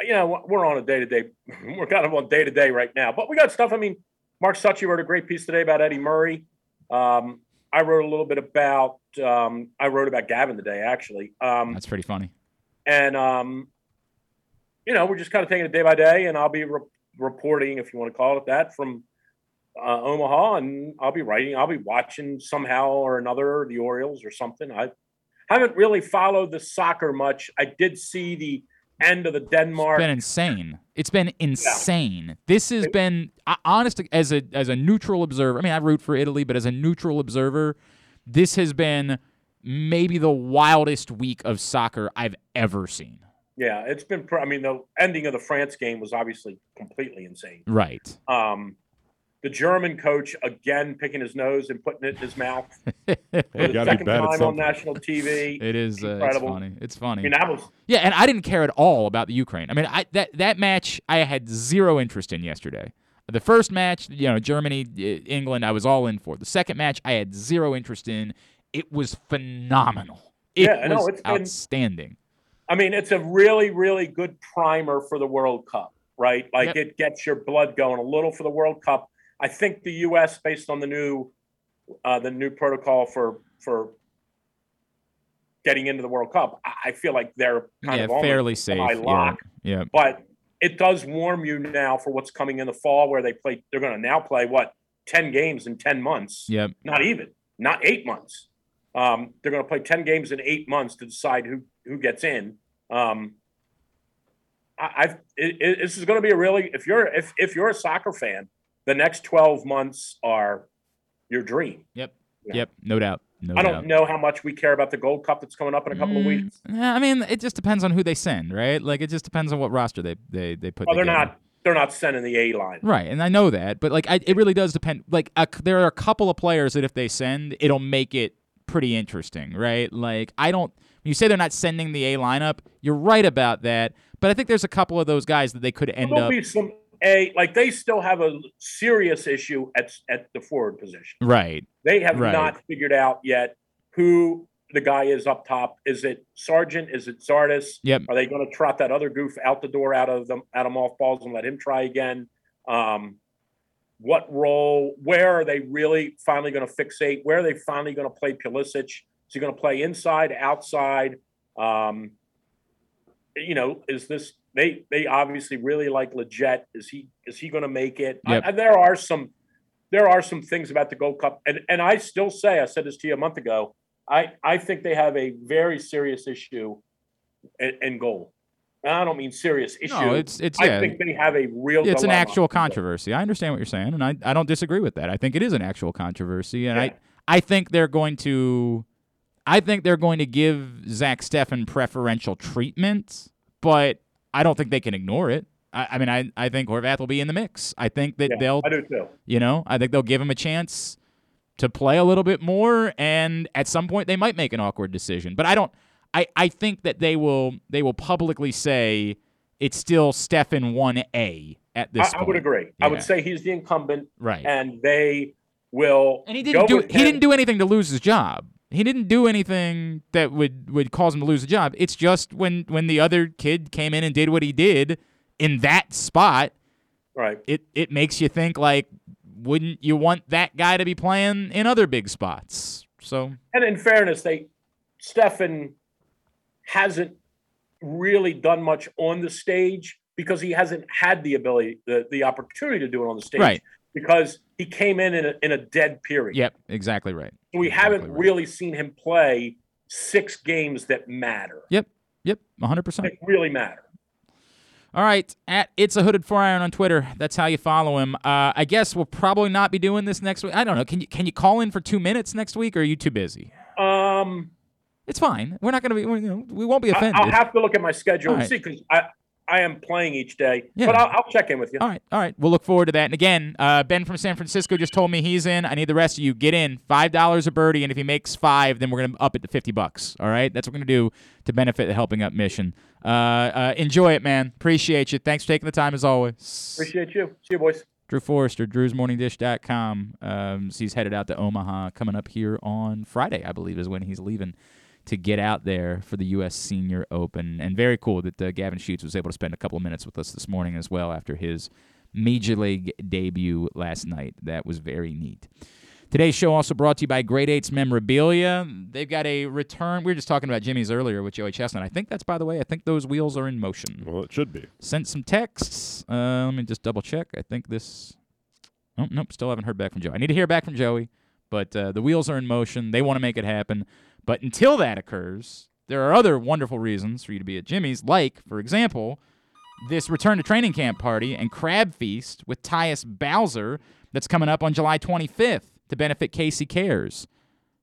you know, we're on a day to day. We're kind of on day to day right now, but we got stuff. I mean, Mark Succi wrote a great piece today about Eddie Murray. Um, I wrote a little bit about. Um, I wrote about Gavin today, actually. Um, That's pretty funny. and um, you know, we're just kind of taking it day by day, and I'll be re- reporting, if you want to call it that, from uh, Omaha, and I'll be writing. I'll be watching somehow or another the Orioles or something. I haven't really followed the soccer much. I did see the end of the Denmark. It's been insane. It's been insane. This has been honest as a as a neutral observer. I mean, I root for Italy, but as a neutral observer, this has been maybe the wildest week of soccer I've ever seen. Yeah, it's been. I mean, the ending of the France game was obviously completely insane. Right. Um, the German coach again picking his nose and putting it in his mouth for the gotta be second bad time on national TV. It is uh, it's incredible. funny. It's funny. I mean, that was Yeah, and I didn't care at all about the Ukraine. I mean, I that that match I had zero interest in yesterday. The first match, you know, Germany, uh, England, I was all in for. The second match, I had zero interest in. It was phenomenal. It Yeah, I know, was it's been- outstanding. I mean, it's a really, really good primer for the World Cup, right? Like Yep. it gets your blood going a little for the World Cup. I think the U.S. based on the new, uh, the new protocol for for getting into the World Cup, I, I feel like they're kind yeah, of fairly safe. by Yeah, yeah. But it does warm you now for what's coming in the fall, where they play. They're going to now play what ten games in ten months. Yep. Not even, not eight months. Um, they're going to play ten games in eight months to decide who who gets in. Um, I, I've it, it, this is going to be a really if you're if if you're a soccer fan, the next twelve months are your dream. Yep. Yep. No doubt. No I don't know how much we care about the Gold Cup that's coming up in a couple of Mm, weeks. Yeah, I mean, it just depends on who they send, right? Like, it just depends on what roster they they they put. Well, they're together. not they're not sending the A line. Right, and I know that, but like, I, it really does depend. Like, a, there are a couple of players that if they send, it'll make it pretty interesting, right? Like, I don't. When you say they're not sending the A lineup, you're right about that. But I think there's a couple of those guys that they could end There'll up. be some A like they still have a serious issue at at the forward position. Right. They have Right. not figured out yet who the guy is up top. Is it Sargent? Is it Zardes? Yep. Are they going to trot that other goof out the door out of them out of mothballs and let him try again? Um, what role? Where are they really finally going to fixate? Where are they finally going to play Pulisic? Is he going to play inside, outside? Um, you know, is this they they obviously really like Lletget. Is he is he going to make it? Yep. I- there are some there are some things about the Gold Cup, and and I still say I said this to you a month ago. I I think they have a very serious issue in, in goal. And I don't mean serious issue. No, it's it's I yeah. think they have a real. it's an actual controversy. I understand what you're saying, and I, I don't disagree with that. I think it is an actual controversy, and I I think they're going to, I think they're going to give Zach Steffen preferential treatment, but I don't think they can ignore it. I, I mean, I, I think Horvath will be in the mix. I think that Yeah, they'll, I do too. you know, I think they'll give him a chance to play a little bit more, and at some point they might make an awkward decision. But I don't. I, I think that they will they will publicly say it's still Steffen one A at this I, I would agree. I would say he's the incumbent, Right. And they will. And he didn't go do he him. didn't do anything to lose his job. He didn't do anything that would would cause him to lose a job. It's just when when the other kid came in and did what he did in that spot, Right. it it makes you think like wouldn't you want that guy to be playing in other big spots? So And in fairness, they Steffen hasn't really done much on the stage because he hasn't had the ability, the, the opportunity to do it on the stage. Right. Because he came in in a, in a dead period. Yep, exactly right. So we haven't really seen him play six games that matter. Yep, yep, 100%. That really matter. All right, at it's a hooded four iron on Twitter. That's how you follow him. Uh, I guess we'll probably not be doing this next week. I don't know. Can you can you call in for two minutes next week, or are you too busy? Um, It's fine. We're not going to be. You know, we won't be offended. I'll have to look at my schedule All and right. see because I I am playing each day, Yeah. but I'll, I'll check in with you. All right, all right. We'll look forward to that. And again, uh, Ben from San Francisco just told me he's in. I need the rest of you. Get in. Five dollars a birdie, and if he makes five, then we're gonna up it to fifty bucks. All right, that's what we're gonna do to benefit the Helping Up mission. Uh, uh, enjoy it, man. Appreciate you. Thanks for taking the time as always. Appreciate you. See you, boys. Drew Forrester, drewsmorningdish.com. Um, so he's headed out to Omaha coming up here on Friday, I believe, is when he's leaving to get out there for the U.S. Senior Open. And very cool that uh, Gavin Sheets was able to spend a couple of minutes with us this morning as well after his Major League debut last night. That was very neat. Today's show also brought to you by Great Eights Memorabilia. They've got a return. We were just talking about Jimmy's earlier with Joey Chestnut. I think that's, by the way, I think those wheels are in motion. Well, it should be. Sent some texts. Uh, let me just double check. I think this. Oh, nope, still haven't heard back from Joey. I need to hear back from Joey, but uh, the wheels are in motion. They want to make it happen. But until that occurs, there are other wonderful reasons for you to be at Jimmy's, like, for example, this return to training camp party and crab feast with Tyus Bowser that's coming up on July 25th to benefit Casey Cares.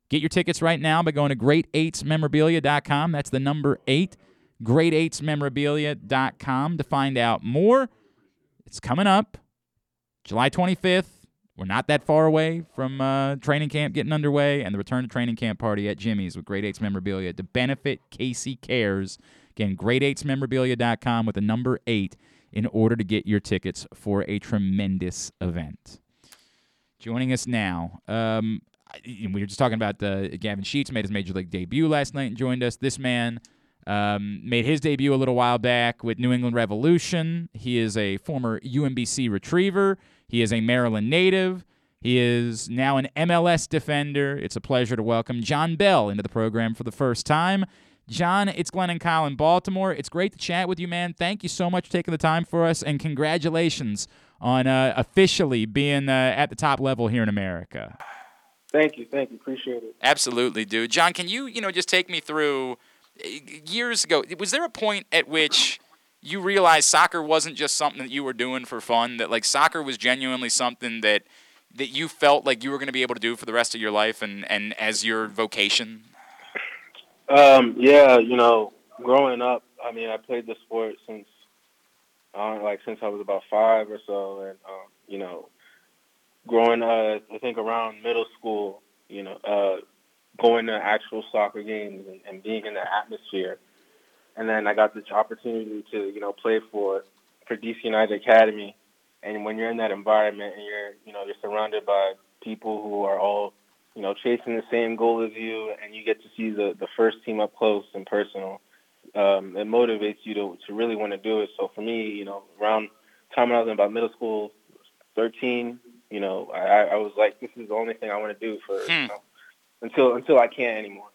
Get your tickets right now by going to great8smemorabilia.com. That's the number eight, great8smemorabilia.com to find out more. It's coming up July 25th. We're not that far away from uh, training camp getting underway and the return to training camp party at Jimmy's with Great Eights Memorabilia to benefit Casey Cares. Again, great8smemorabilia.com with the number eight in order to get your tickets for a tremendous event. Joining us now, um, we were just talking about uh, Gavin Sheets made his major league debut last night and joined us. This man um, made his debut a little while back with New England Revolution. He is a former UMBC retriever. He is a Maryland native. He is now an MLS defender. It's a pleasure to welcome Jon Bell into the program for the first time. Jon, it's Glenn and Kyle in Baltimore. It's great to chat with you, man. Thank you so much for taking the time for us, and congratulations on uh, officially being uh, at the top level here in America. Thank you, thank you, appreciate it. Absolutely, dude. Jon, can you, you know, just take me through uh, years ago? Was there a point at which you realize soccer wasn't just something that you were doing for fun? That like soccer was genuinely something that that you felt like you were going to be able to do for the rest of your life and and as your vocation? Um, yeah, you know, growing up, I mean, I played the sport since, uh, like, since I was about five or so, and um, you know, growing, uh, I think around middle school, you know, uh, going to actual soccer games and, and being in the atmosphere, and then I got this opportunity to, you know, play for for DC United Academy, and when you're in that environment and you're, you know, you're surrounded by people who are all you know, chasing the same goal as you, and you get to see the the first team up close and personal. Um, it motivates you to to really want to do it. So for me, you know, around time when I was in about middle school, thirteen, you know, I, I was like, this is the only thing I want to do for you know, until until I can't anymore.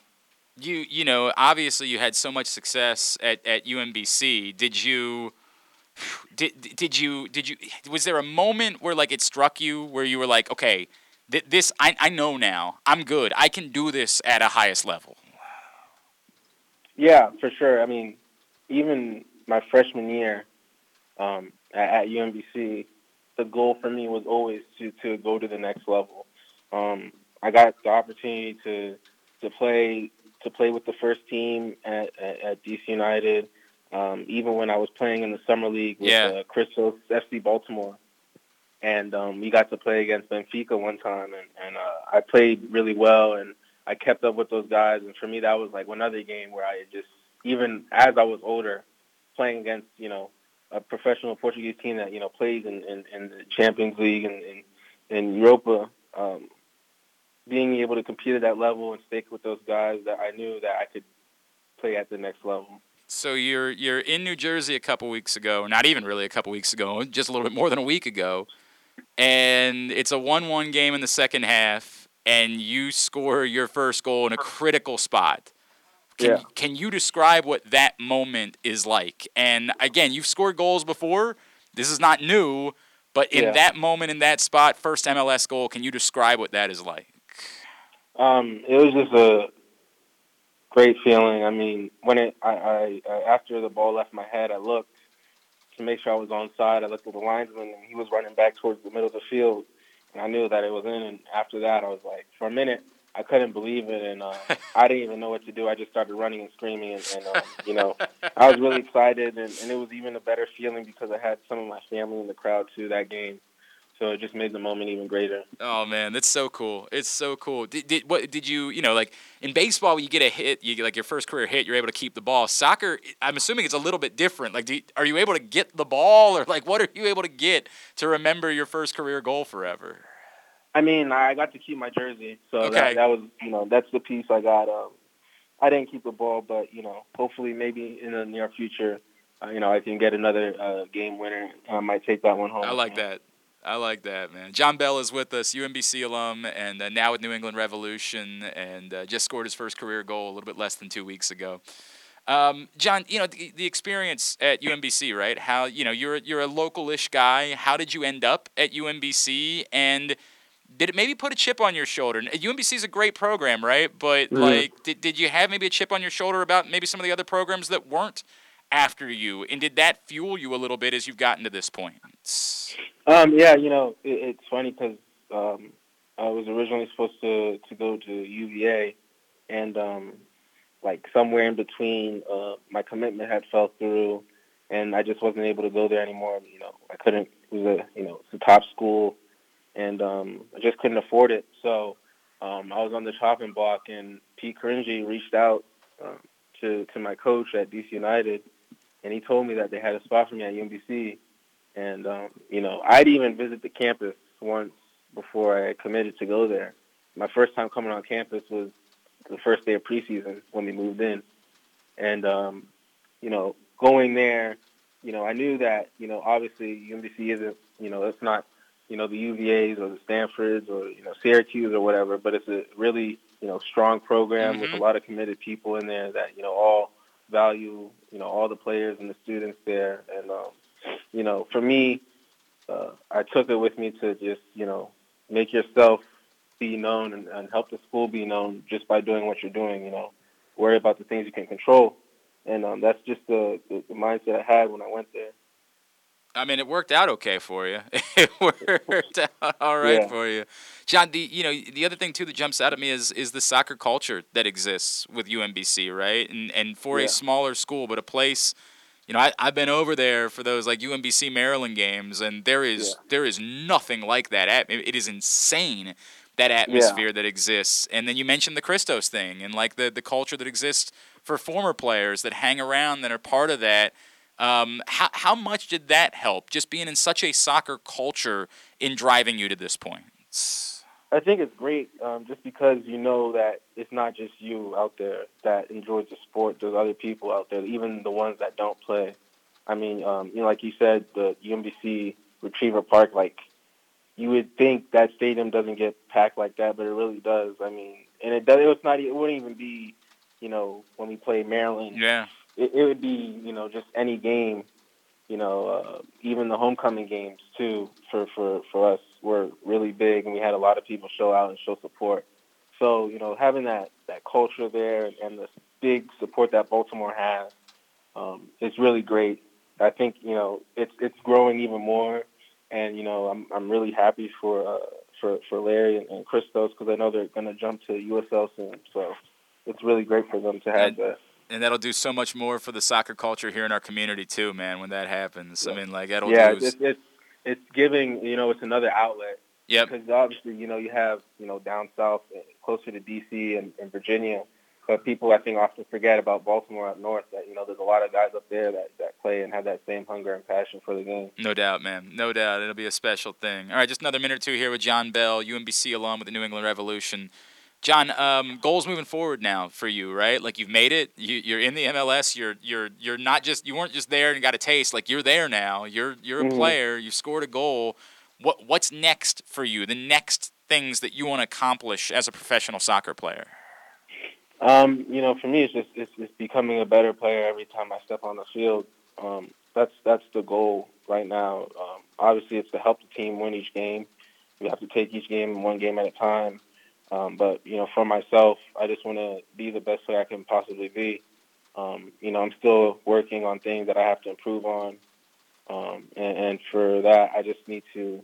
You you know, obviously you had so much success at, at UMBC. Did you did did you did you was there a moment where like it struck you where you were like, okay, th- this I I know now. I'm good. I can do this at a highest level. Yeah, for sure. I mean, even my freshman year um, at, at UMBC, the goal for me was always to, to go to the next level. Um, I got the opportunity to to play to play with the first team at, at, at DC United. Um, even when I was playing in the summer league with Yeah. uh, Christos FC Baltimore, and um, we got to play against Benfica one time, and, and uh, I played really well, and I kept up with those guys, and for me that was like another game where I just even as I was older, playing against you know a professional Portuguese team that you know plays in, in, in the Champions League and in, in Europa, um, being able to compete at that level and stick with those guys that I knew that I could play at the next level. So you're you're in New Jersey a couple weeks ago, not even really a couple weeks ago, just a little bit more than a week ago, and it's a one-one game in the second half, and you score your first goal in a critical spot. Can, Yeah. can you describe what that moment is like? And again, you've scored goals before. This is not new, but in Yeah. that moment, in that spot, first MLS goal, can you describe what that is like? Um, it was just a great feeling. I mean, when it, I, I, after the ball left my head, I looked to make sure I was on side. I looked at the linesman, and he was running back towards the middle of the field, and I knew that it was in. And after that, I was like, for a minute, I couldn't believe it, and uh, I didn't even know what to do. I just started running and screaming, and, and um, you know, I was really excited, and, and it was even a better feeling because I had some of my family in the crowd too that game. So it just made the moment even greater. Oh man, that's so cool. It's so cool. Did, did what did you you know like in baseball when you get a hit, you get like your first career hit, you're able to keep the ball. Soccer, I'm assuming it's a little bit different. Like, you, are you able to get the ball, or like what are you able to get to remember your first career goal forever? I mean, I got to keep my jersey, so Okay. that, that was you know that's the piece I got. Um, I didn't keep the ball, but you know, hopefully maybe in the near future, uh, you know, I can get another uh, game winner. I might take that one home. I like that. I like that, man. Jon Bell is with us, UMBC alum, and uh, now with New England Revolution, and uh, just scored his first career goal a little bit less than two weeks ago. Um, Jon, you know the, the experience at UMBC, right? How you know you're you're a local-ish guy. How did you end up at UMBC, and did it maybe put a chip on your shoulder? UMBC is a great program, right? But Mhm. like, did, did you have maybe a chip on your shoulder about maybe some of the other programs that weren't after you, and did that fuel you a little bit as you've gotten to this point? Um, yeah, you know, it, it's funny because um, I was originally supposed to to go to UVA, and um, like somewhere in between, uh, my commitment had fell through, and I just wasn't able to go there anymore. You know, I couldn't. It was a you know it's a top school, and um, I just couldn't afford it. So um, I was on the chopping block, and Pete Caringi reached out um, to to my coach at DC United, and he told me that they had a spot for me at UMBC. And um, you know, I'd even visit the campus once before I committed to go there. My first time coming on campus was the first day of preseason when we moved in, and um, you know, going there, you know, I knew that you know, obviously UMBC isn't, you know, it's not, you know, the UVA's or the Stanfords or you know Syracuse or whatever, but it's a really you know strong program with a Mhm. lot of committed people in there that you know all value you know all the players and the students there, and um, you know, for me, uh, I took it with me to just, you know, make yourself be known and, and help the school be known just by doing what you're doing, you know, worry about the things you can control. And um, that's just the, the, the mindset I had when I went there. I mean, it worked out okay for you. It worked out all right Yeah. for you, Jon. The you know the other thing too that jumps out at me is is the soccer culture that exists with UMBC, right? And and for Yeah. a smaller school, but a place. You know, I, I've been over there for those like UMBC Maryland games, and there is there is nothing like that. At it is insane that atmosphere that exists. And then you mentioned the Christos thing, and like the the culture that exists for former players that hang around that are part of that. Um, how, how much did that help, just being in such a soccer culture, in driving you to this point? I think it's great um, just because you know that it's not just you out there that enjoys the sport. There's other people out there, even the ones that don't play. I mean, um, you know, like you said, the UMBC Retriever Park, like you would think that stadium doesn't get packed like that, but it really does. I mean, and it does. It was not. It wouldn't even be, you know, when we play Maryland. Yeah. It, it would be, you know, just any game. You know, uh, even the homecoming games too for for for us were really big, and we had a lot of people show out and show support. So you know, having that that culture there and the big support that Baltimore has, um, it's really great. I think you know it's it's growing even more, and you know I'm I'm really happy for uh, for for Larry and, and Christos because I know they're going to jump to USL soon. So it's really great for them to have that. And that'll do so much more for the soccer culture here in our community too, man. When that happens, I mean, like that'll yeah, do. it's, it's it's giving you know it's another outlet. Yeah. Because obviously you know you have you know down south uh, closer to DC and, and Virginia, but people I think often forget about Baltimore up north that you know there's a lot of guys up there that that play and have that same hunger and passion for the game. No doubt, man. No doubt. It'll be a special thing. All right, just another minute or two here with Jon Bell, UMBC alum with the New England Revolution. Jon, um, goals moving forward now for you, right? Like you've made it. You, you're in the MLS. You're you're you're not just you weren't just there and got a taste. Like you're there now. You're you're a Mhm. player. You scored a goal. What what's next for you? The next things that you want to accomplish as a professional soccer player. Um, you know, for me, it's just it's, it's becoming a better player every time I step on the field. Um, that's that's the goal right now. Um, obviously, it's to help the team win each game. We have to take each game one game at a time. Um, but you know, for myself, I just want to be the best player I can possibly be. Um, you know, I'm still working on things that I have to improve on, um, and, and for that, I just need to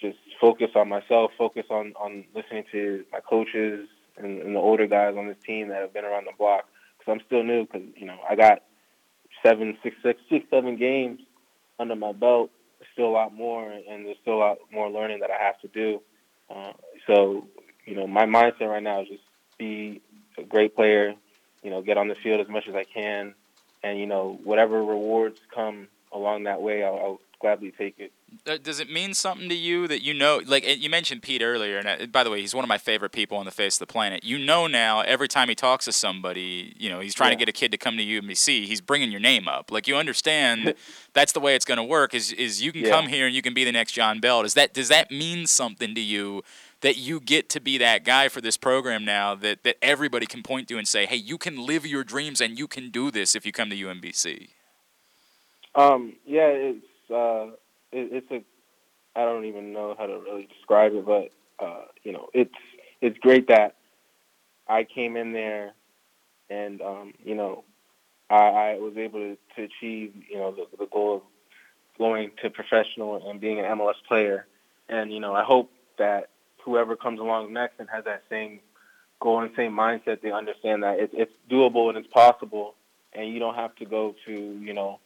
just focus on myself, focus on on listening to my coaches, and, and the older guys on this team that have been around the block. Because I'm still new. Because you know I got seven, six, six, six, seven games under my belt. There's still a lot more, and there's still a lot more learning that I have to do. Uh, so you know my mindset right now is just be a great player. You know, get on the field as much as I can, and you know whatever rewards come along that way, I'll, I'll gladly take it. Uh, Does it mean something to you that you know, like you mentioned Pete earlier, and uh, by the way, he's one of my favorite people on the face of the planet. You know now, every time he talks to somebody, you know, he's trying to get a kid to come to UMBC, he's bringing your name up. Like you understand, that's the way it's going to work. Is is you can Yeah. come here and you can be the next Jon Bell. Does that does that mean something to you? That you get to be that guy for this program now that, that everybody can point to and say, hey, you can live your dreams and you can do this if you come to UMBC. Um, yeah, it's uh, it, it's a I don't even know how to really describe it, but uh, you know, it's it's great that I came in there and um, you know I, I was able to, to achieve you know the, the goal of going to professional and being an MLS player, and you know I hope that whoever comes along next and has that same goal and same mindset, they understand that it's it's doable and it's possible, and you don't have to go to you know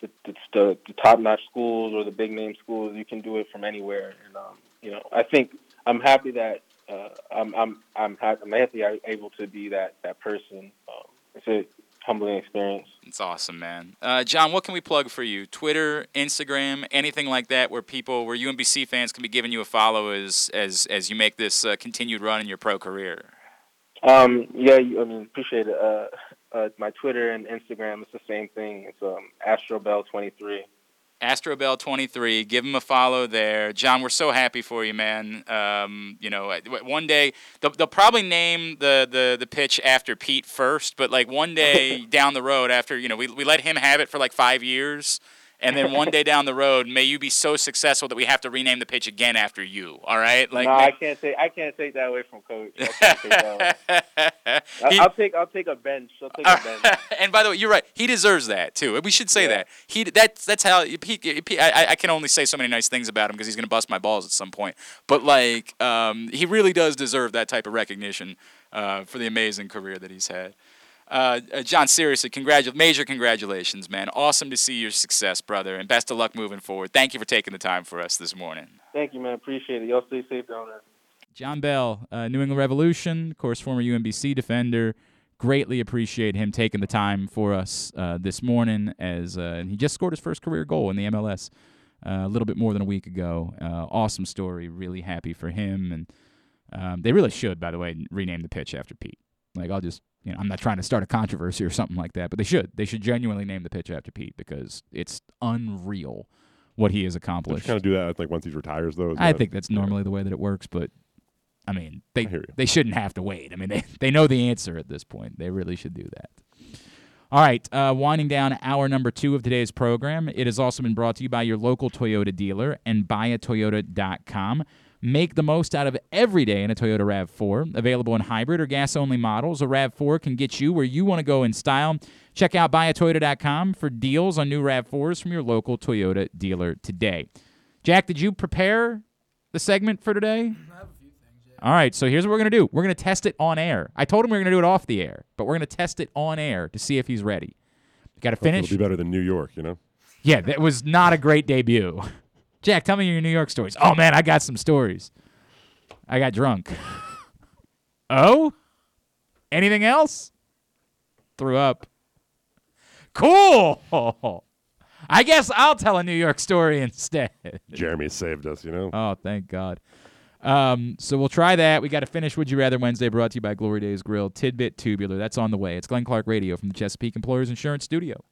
the, the, the, the top-notch schools or the big-name schools. You can do it from anywhere, and um, you know, I think I'm happy that uh, I'm I'm I'm happy, I'm happy I'm able to be that that person. Um, it's a humbling experience. It's awesome, man. Uh, Jon, what can we plug for you? Twitter, Instagram, anything like that, where people, where UMBC fans can be giving you a follow as as as you make this uh, continued run in your pro career. Um, yeah, you- I mean, appreciate it. Uh, uh, my Twitter and Instagram, it's the same thing. It's um, AstroBell23. Astrobell23, give him a follow there. Jon, we're so happy for you, man. Um, you know, one day they'll, they'll probably name the, the, the pitch after Pete first, but like one day down the road, after you know, we we let him have it for like five years, and then one day down the road, may you be so successful that we have to rename the pitch again after you. All right, like no, I can't take I can't take that away from coach. I can't take that away. I- I'll take I'll take a bench. I'll take a bench. and by the way, you're right. He deserves that too. We should say that. He that's that's how he, he, I, I can only say so many nice things about him because he's gonna bust my balls at some point. But like, um, he really does deserve that type of recognition uh, for the amazing career that he's had. Uh, uh, Jon, seriously, congratu- major congratulations, man. Awesome to see your success, brother, and best of luck moving forward. Thank you for taking the time for us this morning. Thank you, man. Appreciate it. Y'all stay safe down there. Jon Bell, uh, New England Revolution, of course, former UMBC defender. Greatly appreciate him taking the time for us uh, this morning as uh, and he just scored his first career goal in the MLS uh, a little bit more than a week ago. Uh, awesome story. Really happy for him. And um, they really should, by the way, rename the pitch after Pete. Like, I'll just, you know, I'm not trying to start a controversy or something like that, but they should. They should genuinely name the pitch after Pete because it's unreal what he has accomplished. kind of do that like once he retires, though. I that- think that's normally the way that it works, but I mean, they they shouldn't have to wait. I mean, they they know the answer at this point. They really should do that. All right, uh, winding down hour number two of today's program. It has also been brought to you by your local Toyota dealer and buyatoyota.com. Make the most out of every day in a Toyota RAV4. Available in hybrid or gas only models, a RAV4 can get you where you want to go in style. Check out buyatoyota.com for deals on new RAV4s from your local Toyota dealer today. Jack, did you prepare the segment for today? All right, so here's what we're going to do. We're going to test it on air. I told him we were going to do it off the air, but we're going to test it on air to see if he's ready. Got to finish. It'll be better than New York, you know. Yeah, that was not a great debut. Jack, tell me your New York stories. Oh man, I got some stories. I got drunk. oh? Anything else? Threw up. Cool. I guess I'll tell a New York story instead. Jeremy saved us, you know. Oh, thank God. Um, so we'll try that. We got to finish Would You Rather Wednesday, brought to you by Glory Days Grill. Tidbit Tubular. That's on the way. It's Glenn Clark Radio from the Chesapeake Employers Insurance Studio.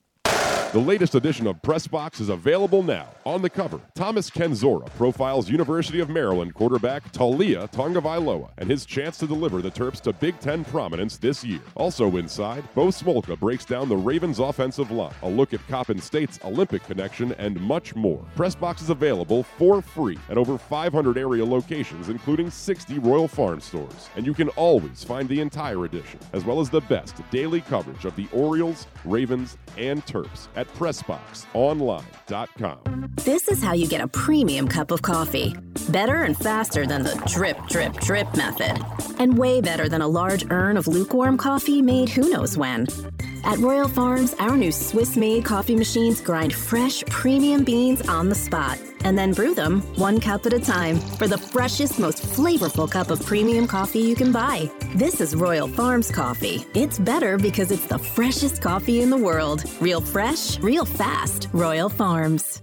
The latest edition of Press Box is available now. On the cover, Thomas Kenzora profiles University of Maryland quarterback Taulia Tagovailoa and his chance to deliver the Terps to Big Ten prominence this year. Also inside, Bo Smolka breaks down the Ravens' offensive line, a look at Coppin State's Olympic connection, and much more. Press Box is available for free at over 500 area locations, including 60 Royal Farm stores. And you can always find the entire edition, as well as the best daily coverage of the Orioles, Ravens, and Terps at PressBoxOnline.com. This is how you get a premium cup of coffee. Better and faster than the drip, drip, drip method. and way better than a large urn of lukewarm coffee made who knows when. At Royal Farms, our new Swiss made coffee machines grind fresh, premium beans on the spot and then brew them one cup at a time for the freshest, most flavorful cup of premium coffee you can buy. This is Royal Farms coffee. It's better because it's the freshest coffee in the world. Real fresh, real fast. Royal Farms.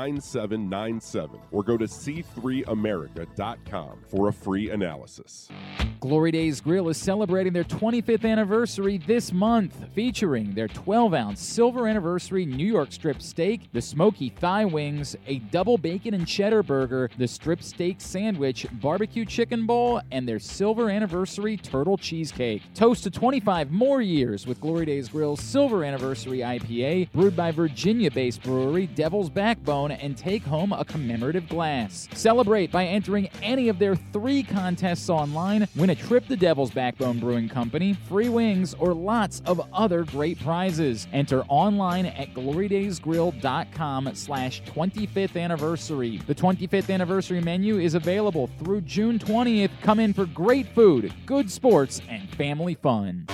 9797 or go to c3america.com for a free analysis. Glory Days Grill is celebrating their 25th anniversary this month, featuring their 12 ounce silver anniversary New York strip steak, the smoky thigh wings, a double bacon and cheddar burger, the strip steak sandwich, barbecue chicken bowl, and their silver anniversary turtle cheesecake. Toast to 25 more years with Glory Days Grill's silver anniversary IPA, brewed by Virginia based brewery Devil's Backbone, and take home a commemorative glass. Celebrate by entering any of their three contests online. Win a trip to Devil's Backbone Brewing Company, free wings, or lots of other great prizes. Enter online at glorydaysgrill.com slash 25th anniversary. The 25th anniversary menu is available through June 20th. Come in for great food, good sports, and family fun.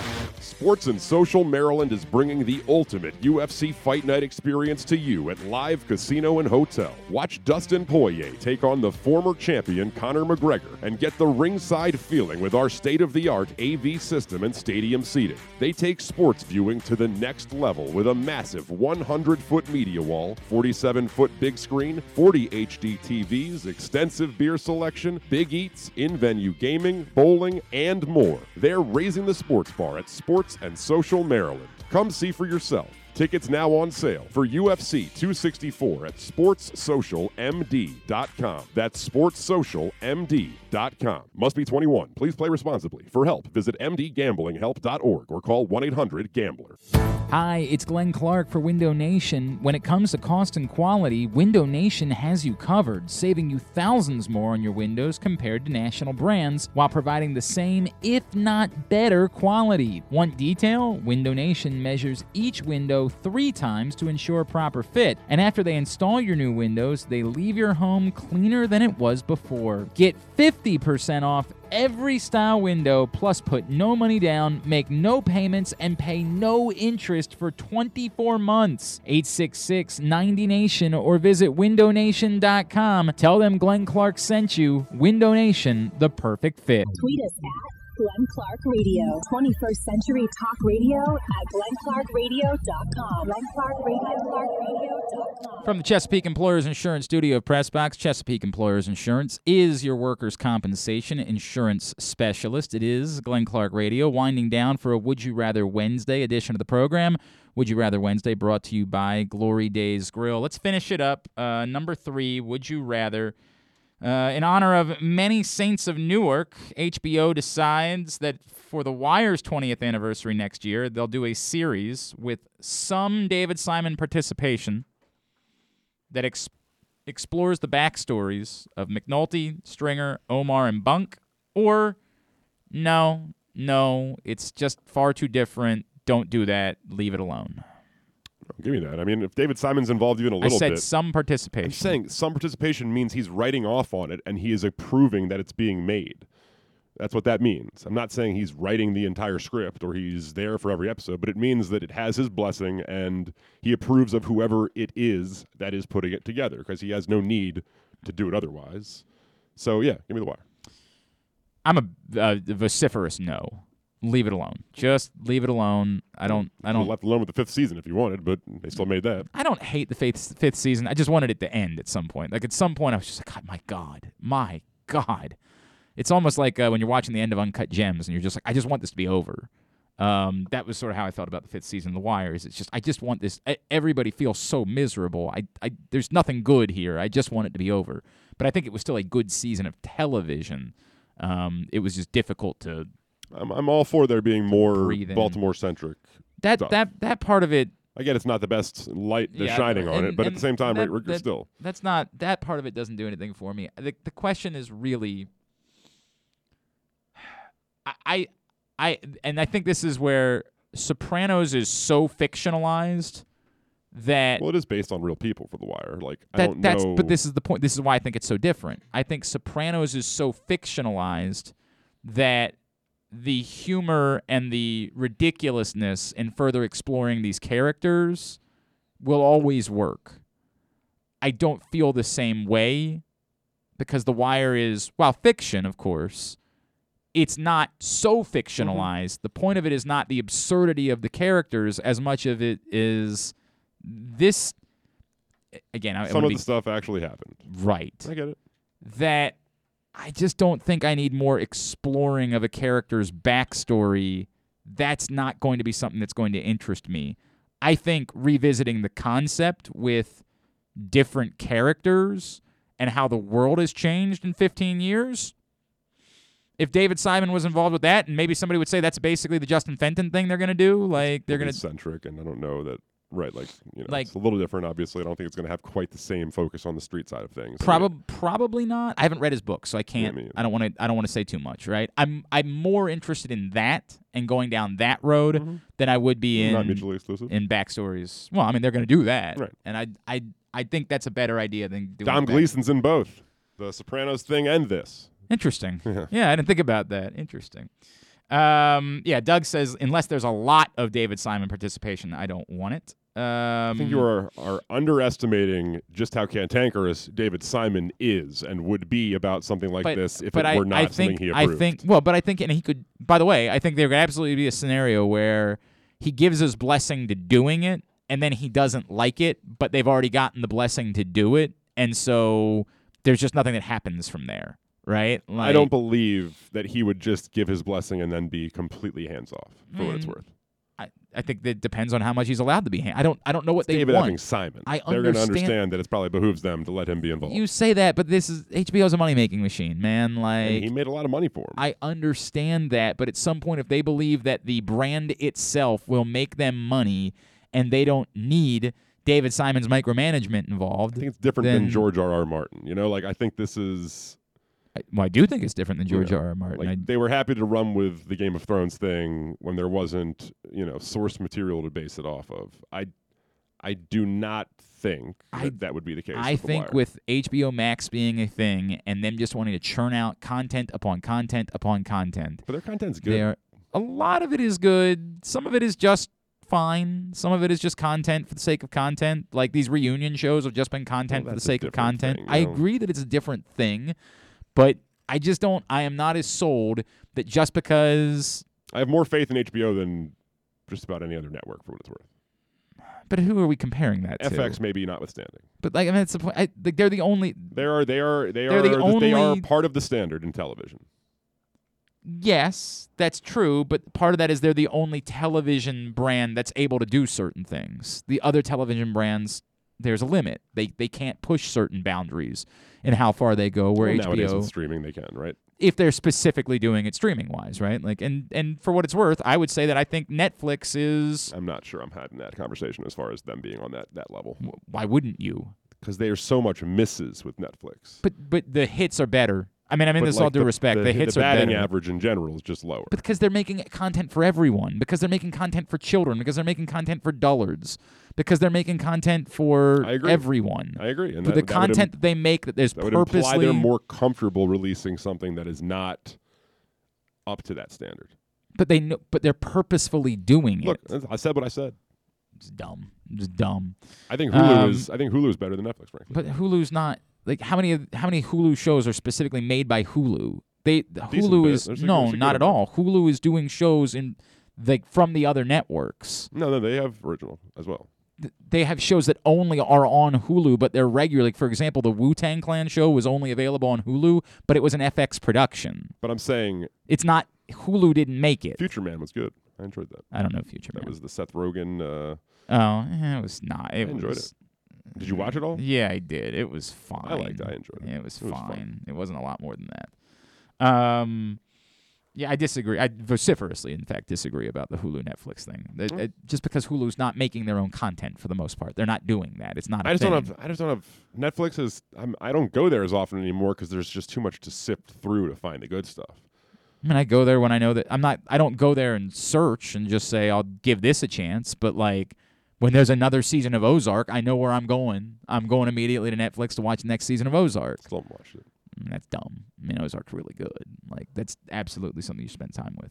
Sports and Social Maryland is bringing the ultimate UFC Fight Night experience to you at Live Casino and Hotel. Watch Dustin Poirier take on the former champion Conor McGregor and get the ringside feeling with our state of the art AV system and stadium seating. They take sports viewing to the next level with a massive 100 foot media wall, 47 foot big screen, 40 HD TVs, extensive beer selection, big eats, in venue gaming, bowling, and more. They're raising the sports bar at Sports and Social Maryland. Come see for yourself. Tickets now on sale for UFC 264 at sportssocialmd.com. That's sportssocialmd.com. Must be 21. Please play responsibly. For help, visit mdgamblinghelp.org or call 1-800-GAMBLER. Hi, it's Glenn Clark for Window Nation. When it comes to cost and quality, Window Nation has you covered, saving you thousands more on your windows compared to national brands while providing the same, if not better, quality. Want detail? Window Nation measures each window three times to ensure proper fit, and after they install your new windows, they leave your home cleaner than it was before. Get 50% off every style window, plus put no money down, make no payments, and pay no interest for 24 months. 866 90 Nation or visit windownation.com. Tell them Glenn Clark sent you. Window Nation, the perfect fit. Tweet us at Glenn Clark Radio. 21st Century Talk Radio at glennclarkradio.com. From the Chesapeake Employers Insurance Studio of Pressbox, Chesapeake Employers Insurance is your workers' compensation insurance specialist. It is Glenn Clark Radio, winding down for a Would You Rather Wednesday edition of the program. Would You Rather Wednesday brought to you by Glory Days Grill. Let's finish it up. Uh, number three, Would You Rather? Uh, in honor of many saints of Newark, HBO decides that for the Wire's 20th anniversary next year, they'll do a series with some David Simon participation that ex- explores the backstories of McNulty, Stringer, Omar, and Bunk. Or, no, no, it's just far too different. Don't do that. Leave it alone. Give me that. I mean, if David Simon's involved even a little I said bit, some participation. I'm saying some participation means he's writing off on it and he is approving that it's being made. That's what that means. I'm not saying he's writing the entire script or he's there for every episode, but it means that it has his blessing and he approves of whoever it is that is putting it together because he has no need to do it otherwise. So yeah, give me the wire. I'm a uh, vociferous no. Leave it alone. Just leave it alone. I don't. I don't. left it alone with the fifth season if you wanted, but they still made that. I don't hate the fifth fifth season. I just wanted it to end at some point. Like at some point, I was just like, God, my God, my God. It's almost like uh, when you're watching the end of Uncut Gems and you're just like, I just want this to be over. Um, that was sort of how I felt about the fifth season of The Wire. Is it's just I just want this. Everybody feels so miserable. I, I there's nothing good here. I just want it to be over. But I think it was still a good season of television. Um, it was just difficult to I'm, I'm all for there being more Baltimore centric. That that that part of it. I get it's not the best light they're yeah, shining on it, but at the same time, that- we're, we're that- still. That's not that part of it doesn't do anything for me. The the question is really. I, I, I, and I think this is where Sopranos is so fictionalized that Well, it is based on real people for The Wire. Like I that don't that's know. but this is the point. This is why I think it's so different. I think Sopranos is so fictionalized that the humor and the ridiculousness in further exploring these characters will always work. I don't feel the same way because The Wire is while fiction, of course, it's not so mm-hmm. fictionalized. The point of it is not the absurdity of the characters as much of it is this again, some of be- the stuff actually happened. Right. I get it. That I just don't think I need more exploring of a character's backstory. That's not going to be something that's going to interest me. I think revisiting the concept with different characters and how the world has changed in 15 years. If David Simon was involved with that, and maybe somebody would say that's basically the Justin Fenton thing they're going to do, like they're going to centric, and I don't know that. Right, like you know, Like- it's a little different. Obviously, I don't think it's going to have quite the same focus on the street side of things. Probably, probably not. I haven't read his book, so I can't. either. I don't want to. I don't want to say too much. Right. I'm. I'm more interested in that and going down that road than I would be in Mm-hmm. Not mutually exclusive. in backstories. Well, I mean, they're going to do that, Right. and I. I. I think that's a better idea than doing. Dom Gleason's in both the Sopranos thing and this. Interesting. Yeah. yeah, I didn't think about that. Interesting. Um, yeah, Doug says unless there's a lot of David Simon participation, I don't want it. Um, I think you are are underestimating just how cantankerous David Simon is and would be about something like this if it I, were not I think, something he I think well, but I think and he could by the way, I think there could absolutely be a scenario where he gives his blessing to doing it and then he doesn't like it, but they've already gotten the blessing to do it, and so there's just nothing that happens from there. Right? I don't believe that he would just give his blessing and then be completely hands off for what it's Mm. worth. I, I think that depends on how much he's allowed to be. hand- I don't I don't know what they David want. effing Simon. I They're going to understand- understand that it probably behooves them to let him be involved. You say that, but this is HBO's a money making machine, man. Like and he made a lot of money for him. I understand that, but at some point, if they believe that the brand itself will make them money, and they don't need David Simon's micromanagement involved, I think it's different than George R. R. Martin. You know, like I think this is. I, well, I do think it's different than George know, R. R. Martin. Like I- they were happy to run with the Game of Thrones thing when there wasn't, you know, source material to base it off of. I, I do not think that, that would be the case. I with think with HBO Max being a thing and them just wanting to churn out content upon content upon content. But their content's good. they're- A lot of it is good. Some of it is just fine. Some of it is just content for the sake of content. Like these reunion shows have just been content for the sake of content. thing, I know? agree that it's a different thing, but I just don't. I am not as sold that just because. I have more faith in HBO than just about any other network for what it's worth. But who are we comparing that to? FX maybe notwithstanding. But like, I mean, it's the point. I, like, they're the only. They are they are they are the they are part of the standard in television. Yes, that's true, but part of that is they're the only television brand that's able to do certain things. The other television brands, there's a limit. They they can't push certain boundaries in how far they go. Where Well, nowadays with streaming they can, right? if they're specifically doing it streaming wise, right? Like, and and for what it's worth, I would say that I think Netflix is. I'm not sure I'm having that conversation as far as them being on that that level. Why wouldn't you? Because there's so much misses with Netflix. But but the hits are better. I mean, I mean But, this like, all due the- respect. the, The, hits the are batting average in general is just lower. because they're making content for everyone because they're making content for children because they're making content for dullards because they're making content for I agree. everyone I agree. And for that- the that would im- content that they make that there's that would purposely imply they're more comfortable releasing something that is not up to that standard. but they know, but they're purposefully doing Look, it I said what I said. it's dumb it's dumb I think Hulu Um, is I think Hulu is better than Netflix, frankly. but Hulu's not like how many how many Hulu shows are specifically made by Hulu they Hulu bit. is There's no not at all Hulu is doing shows in like from the other networks No, no, they have original as well. Th- they have shows that only are on Hulu, but they're regular. Like for example, the Wu Tang Clan show was only available on Hulu, but it was an FX production. But I'm saying It's not Hulu didn't make it. Future Man was good. I enjoyed that. I don't know Future That Man. was the Seth Rogen. Uh, Oh, it was not. It I enjoyed was, it. Did you watch it all? Yeah, I did. It was fine. I liked it. I enjoyed it. It was It was fine. fun. It wasn't a lot more than that. Um, Yeah, I disagree. I vociferously, in fact, disagree about the Hulu Netflix thing. It- Mm. it- just because Hulu's not making their own content for the most part, they're not doing that. It's not. I I just don't have. I just don't have. Netflix is. I'm, I don't go there as often anymore because there's just too much to sift through to find the good stuff. I mean, I go there when I know that I'm not. I don't go there and search and just say I'll give this a chance. But like when there's another season of Ozark, I know where I'm going. I'm going immediately to Netflix to watch the next season of Ozark. Still haven't watched it. Mm, That's dumb. I mean, Ozark's really good. Like that's absolutely something you spend time with.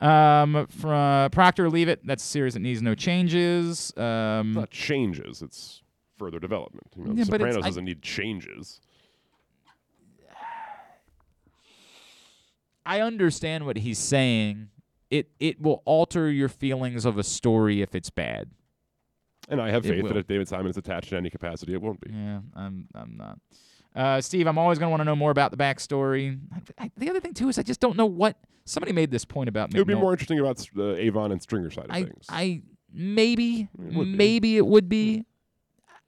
Um, from Proctor, leave it. That's a series that needs no changes. Um, Not changes. It's further development. You know, Yeah, Sopranos doesn't need changes. I understand what he's saying. It it will alter your feelings of a story if it's bad. And I have faith that if David Simon is attached in any capacity, it won't be. Yeah, I'm I'm not. Uh, Steve, I'm always gonna want to know more about the backstory. I, I, the other thing too is I just don't know what somebody made this point about. Me. It would be more interesting about uh, Avon and Stringer side of I things. I maybe maybe it would be.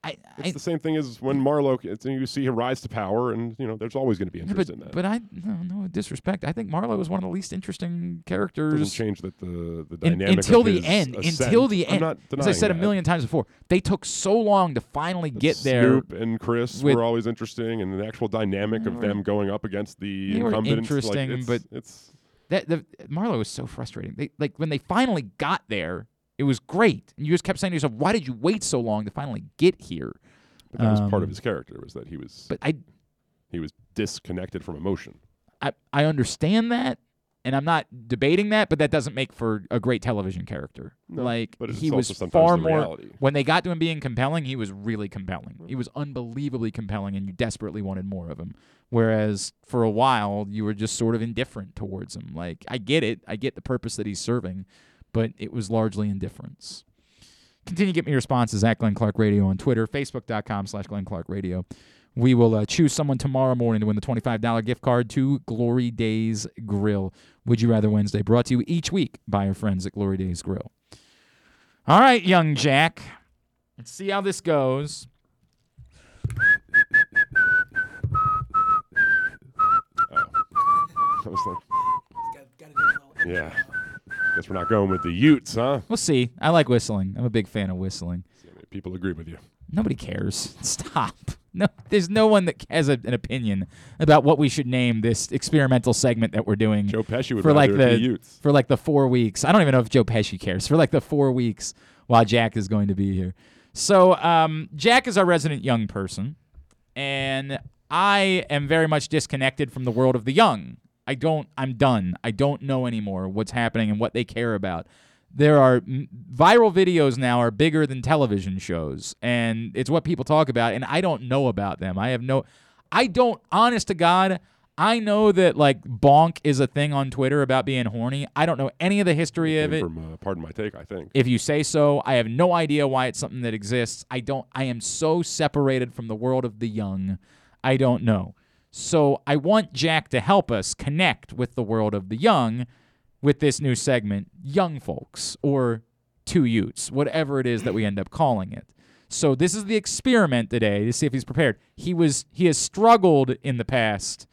I, It's the same thing as when Marlowe. It's, you see him rise to power, and you know there's always going to be Yeah, interest but, in that. but I no, no disrespect. I think Marlowe is one of the least interesting characters. doesn't change that the the In- dynamic until of the end. Until the I'm end. As I said a million times before, they took so long to finally get there. Snoop and Chris with- were always interesting, and the actual dynamic of them going up against the they were incumbents. like, interesting, it's- but it's that the Marlowe was so frustrating. They like when they finally got there, it was great, and you just kept saying to yourself, "Why did you wait so long to finally get here?" but that was part Um, of his character was that he was But I he was disconnected from emotion. I I understand that, and I'm not debating that, but that doesn't make for a great television character. No, like but he was far more reality. when they got to him being compelling, he was really compelling. He was unbelievably compelling, and you desperately wanted more of him. Whereas for a while, you were just sort of indifferent towards him. Like I get it, I get the purpose that he's serving, but it was largely indifference. Continue to get me responses at Glenn Clark Radio on Twitter, Facebook.com slash Glenn Clark Radio. We will uh, choose someone tomorrow morning to win the $25 gift card to Glory Days Grill. Would You Rather Wednesday, brought to you each week by our friends at Glory Days Grill. All right, young Jack. Let's see how this goes. Oh. I was like, yeah. Guess we're not going with the Utes, huh? We'll see. I like whistling. I'm a big fan of whistling. People agree with you. Nobody cares. Stop. No, there's no one that has a, an opinion about what we should name this experimental segment that we're doing. Joe Pesci would for like the Utes. for like the four weeks. I don't even know if Joe Pesci cares for like the four weeks while Jack is going to be here. So um, Jack is our resident young person, and I am very much disconnected from the world of the young. I don't. I'm done. I don't know anymore what's happening and what they care about. There are viral videos now are bigger than television shows, and it's what people talk about. And I don't know about them. I have no. I don't. Honest to God, I know that like bonk is a thing on Twitter about being horny. I don't know any of the history of it. From uh, pardon my take, I think. If you say so, I have no idea why it's something that exists. I don't I am so separated from the world of the young. I don't know. So I want Jack to help us connect with the world of the young with this new segment, Young Folks or Two Utes, whatever it is that we end up calling it. So this is the experiment today to see if he's prepared. He was he has struggled in the past.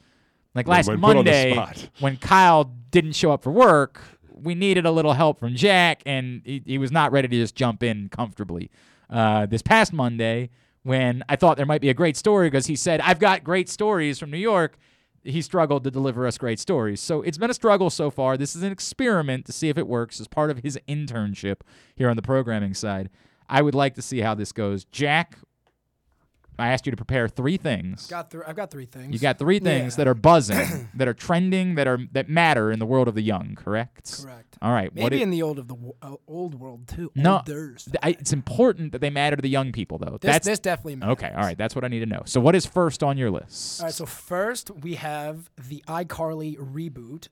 Like last when put on the Monday when Kyle didn't show up for work, we needed a little help from Jack, and he, he was not ready to just jump in comfortably. Uh, this past Monday, when I thought there might be a great story because he said, I've got great stories from New York, he struggled to deliver us great stories. So it's been a struggle so far. This is an experiment to see if it works as part of his internship here on the programming side. I would like to see how this goes. Jack, I asked you to prepare three things. Got th- I've got three things. You got three things Yeah. that are buzzing, that are trending, that are that matter in the world of the young. Correct. Correct. All right. Maybe what i- in the old of the wo- uh, old world too. no, Olders. th- I, it's important that they matter to the young people, though. This- That's this definitely okay. All right, that's what I need to know. So, what is first on your list? All right. So first we have the iCarly reboot.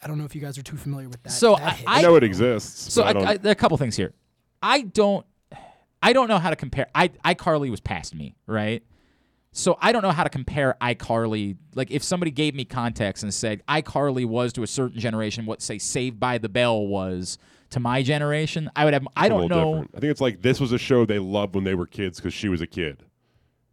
I don't know if you guys are too familiar with that. So that I. I know it exists. So I I, I, there are a couple things here. I don't, I don't know how to compare. I iCarly was past me, right? So I don't know how to compare iCarly. Like if somebody gave me context and said iCarly was to a certain generation what say Saved by the Bell was to my generation, I would have. I It's a don't know. different. I think it's like this was a show they loved when they were kids because she was a kid,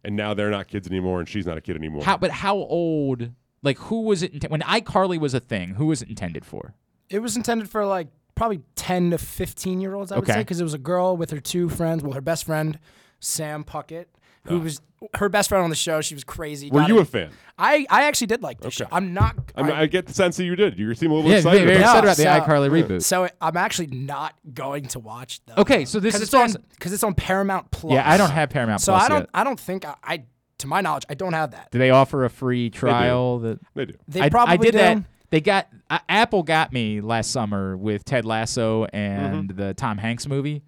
and now they're not kids anymore, and she's not a kid anymore. How, but how old? Like who was it inte- when iCarly was a thing? Who was it intended for? It was intended for like probably 10 to 15 year olds, I would Okay. say, because it was a girl with her two friends. Well, her best friend, Sam Puckett, who was her best friend on the show. She was crazy. Were you it. a fan? I, I actually did like the show. I'm not. I, mean, I get the sense that you did. You seem a little Yeah, excited. very about it. excited about the iCarly reboot. So I'm actually not going to watch though. Okay, so this is it's on because it's on Paramount Plus. Yeah, I don't have Paramount Plus. so Plus I don't. yet. I don't think I, I. To my knowledge, I don't have that. Do they offer a free trial? That They do. They I, I probably did do. that. They got uh, Apple got me last summer with Ted Lasso and Mm-hmm. the Tom Hanks movie.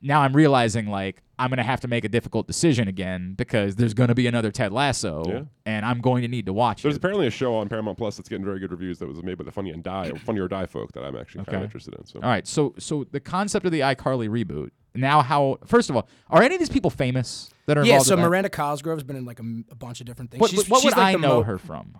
Now I'm realizing like I'm gonna have to make a difficult decision again because there's gonna be another Ted Lasso, Yeah. and I'm going to need to watch it. There's it. apparently a show on Paramount Plus that's getting very good reviews that was made by the Funny and Die, Funny or Die folk that I'm actually kind of interested in. So All right, so so the concept of the iCarly reboot. Now, how? First of all, are any of these people famous that are Yeah. involved? So in that? Miranda Cosgrove's been in like a bunch of different things. What, she's, what she's would like I know mo- her from?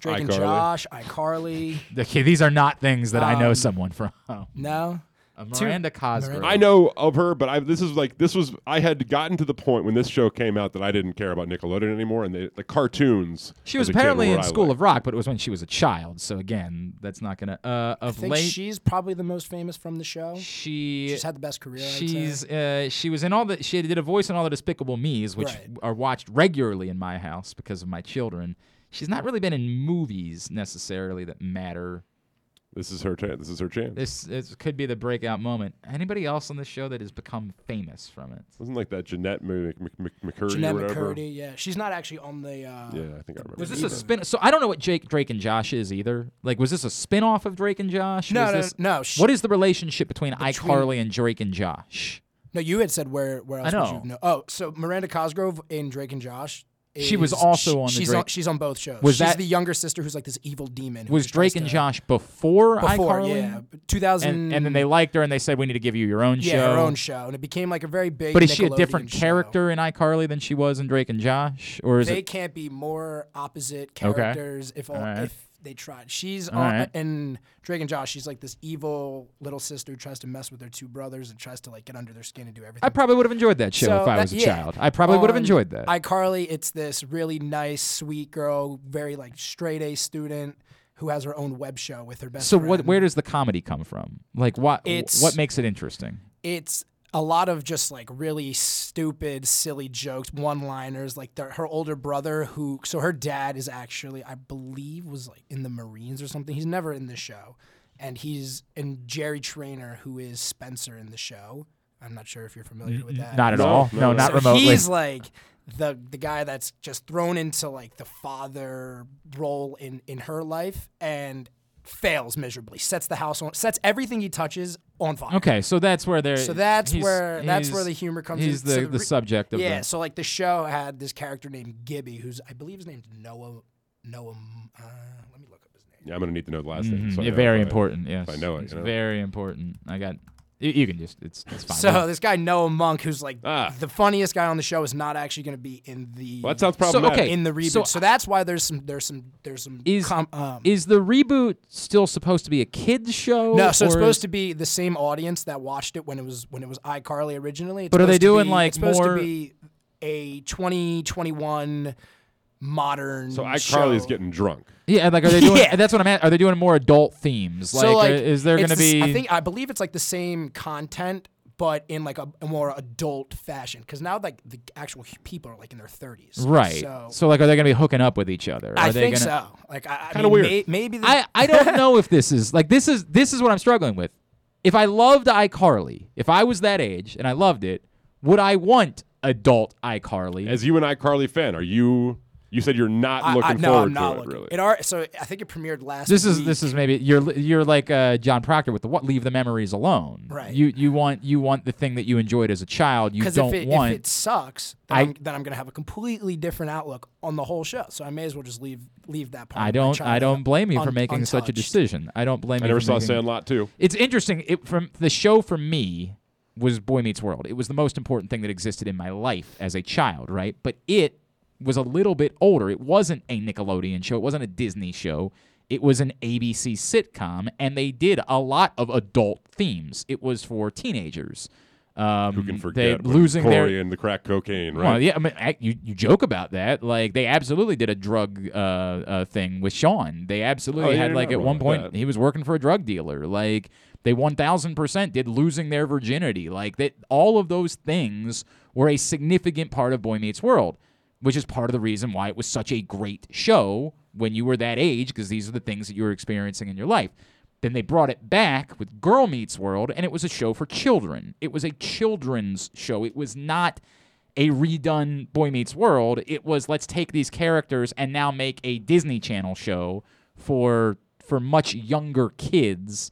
Drake and iCarly. Josh, iCarly. Okay, these are not things that I know Um, someone from. No. Uh, Two- Miranda Cosgrove. I know of her, but I, this is like this was I had gotten to the point when this show came out that I didn't care about Nickelodeon anymore, and they, the cartoons. She was as a kid apparently were in what I School liked. of Rock, but it was when she was a child. So again, that's not gonna. Uh, I of think late, she's probably the most famous from the show. she she's had the best career. I'd say. she's uh, she was in all the she did a voice in all the Despicable Me's, which Right. are watched regularly in my house because of my children. She's not really been in movies necessarily that matter. This is her chance. This is her chance. This, this could be the breakout moment. Anybody else on the show that has become famous from it? Wasn't like that Jennette Mc, Mc, Mc, McCurdy Jennette or whatever. McCurdy. Yeah, she's not actually on the. Uh, Yeah, I think I remember. Was this a spin? So I don't know what Jake, Drake, and Josh is either. Like, was this a spin off of Drake and Josh? No, Was no, this- no, sh- What is the relationship between, Between- iCarly and Drake and Josh? No, you had said where where else I would you know? Oh, so Miranda Cosgrove in Drake and Josh. She was also on the She's Drake- on. She's on both shows. Was she's that- the younger sister who's like this evil demon? Was Drake and to- Josh before, Before, iCarly? yeah, 2000 And, and then they liked her and they said, we need to give you your own Yeah, show. her own show, and it became like a very big. But is she a different show. character in iCarly than she was in Drake and Josh? Or is they it. can't be more opposite Okay. characters if all, All right. if they tried. She's All on uh, right. in Drake and Josh. She's like this evil little sister who tries to mess with their two brothers and tries to like get under their skin and do everything. I probably would have enjoyed that show So if I was a yeah. child. I probably would have enjoyed that. iCarly, it's this really nice, sweet girl, very like straight A student who has her own web show with her best so friend. what? Where does the comedy come from? Like what? It's- what makes it interesting? it's a lot of just like really stupid, silly jokes, one-liners. Like their, her older brother, who so her dad is actually, I believe, was like in the Marines or something. He's never in the show, and he's and Jerry Trainor, who is Spencer in the show. I'm not sure if you're familiar with that. not at all. No, not So remotely. He's like the the guy that's just thrown into like the father role in in her life and fails miserably. Sets the house on, sets everything he touches on fire. Okay, so that's where they're. So that's he's- where that's where the humor comes He's in. the, So the re- subject of yeah. the. So like the show had this character named Gibby, who's I believe his name's Noah. Noah. Uh, let me look up his name. Yeah, I'm gonna need to know the last name. Mhm, so yeah, very if I- important. if Yes, I know it. It's you know? very important. I got. You, you can just. It's it's fine. So this guy Noah Munck, who's like the funniest guy on the show, is not actually going to be in the. Ah. Well, that sounds So, okay, in the reboot. so- So, that's why there's some there's some there's some is com- um, is the reboot still supposed to be a kids show? no, so it's supposed is- to be the same audience that watched it when it was when it was iCarly originally. It's But are they doing, be- like, it's supposed more- to be a 2021 modern. So iCarly's show. getting drunk. Yeah, like are they doing? Yeah. That's what I'm at. Are they doing more adult themes? so like, like, uh, is there going to be? I think I believe it's like the same content, but in like a, a more adult fashion. Because now like the actual people are like in their 30s. right. So, So, like, are they going to be hooking up with each other? Are I they think gonna, so. Like I, I Kinda weird. May, maybe the, I, I don't know if this is like this is this is what I'm struggling with. If I loved iCarly, if I was that age and I loved it, would I want adult iCarly? As you and iCarly fan, are you? You said you're not I, looking I, no, forward I'm not to looking. it, really. It are so I think it premiered last. this is week. this is maybe you're you're like uh, John Proctor with the what leave the memories alone. Right. You you want you want the thing that you enjoyed as a child. You because don't if it, want. if it sucks, then I- I, am then I'm gonna have a completely different outlook on the whole show. So I may as well just leave leave that part. I don't. I don't blame you for un- making such a decision. I don't blame you. I you. never for saw making- Sandlot too. It's interesting. It from the show for me was Boy Meets World. It was the most important thing that existed in my life as a child, right? But it was a little bit older. It wasn't a Nickelodeon show. It wasn't a Disney show. It was an ABC sitcom, and they did a lot of adult themes. It was for teenagers. Um, Who can forget losing Corey their and the crack cocaine, right? Well, yeah, I mean, I, you you joke about that. Like they absolutely did a drug uh, uh, thing with Sean. They absolutely Oh, yeah, had like at one point he was working for a drug dealer. Like they one thousand percent did losing their virginity. Like that, all of those things were a significant part of Boy Meets World, which is part of the reason why it was such a great show when you were that age, because these are the things that you were experiencing in your life. Then they brought it back with Girl Meets World, and it was a show for children. It was a children's show. It was not a redone Boy Meets World. It was let's take these characters and now make a Disney Channel show for for much younger kids.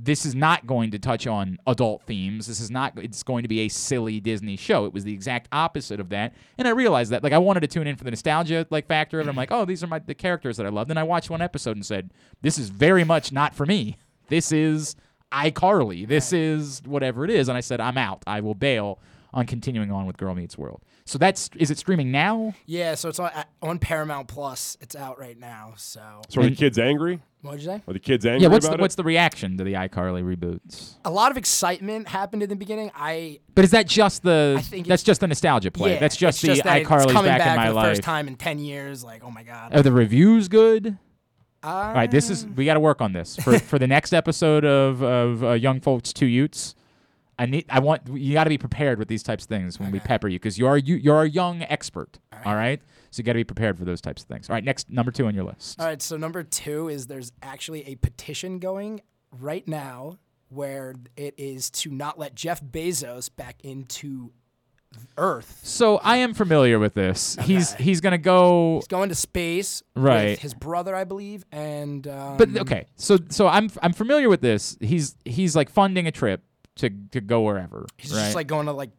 This is not going to touch on adult themes. This is not it's going to be a silly Disney show. It was the exact opposite of that. And I realized that like I wanted to tune in for the nostalgia like factor of it. I'm like, "Oh, these are my the characters that I love." Then I watched one episode and said, "This is very much not for me. This is iCarly. This is whatever it is." And I said, "I'm out. I will bail on continuing on with Girl Meets World." So that's is it streaming now? Yeah, so it's on, on Paramount Plus. It's out right now. So. So are the kids angry? What'd you say? Are the kids angry Yeah, what's about the, it? what's the reaction to the iCarly reboots? A lot of excitement happened in the beginning. I But is that just the I think that's it's- just the nostalgia play? yeah, that's just it's the that it's iCarly's coming back, back in my for the life. first time in ten years. Like, oh my god. Are the reviews good? Uh, All right, this is we got to work on this for for the next episode of of uh, Young Folks Two Utes. I need I want you got to be prepared with these types of things when we pepper you because you are you you're a young expert. All right, so you got to be prepared for those types of things. All right, next number two on your list. All right, so number two is there's actually a petition going right now where it is to not let Jeff Bezos back into Earth. So I am familiar with this. He's he's gonna go. He's going to space Right. with his brother, I believe, and um, But okay, so so I'm I'm familiar with this. He's he's like funding a trip to to go wherever. he's right? just like going to like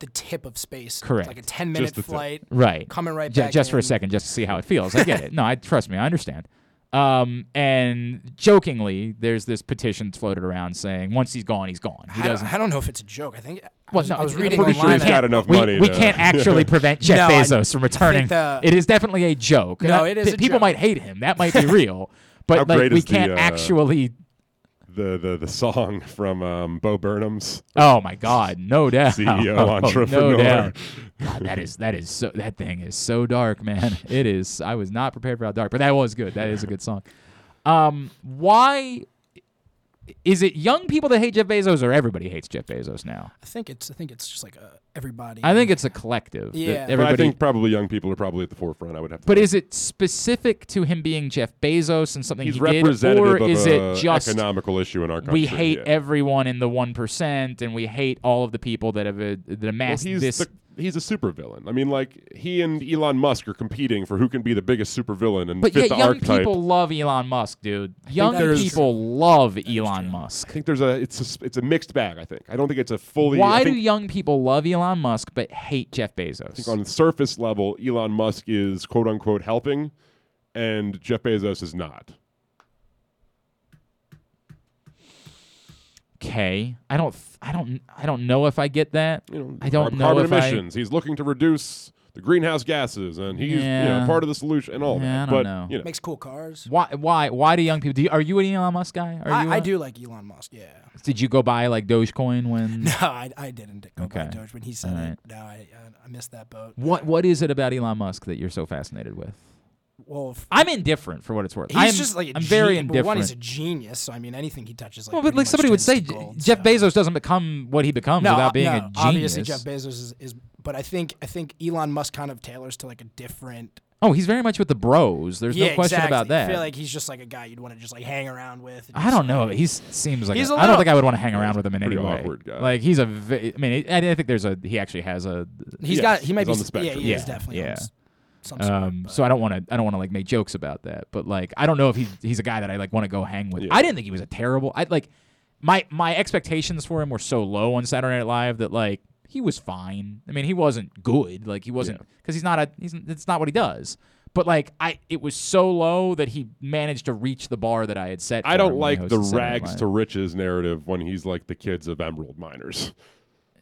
the tip of space. Correct. Like a ten minute flight. Right. Coming right Ju- back. Just for a second, just to see how it feels. I get it. No, I trust me. I understand. Um, and jokingly, there's this petition that's floated around saying once he's gone, he's gone. He I don't, doesn't. I don't know if it's a joke. I think I Well, was, no, I was I'm reading pretty sure online. he's got enough we, money we to- can't actually prevent Jeff No, Bezos from I think returning. the- it is definitely a joke. No, it is p- a People joke. might hate him. That might be real. But like, we can't uh, actually. The the the song from um, Bo Burnham's Oh my God, no doubt. CEO Oh, entrepreneur. No doubt. God, that is that is so that thing is so dark, man. It is. I was not prepared for how dark, but that was good. That is a good song. Um, why is it young people that hate Jeff Bezos or everybody hates Jeff Bezos now? I think it's I think it's just like a, everybody. I think it's a collective. Yeah. But I But I think probably young people are probably at the forefront. I would have to. But think. is it specific to him being Jeff Bezos and something he's he did, representative or of is a it just economical issue in our country? we hate yeah. everyone in the one percent and we hate all of the people that have uh, that amassed he's this? the, he's a supervillain. I mean, like he and Elon Musk are competing for who can be the biggest supervillain and But fit yeah, the young archetype. people love Elon Musk, dude. Young there's- people love Elon Musk. I think there's a it's a, it's a mixed bag. I think I don't think it's a fully. Why I do think, young people love Elon Musk but hate Jeff I Bezos? think on the surface level, Elon Musk is quote unquote helping, and Jeff Bezos is not. Okay, I don't, I don't, I don't know if I get that. You know, I don't carbon, know carbon if I- emissions. He's looking to reduce the greenhouse gases, and he's you know, part of the solution and all Yeah, that. I don't but know. you know, makes cool cars. Why, why, why do young people? Do you, are you an Elon Musk guy? Are you I, I a- do like Elon Musk. Yeah. Did you go buy like Dogecoin when? No, I, I didn't go Okay. buy Doge when he said All right. it. No, I, I I missed that boat. What What is it about Elon Musk that you're so fascinated with? Well, if- I'm indifferent for what it's worth. He's I'm, just like a I'm very gen- well, One, he's a genius, so I mean, anything he touches, like, well, but like somebody would say, gold, Jeff so. Bezos doesn't become what he becomes no, without uh, being no, a genius. Obviously, Jeff Bezos is, is, but I think I think Elon Musk kind of tailors to like a different. Oh, he's very much with the bros. There's yeah, no question exactly. about that. I feel like he's just like a guy you'd want to just like hang around with. I don't know. He seems like He's a, a I don't think I would want to hang around with him in any pretty way. awkward guy. Like he's a. ve- I mean, I, I think there's a. He actually has a. He's Yes, got. He might he's be on the spectrum. Yeah, he is Yeah, definitely. on yeah. S- Some sort, Um, so I don't want to. I don't want to like make jokes about that. But like, I don't know if he's he's a guy that I like want to go hang with. Yeah. I didn't think he was a terrible. I like my my expectations for him were so low on Saturday Night Live that like he was fine. I mean, he wasn't good. Like he wasn't because he's not a. He's it's not what he does. But like I, it was so low that he managed to reach the bar that I had set. I don't him like the hosted Saturday Night rags to riches narrative when he's like the kids of emerald miners.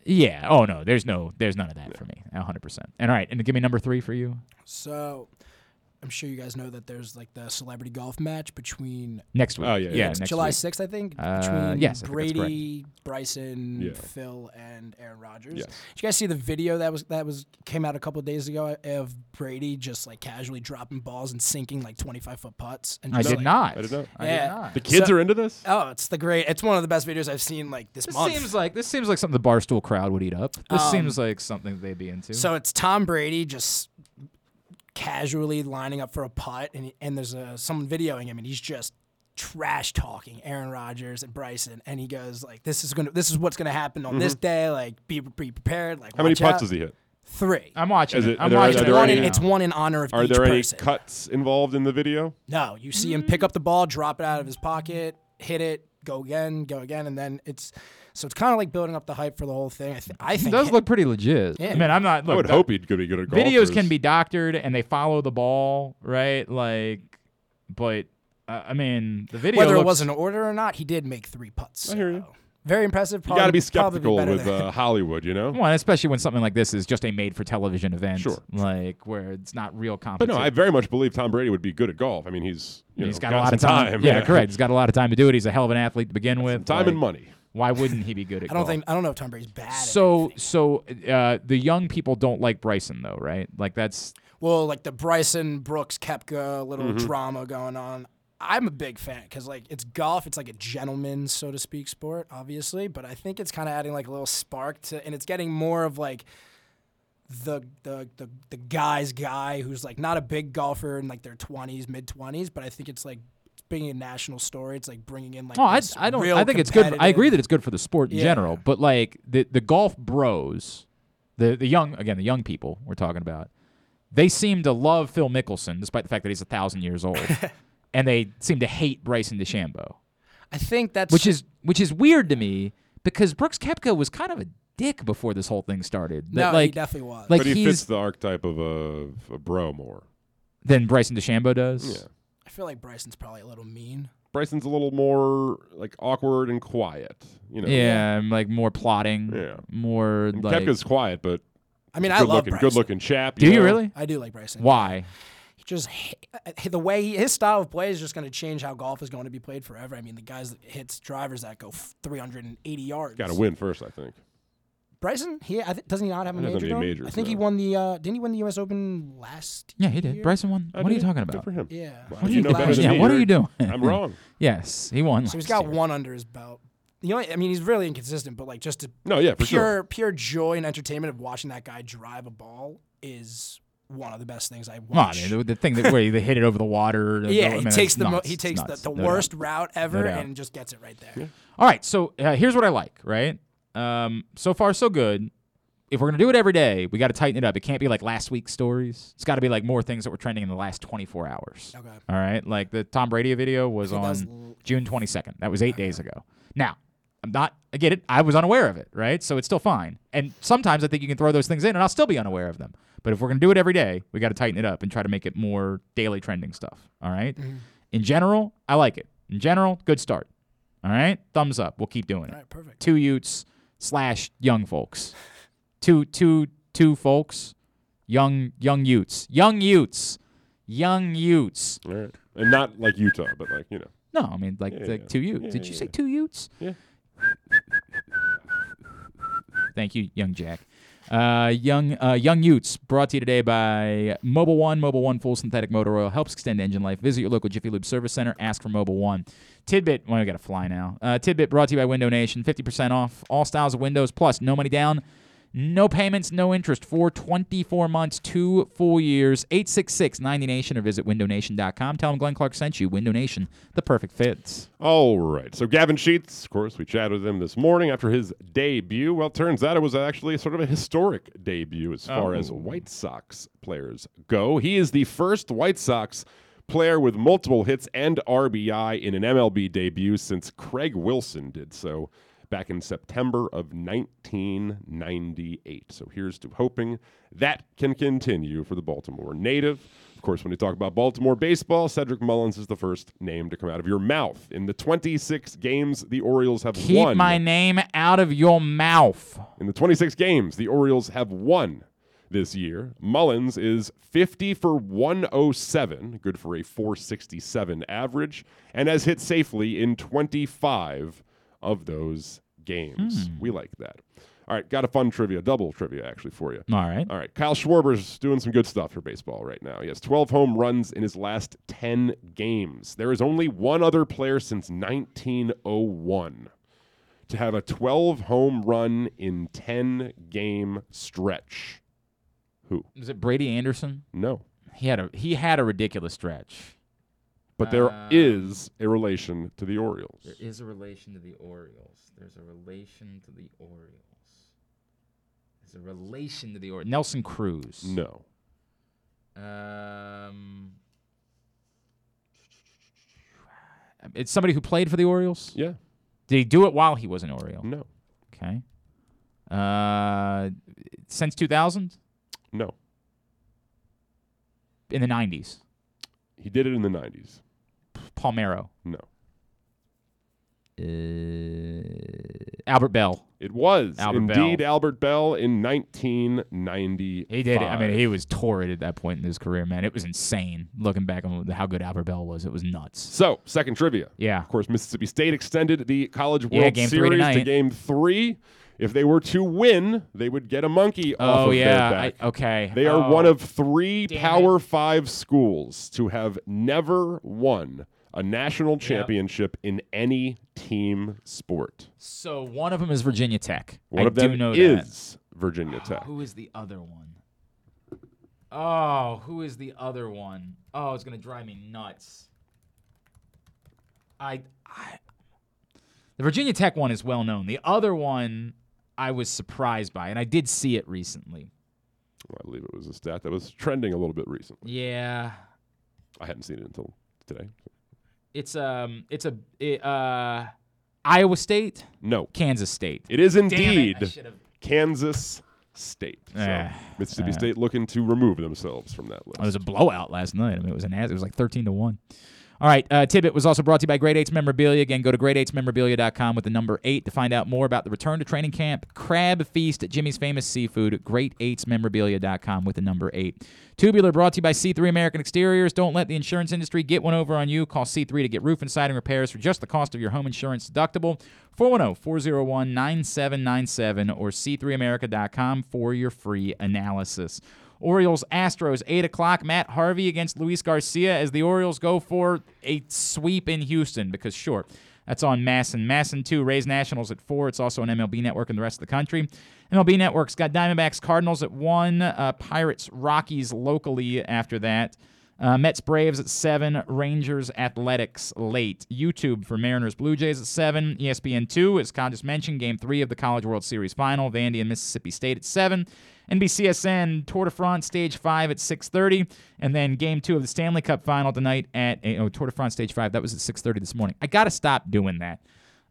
Yeah. Oh no. There's no. There's none of that for me. hundred percent. And all right. And give me number three for you. So, I'm sure you guys know that there's like the celebrity golf match between Next week. Oh, yeah, yeah, It's next July week. 6th, I think. Uh, between yes, I think. Brady, Bryson, Yeah. Phil, and Aaron Rodgers. Yes. Did you guys see the video that was that was came out a couple of days ago of Brady just like casually dropping balls and sinking like 25 foot putts? And I did like- not. I did not. I did not. The kids So- are into this. Oh, it's the great. It's one of the best videos I've seen like this, This month. seems like this seems like something the barstool crowd would eat up. This Um, seems like something they'd be into. So it's Tom Brady just casually lining up for a putt, and and there's a someone videoing him, and he's just trash talking Aaron Rodgers and Bryson, and he goes like, "This is gonna, this is what's gonna happen on this day. Like, be be prepared. Like, Mm-hmm. How many watch putts out." does he hit? Three. I'm watching Is it. it- are I'm there- watching are it One right in- any- it's one in honor of Are each there any person. cuts involved in the video? No, you see him pick up the ball, drop it out of his pocket, hit it, go again, go again, and then it's so it's kind of like building up the hype for the whole thing. I, th- I think It does look pretty legit. Yeah. I mean, I'm not. Look, I would that- hope he'd be good at golf. videos can be doctored and they follow the ball, right? Like, but uh, I mean, the video whether it was an order or not, he did make three putts. I hear you. Very impressive. You got to be probably skeptical better with uh, Hollywood, you know. Well, and especially when something like this is just a made-for-television event, Sure. like where it's not real But competition. no, I very much believe Tom Brady would be good at golf. I mean, he's you He's know, got, a lot of time. time. Yeah, correct. He's got a lot of time to do it. He's a hell of an athlete to begin with. time and money. Why wouldn't he be good at I don't golf? think I don't know if Tom Brady's bad. So, anything. so uh, the young people don't like Bryson though, right? Like that's well, like the Bryson Brooks Koepka little Mm-hmm. drama going on. I'm a big fan because like it's golf. It's like a gentleman's, so to speak, sport, obviously. But I think it's kind of adding like a little spark to, and it's getting more of like the the the the guy's guy who's like not a big golfer in like their 20s, mid 20s. But I think it's like it's bringing a national story. It's like bringing in like oh, I, this I don't. real I think it's good. I agree that it's good for the sport in Yeah. general. But like the the golf bros, the the young again the young people we're talking about, they seem to love Phil Mickelson despite the fact that he's a thousand years old, and they seem to hate Bryson DeChambeau, I think that's which is which is weird to me because Brooks Koepka was kind of a dick before this whole thing started. That, No, he like, definitely was. Like but he he's fits the archetype of a, a bro more. than Bryson DeChambeau does. Yeah. I feel like Bryson's probably a little mean. Bryson's a little more like awkward and quiet. You know. Yeah, and, like more plotting. Yeah. More And like. Koepka's quiet, but I mean, good I love looking, Bryson. good looking chap. Do you know? really? I do like Bryson. Why? He just hi- the way he, his style of play is just going to change how golf is going to be played forever. I mean, the guys that hits drivers that go 380 yards. Got to win first, I think. Bryson, he I th- doesn't he not have a He major? doesn't need going? I think he no. won the. Uh, didn't he win the U.S. Open last? Yeah, he did. year? Bryson won. Oh, what are you did he? talking Good about? for him. Yeah. Wow, What you do you know better than yeah, me. what are You're- doing? I'm wrong. yes, he won. So he's last got year. one under his belt. The only, I mean, he's really inconsistent, but like just to No, yeah, for pure sure. pure joy and entertainment of watching that guy drive a ball is one of the best things I Well, I watch. mean, the, the thing that where they hit it over the water. yeah, I he mean, takes it's the mo- nuts. he It's takes nuts, the, the no doubt. worst route ever doubt. and just gets it right there. All right, so uh, here's what I like. Right, um, so far so good. If we're gonna do it every day, we got to tighten it up. It can't be like last week's stories. It's got to be like more things that were trending in the last 24 hours. Okay. All right, like the Tom Brady video was on that was l- June 22nd. That was eight days ago. Now, I'm not. I get it. I was unaware of it. Right, so it's still fine. And sometimes I think you can throw those things in, and I'll still be unaware of them. But if we're gonna do it every day, we got to tighten it up and try to make it more daily trending stuff. All right? Mm-hmm. In general, I like it. In general, good start. All right, thumbs up. We'll keep doing it. All right, perfect. Two Utes slash young folks. Two two two folks. Young young Utes. Young Utes. Young Utes. All right. And not like Utah, but like, you know. No, I mean like Yeah, like yeah. two Utes. Yeah, Did you say two Utes? Yeah. Thank you, young Jack. Uh, young uh, young Utes brought to you today by Mobil One. Mobil One full synthetic motor oil helps extend engine life. Visit your local Jiffy Lube service center. Ask for Mobil One. Tidbit. Well, we got to fly now. Uh, Tidbit brought to you by Window Nation. Fifty percent off all styles of windows plus no money down. No payments, no interest for 24 months, two full years. 866 90 Nation or visit windownation.com. Tell them Glenn Clark sent you. Window Nation, the perfect fits. All right. So Gavin Sheets, of course, we chatted with him this morning after his debut. Well, turns out it was actually sort of a historic debut as far as Oh. White Sox players go. He is the first White Sox player with multiple hits and RBI in an MLB debut since Craig Wilson did so back in September of 1998. So here's to hoping that can continue for the Baltimore native. Of course, when you talk about Baltimore baseball, Cedric Mullins is the first name to come out of your mouth. In the 26 games the Orioles have Keep won. Keep my name out of your mouth. In the 26 games the Orioles have won, this year. Mullins is 50 for 107, good for a 467 average, and has hit safely in 25 of those games. Hmm. We like that. All right, got a fun trivia, double trivia actually for you. All right. All right, Kyle Schwarber's doing some good stuff for baseball right now. He has 12 home runs in his last 10 games. There is only one other player since 1901 to have a 12 home run in 10 game stretch. Who? Is it Brady Anderson? No. He had a he had a ridiculous stretch. But there Um, is a relation to the Orioles. There is a relation to the Orioles. There's a relation to the Orioles. There's a relation to the Orioles. Nelson Cruz. No. Um, it's somebody who played for the Orioles. Yeah. Did he do it while he was an Oriole? No. Okay. Uh, since 2000? No. In the 90s. He did it in the 90s. Palmeiro. No. Uh, Albert Belle. It was Albert indeed Belle. Albert Belle in 1990. He did it. I mean, he was torrid at that point in his career, man. It was insane looking back on how good Albert Belle was. It was nuts. So, second trivia. Yeah. Of course, Mississippi State extended the College Yeah, World three Series to game three. If they were to win, they would get a monkey oh, off Oh, of yeah, their back. I- okay. They are Oh. one of three Damn it. Power Five schools to have never won a national championship in any team sport. So one of them is Virginia Tech. One I of them is Virginia that. Tech. Who is the other one? Oh, who is the other one? Oh, it's gonna drive me nuts. I, I the Virginia Tech one is well known. The other one I was surprised by, and I did see it recently. I believe it was a stat that was trending a little bit recently. Yeah, I hadn't seen it until today. it's um, it's a it, uh, Iowa State. No. Kansas State. It is Damn it, indeed Kansas State. So Ah, Mississippi ah. State looking to remove themselves from that list. It was a blowout last night. I mean, it was an. It was like thirteen to one. All right, uh, Tibbet was also brought to you by Great Eights Memorabilia. Again, go to great8smemorabilia.com with the number eight to find out more about the return to training camp, crab feast at Jimmy's Famous Seafood. Great8smemorabilia.com with the number eight. Tubular brought to you by C3 American Exteriors. Don't let the insurance industry get one over on you. Call C3 to get roof and siding repairs for just the cost of your home insurance deductible. 410 401 9797 or C3America.com for your free analysis. Orioles Astros, 8 o'clock. Matt Harvey against Luis Garcia as the Orioles go for a sweep in Houston because, sure, that's on MASN. MASN 2, Rays Nationals at 4. It's also on MLB Network in the rest of the country. MLB Network's got Diamondbacks Cardinals at 1, uh, Pirates Rockies locally after that. Uh, Mets Braves at 7, Rangers Athletics late. YouTube for Mariners Blue Jays at 7, ESPN 2, as Con just mentioned, game 3 of the College World Series final, Vandy and Mississippi State at 7. NBCSN Tour de France Stage 5 at 6:30 and then game 2 of the Stanley Cup final tonight at oh, Tour de France Stage 5 that was at 6:30 this morning. I got to stop doing that.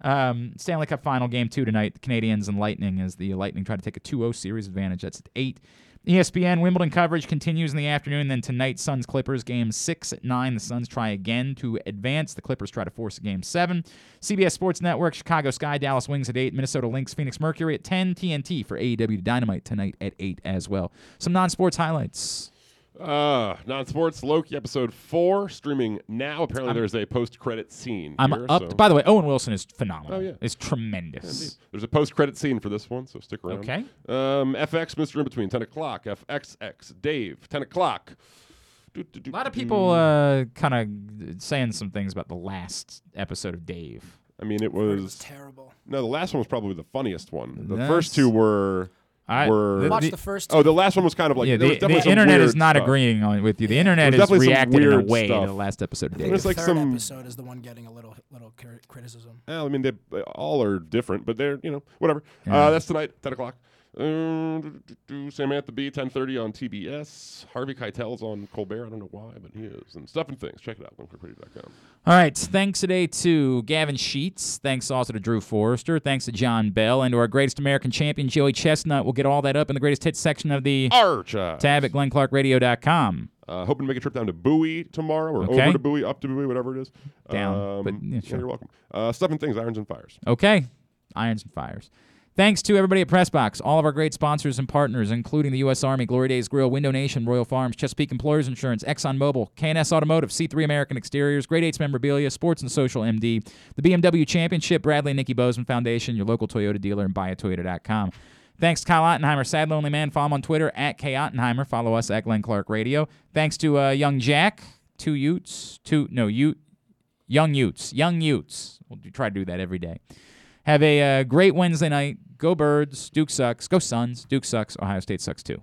Um, Stanley Cup final game 2 tonight, the Canadiens and Lightning as the Lightning try to take a 2-0 series advantage. That's at 8. ESPN Wimbledon coverage continues in the afternoon. Then tonight, Suns Clippers game six at nine. The Suns try again to advance. The Clippers try to force a game seven. CBS Sports Network, Chicago Sky, Dallas Wings at eight. Minnesota Lynx, Phoenix Mercury at ten. TNT for AEW Dynamite tonight at eight as well. Some non-sports highlights. Uh, non-sports Loki episode four streaming now. Apparently, I'm- there's a post-credit scene. I'm here, up. so- By the way, Owen Wilson is phenomenal. Oh, yeah. is tremendous. Indeed. There's a post-credit scene for this one, so stick around. Okay. Um, FX Mr. In Between, 10 o'clock. FXX Dave, 10 o'clock. A lot of people uh, kind of saying some things about the last episode of Dave. I mean, it was, terrible. No, the last one was probably the funniest one. The That's- first two were. I- were Watch the first Oh, two. the last one was kind of like yeah, there the, was the some internet weird is not stuff. agreeing on with you. The internet is reacting in a weird way to stuff. the last episode of There Dave. like Third some episode is the one getting a little little criticism. Well, I mean, they they all are different, but they're you know whatever. Yeah. Uh, that's tonight, ten o'clock. Um, do- do- Samantha ten thirty on TBS. Harvey Keitel's on Colbert. I don't know why, but he is. And stuff and things. Check it out. LinkRadio.com. All right. Thanks today to Gavin Sheets. Thanks also to Drew Forrester. Thanks to Jon Bell and to our greatest American champion, Joey Chestnut. We'll get all that up in the greatest hits section of the Archive. tab at glennclarkradio.com. Uh, hoping to make a trip down to Bowie tomorrow, or Okay. over to Bowie, up to Bowie, whatever it is. Down, Um, but, yeah, sure. You're welcome. Uh, stuff and things. Irons and fires. Okay. Irons and fires. Thanks to everybody at Pressbox, all of our great sponsors and partners, including the U.S. Army, Glory Days Grill, Window Nation, Royal Farms, Chesapeake Employers Insurance, ExxonMobil, KNS Automotive, C3 American Exteriors, Great Eights Memorabilia, Sports and Social MD, the BMW Championship, Bradley and Nikki Bozeman Foundation, your local Toyota dealer, and buyatoyota.com. Thanks Kyle Ottenheimer, Sad Lonely Man. Follow him on Twitter at K Ottenheimer. Follow us at Glenn Clark Radio. Thanks to uh, Young Jack, two Utes, two, no, Ute, Young Utes, Young Utes. We'll try to do that every day. Have a uh, great Wednesday night. Go Birds. Duke sucks. Go Suns. Duke sucks. Ohio State sucks too.